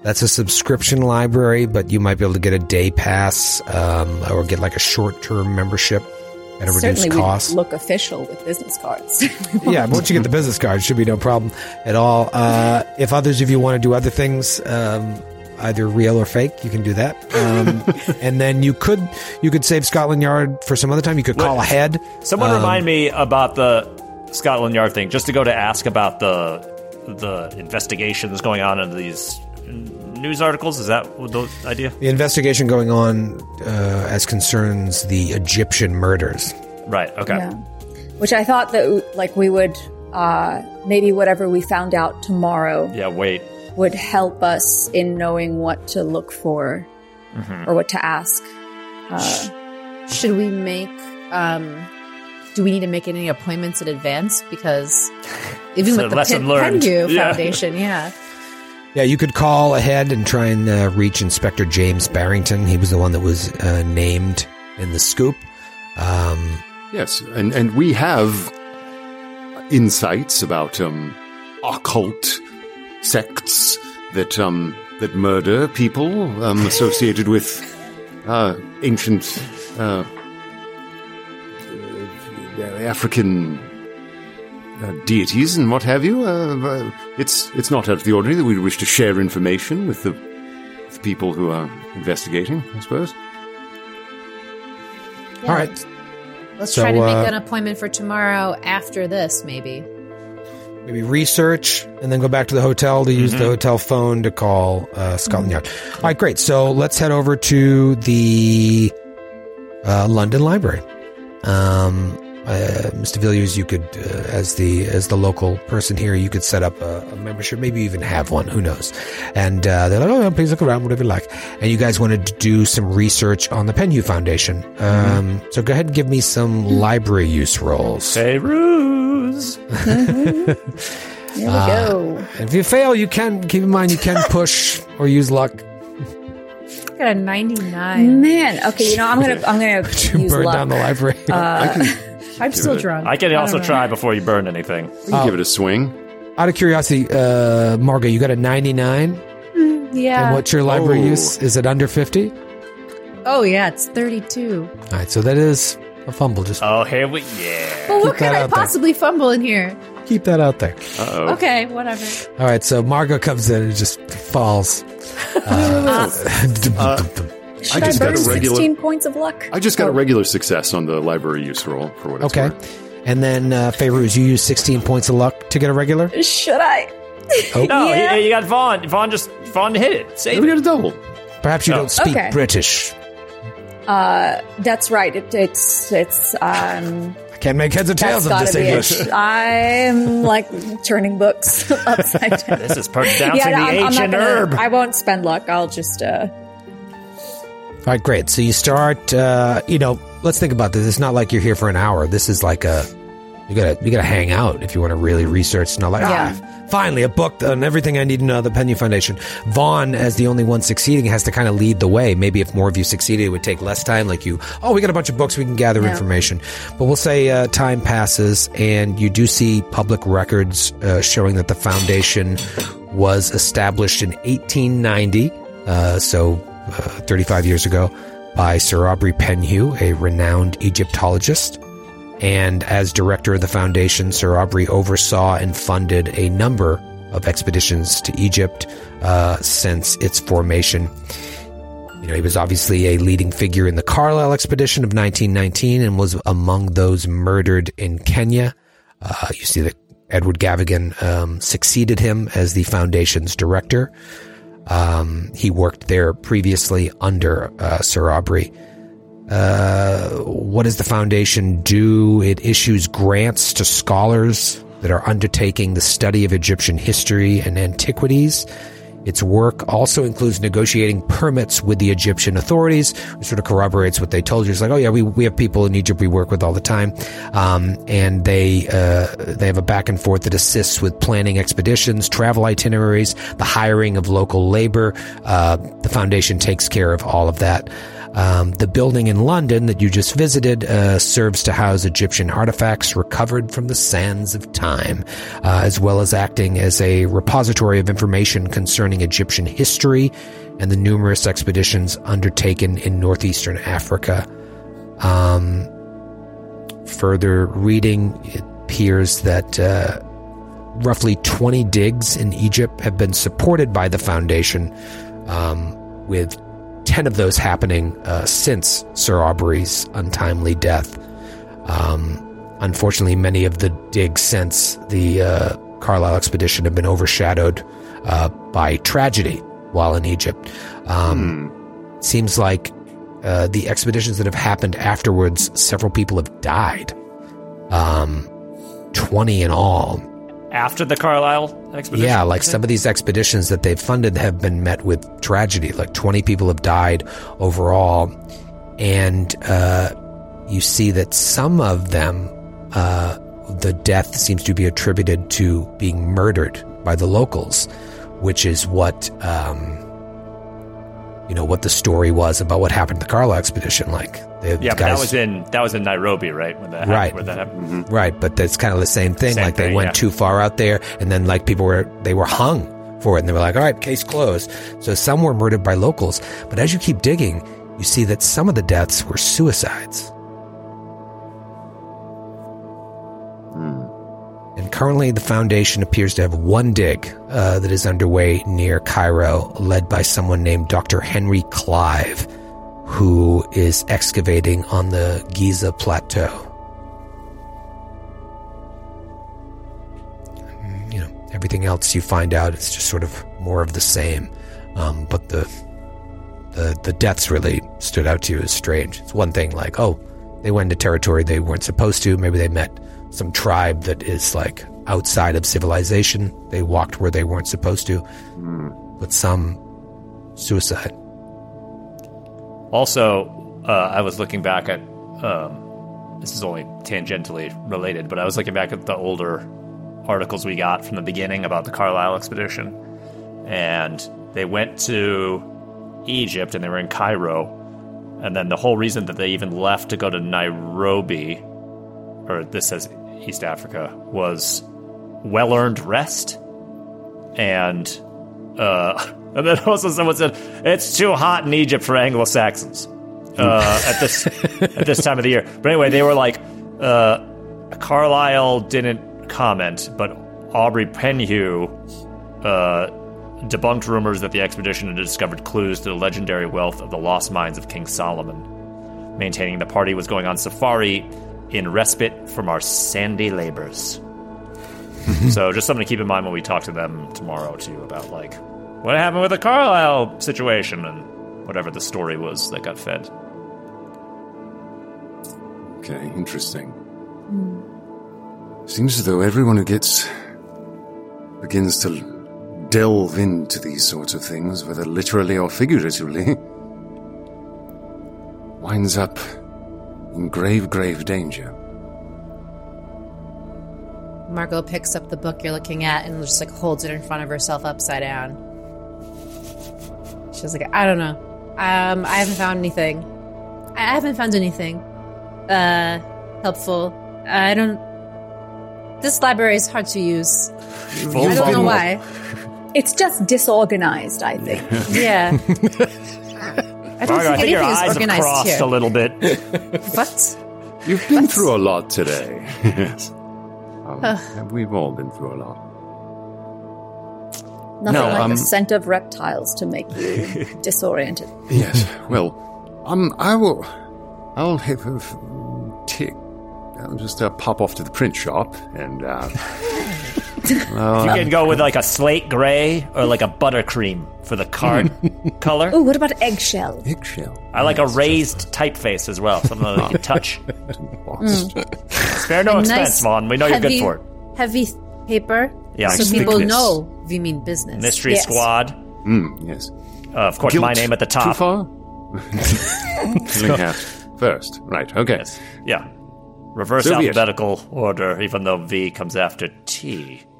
that's a subscription library, but you might be able to get a day pass um, or get like a short term membership at a reduced Certainly, cost. look official with business cards. yeah, once you get the business card, it should be no problem at all. Uh, if others of you want to do other things, um, either real or fake, you can do that. Um, and then you could you could save Scotland Yard for some other time. You could call What? ahead. Someone Um, remind me about the Scotland Yard thing, just to go to ask about the the investigations going on in these news articles. Is that the idea? The investigation going on uh, as concerns the Egyptian murders. Right. Okay. Yeah. Which I thought that like we would uh, maybe whatever we found out tomorrow Yeah. Wait. Would help us in knowing what to look for Mm-hmm. or what to ask. Should we make? Um, do we need to make any appointments in advance? Because even It's with the lesson Pen- learned. Penhew Yeah. Foundation, yeah. Yeah, you could call ahead and try and uh, reach Inspector James Barrington. He was the one that was uh, named in the scoop. Um, Yes, and and we have insights about um, occult sects that um, that murder people um, associated with uh, ancient uh, uh, African uh, deities and what have you. Uh, uh, it's it's not out of the ordinary that we wish to share information with the, with the people who are investigating. I suppose. All right. Let's So, try to uh, make an appointment for tomorrow after this, maybe. Maybe research and then go back to the hotel to use the hotel phone to call uh, Scotland Yard. All right, great. So let's head over to the uh, London Library. Um, uh, Mr. Villiers, you could, uh, as the as the local person here, you could set up a, a membership. Maybe even have one. Who knows? And uh, they're like, "Oh, yeah, please look around, whatever you like." And you guys wanted to do some research on the Penhew Foundation. Um, So go ahead and give me some library use rolls. Beirut. Mm-hmm. There we ah, go. If you fail, you can keep in mind you can push or use luck I got a 99. Man, okay, you know I'm gonna I'm gonna to use burn luck. down the library. Uh, I'm still it- drunk. I can also don't try before you burn anything. We can oh. give it a swing. Out of curiosity, uh, Margot, you got a 99? Mm, yeah. and what's your library Oh. use? Is it under 50? oh, yeah, it's 32. All right, so that is a fumble. Just Oh, here we. Yeah. Well, what Keep could that I out there. possibly fumble in here? keep that out there. Uh oh. Okay, whatever. All right, so Margot comes in and just falls. Should I, just got burn a regular- 16 points of luck? I just got Oh, a regular success on the library use roll for what it's Okay. worth. And then uh, Fairuz, you use 16 points of luck to get a regular. Should I? No, Yeah. you, you got Vaughn. Vaughn just Vaughn hit it. Save We it. got a double. Perhaps you Oh. don't speak Okay. British. Uh, that's right. It, it's it's um. I can't make heads or That's tails of gotta this be English. it. I'm like turning books upside down. This is pronouncing no, the I'm, I'm not in gonna, herb. I won't spend luck. I'll just uh. All right, great. So you start. Uh, you know, let's think about this. It's not like you're here for an hour. This is like a you gotta you gotta hang out if you want to really research. It's not like Yeah. ah, finally a book on everything I need to know. The Penhew Foundation. Vaughn, as the only one succeeding, has to kind of lead the way. Maybe if more of you succeeded, it would take less time. Like you, oh, we got a bunch of books, we can gather information. But we'll say uh, time passes, and you do see public records uh, showing that the foundation was established in 1890. Uh, so uh, 35 years ago by Sir Aubrey Penhew, a renowned Egyptologist. And as director of the foundation, Sir Aubrey oversaw and funded a number of expeditions to Egypt uh, since its formation. You know, he was obviously a leading figure in the Carlyle expedition of 1919 and was among those murdered in Kenya. Uh, you see that Edward Gavigan um, succeeded him as the foundation's director. Um, he worked there previously under uh, Sir Aubrey. Uh, what does the foundation do? It issues grants to scholars that are undertaking the study of Egyptian history and antiquities. Its work also includes negotiating permits with the Egyptian authorities, which sort of corroborates what they told you. It's like, oh yeah, we, we have people in Egypt we work with all the time, um, and they uh, they have a back and forth that assists with planning expeditions, travel itineraries, the hiring of local labor. Uh, the foundation takes care of all of that. Um, the building in London that you just visited uh, serves to house Egyptian artifacts recovered from the sands of time, uh, as well as acting as a repository of information concerning Egyptian history and the numerous expeditions undertaken in northeastern Africa. Um, further reading, it appears that uh, roughly 20 digs in Egypt have been supported by the foundation, um, with 10 of those happening uh, since Sir Aubrey's untimely death. Um, unfortunately, many of the digs since the uh, Carlyle expedition have been overshadowed uh, by tragedy while in Egypt. Um, Seems like uh, the expeditions that have happened afterwards, several people have died. Um, 20 in all. After the Carlyle expedition. Yeah, like some of these expeditions that they've funded have been met with tragedy. Like 20 people have died overall. And uh, you see that some of them, uh, the death seems to be attributed to being murdered by the locals, which is what, um, you know, what the story was about what happened to the Carlyle expedition. Like, the Yeah, but that was in that was in Nairobi, right? When that happened, Right. Where that happened. Right, but that's kind of the same thing. Same like they went yeah. too far out there, and then like people were they were hung for it, and they were like, "All right, case closed." So some were murdered by locals, but as you keep digging, you see that some of the deaths were suicides. And currently, the foundation appears to have one dig uh, that is underway near Cairo, led by someone named Dr. Henry Clive, who is excavating on the Giza Plateau. you know everything else you find out it's just sort of more of the same. Um, but the the the deaths really stood out to you as strange. It's one thing like oh they went into territory they weren't supposed to. Maybe they met some tribe that is like outside of civilization. They walked where they weren't supposed to. But some suicide Also, uh, I was looking back at. Um, this is only tangentially related, but I was looking back at the older articles we got from the beginning about the Carlyle expedition, and they went to Egypt and they were in Cairo, and then the whole reason that they even left to go to Nairobi, or this says East Africa, was well earned rest, and uh, and then also someone said it's too hot in Egypt for Anglo Saxons uh, at this at this time of the year. But anyway, they were like, uh, Carlyle didn't comment, but Aubrey Penhew uh, debunked rumors that the expedition had discovered clues to the legendary wealth of the lost mines of King Solomon, maintaining the party was going on safari in respite from our sandy labors. so just something to keep in mind when we talk to them tomorrow too about like what happened with the Carlyle situation and whatever the story was that got fed. Okay, interesting. Seems as though everyone who gets begins to delve into these sorts of things, whether literally or figuratively, winds up in grave, grave danger. Margot picks up the book you're looking at and just like holds it in front of herself upside down. She's like, I don't know. Um, I haven't found anything. I haven't found anything uh helpful. I don't. This library is hard to use. I don't know why. It's just disorganized, I think. Yeah. I don't Margo, I think think your anything is eyes have organized crossed here. a little bit. What? You've been through a lot today. yes. Um, we've all been through a lot. Nothing No, like um, the scent of reptiles to make you disoriented. Yes. Well, um, I will. I'll have a tick. I'll just uh, pop off to the print shop and. Uh, You can go with like a slate gray or like a buttercream for the card color. Oh, what about eggshell? eggshell. I like a raised typeface as well, something that you can touch. Box. Spare no A expense, nice Vaughn. We know you're good for it. Heavy paper. Yeah, so people thickness. know we mean business. Mystery Yes. Squad. Mm, yes. Uh, of course, my name at the top. Too top. far? Killing half first. Right. Okay. Yes. Yeah. Reverse So alphabetical order, even though V comes after T.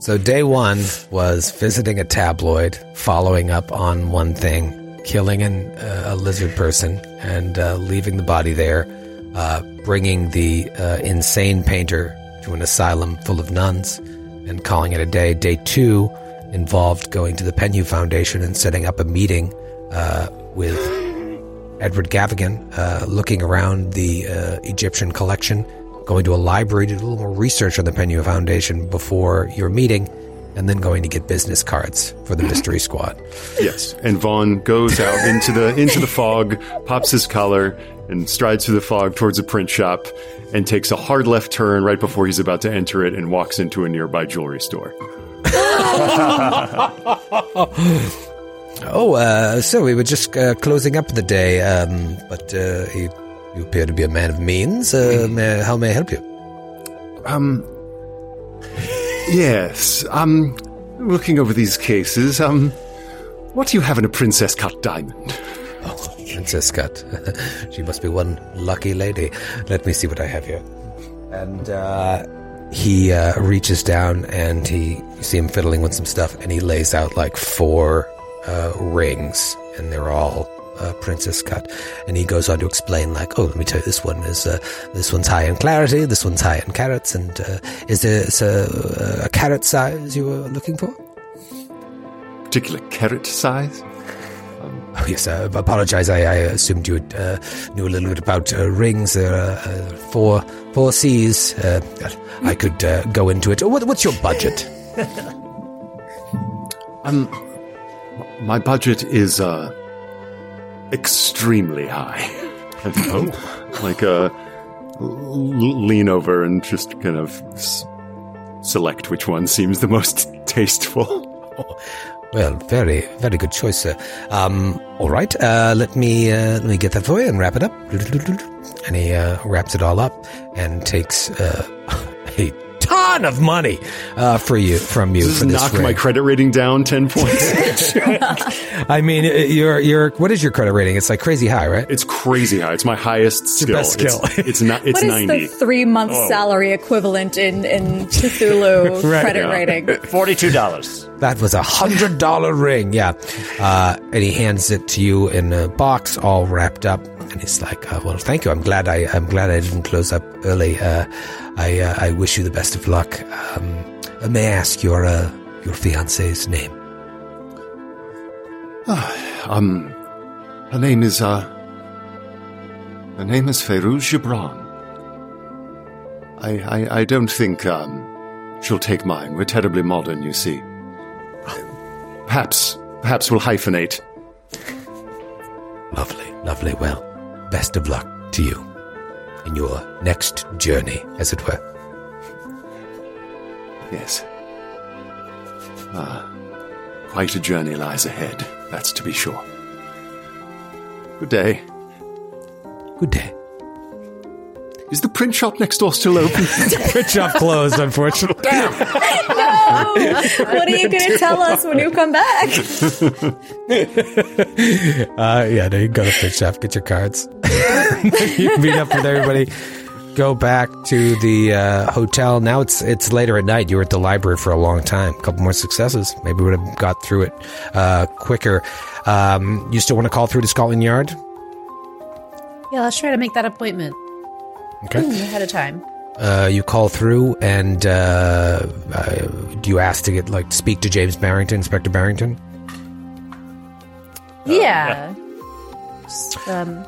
So day one was visiting a tabloid, following up on one thing, killing an, uh, a lizard person, and uh, leaving the body there, uh, bringing the uh, insane painter to an asylum full of nuns, and calling it a day. Day two involved going to the Penhew Foundation and setting up a meeting uh, with Edward Gavigan, uh, looking around the uh, Egyptian collection, going to a library to do a little more research on the Penhew Foundation before your meeting, and then going to get business cards for the Mystery Squad. Yes. And Vaughn goes out into the into the fog, pops his collar, and strides through the fog towards a print shop, and takes a hard left turn right before he's about to enter it, and walks into a nearby jewelry store. Oh, uh, so we were just uh, closing up the day, um, but uh, you, you appear to be a man of means. Uh, may, how may I help you? Um. Yes. Um. Looking over these cases. Um. What do you have in a princess cut diamond? Oh, Princess Cut. she must be one lucky lady. Let me see what I have here. And uh, he uh, reaches down and he you see him fiddling with some stuff, and he lays out like four uh, rings, and they're all uh, princess cut. And he goes on to explain, like, oh, let me tell you, this one is uh, this one's high in clarity, this one's high in carats, and uh, is this a, a carat size you were looking for? Particular carat size? Oh, yes, I apologize. I, I assumed you uh, knew a little bit about uh, rings. There are uh, four, four C's. Uh, I could uh, go into it. What, what's your budget? Um. My budget is uh extremely high. oh. Like uh, l- lean over and just kind of s- select which one seems the most tasteful. Well, very, very good choice, sir. Um, all right, uh, let me uh, let me get that for you and wrap it up. And he uh, wraps it all up and takes uh, a ton of money uh, for you from you Does for this this knock ring. my credit rating down ten points? I mean, your your what is your credit rating? It's like crazy high, right? it's crazy high. It's my highest skill. your best skill. It's, it's not. It's What is ninety. the three month salary equivalent in, in Cthulhu Right. credit Yeah. rating? $42. That was a hundred dollar ring, yeah. Uh, and he hands it to you in a box, all wrapped up. And he's like, uh, "Well, thank you. I'm glad I I'm glad I didn't close up early. Uh, I uh, I wish you the best of luck. Um, uh, may I ask your uh, your fiance's name? Um, her name is uh, her name is Fairuz Gibran. I, I I don't think um she'll take mine. We're terribly modern, you see. perhaps, perhaps we'll hyphenate. Lovely, lovely. Well, best of luck to you in your next journey, as it were. Yes. Ah, quite a journey lies ahead, that's to be sure. Good day. Good day. Is the print shop next door still open? Print shop closed, unfortunately. No. what are you going to tell us when you come back? Uh, yeah, no, you can go to print shop, get your cards. you meet up with everybody. Go back to the uh, hotel. Now it's it's later at night. You were at the library for a long time. A couple more successes. Maybe would have got through it uh, quicker. Um, you still want to call through to Scotland Yard? Yeah, let's try to make that appointment Okay. ahead of time. Uh, you call through, and uh, uh, do you ask to get like speak to James Barrington, Inspector Barrington? yeah. Just, um,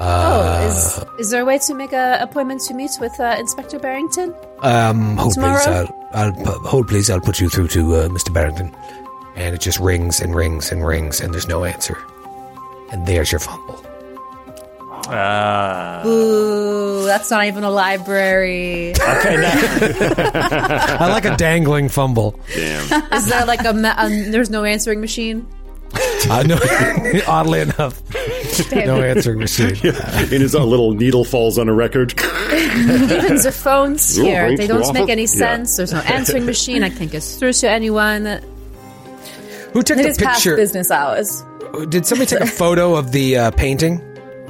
oh, is is there a way to make an appointment to meet with uh, Inspector Barrington? Um, hold please. I'll, I'll pu- hold please. I'll put you through to uh, Mr. Barrington. And it just rings and rings and rings, and there's no answer. And there's your fumble. Uh, Ooh, that's not even a library. okay, now, I like a dangling fumble. Damn. Is there like a ma- um, there's no answering machine? Uh, no, oddly enough, no answering machine. In his uh, little needle falls on a record. Even the phones here, thanks, they don't Waffle. make any Yeah. sense. There's no answering machine. I can't get through to anyone. Who took It the is past picture? business hours. Did somebody take a photo of the uh, painting?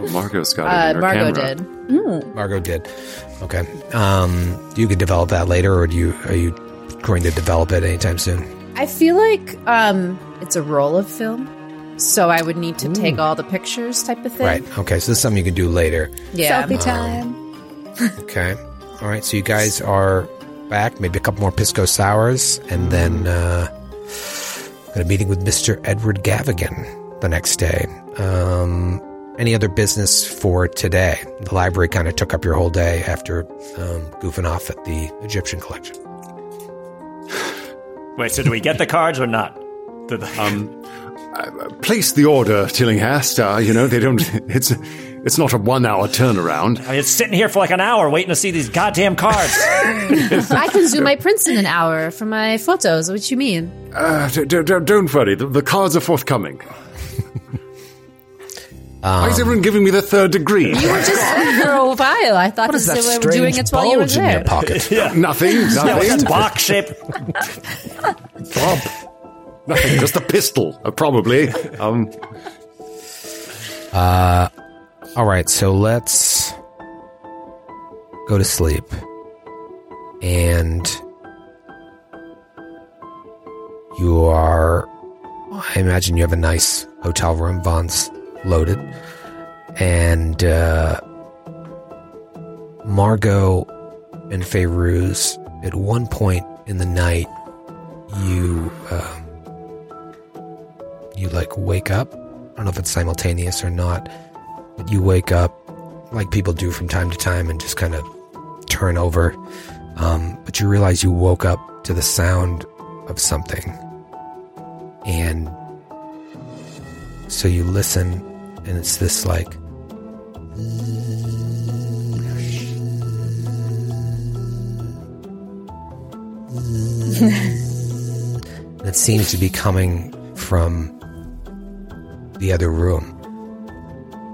Well, Margot's got it Uh, in her Margot camera. did. Margot did. Okay. Um, you could develop that later, or do you are you going to develop it anytime soon? I feel like um, it's a roll of film, so I would need to take all the pictures, type of thing. Right. Okay. So this is something you can do later. Yeah. Selfie time. Okay. All right. So you guys are back. Maybe a couple more pisco sours, and then uh, got a meeting with Mister Edward Gavigan the next day. Um, any other business for today? The library kind of took up your whole day after um, goofing off at the Egyptian collection. wait, so do we get the cards or not? Do the- Um, Place the order, Tillinghast. Uh, you know, they don't. It's it's not a one hour turnaround. I mean, it's sitting here for like an hour waiting to see these goddamn cards. I can zoom my prints in an hour for my photos. What do you mean? Uh, d- d- d- don't worry, the, the cards are forthcoming. Why is everyone giving me the third degree? You were just for a while. I thought What is this that they were doing strange it while you were bulge in your there. pocket? nothing, yeah, like nothing. a box shape. Bob. Nothing, just a pistol, uh, probably. Um, All right, so let's go to sleep. And you are, I imagine you have a nice hotel room, Vaughn's loaded. And uh, Margot and Fairuz, at one point in the night, you um, you like wake up. I don't know if it's simultaneous or not, but you wake up like people do from time to time and just kind of turn over. Um, but you realize you woke up to the sound of something, and so you listen, and it's this like. that seems to be coming from the other room.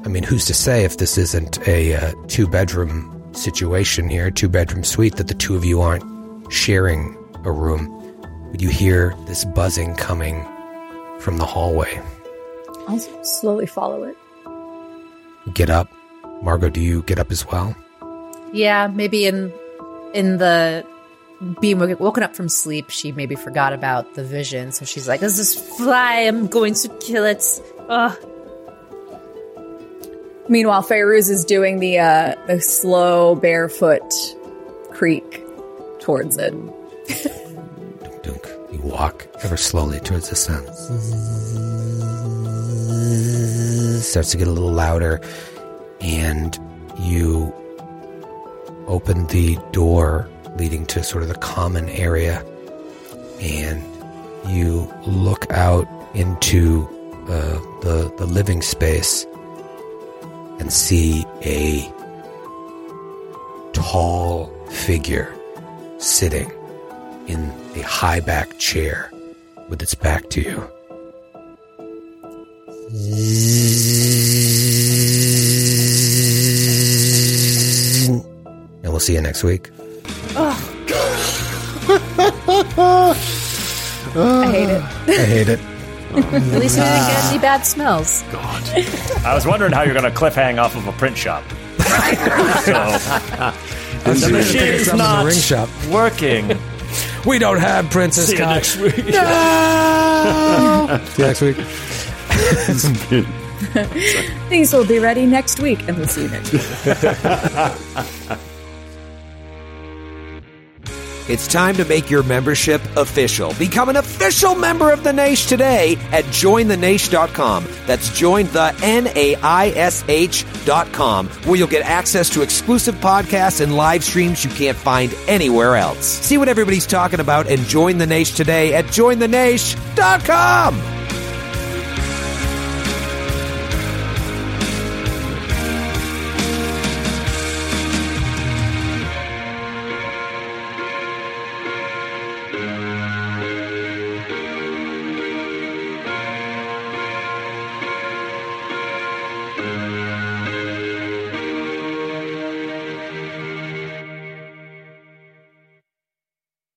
I mean, who's to say if this isn't a uh, two bedroom situation here, two bedroom suite, that the two of you aren't sharing a room? But you hear this buzzing coming from the hallway. I'll slowly follow it. Get up. Margot, do you get up as well? Yeah, maybe in in the being woken up from sleep, she maybe forgot about the vision. So she's like, "This "Is this fly? I'm going to kill it." Ugh. Meanwhile, Fairuz is doing the uh, the slow barefoot creak towards it. Dunk, dunk. You walk ever slowly towards the sound. Starts to get a little louder, and you open the door leading to sort of the common area, and you look out into uh, the the living space and see a tall figure sitting in a high back chair with its back to you. And we'll see you next week. I hate it. I hate it. At least we didn't get any bad smells. God. I was wondering how you're going to cliffhang off of a print shop. so, the machine Pick us is up in the not ring shop. working. We don't have Princess See you Kai. next week. See you next week. These will be ready next week, and we'll see you next week. It's time to make your membership official. Become an official member of the Naish today at jointhenaish.com. That's join the N-A-I-S-H dot com, where you'll get access to exclusive podcasts and live streams you can't find anywhere else. See what everybody's talking about and join the Naish today at jointhenaish.com.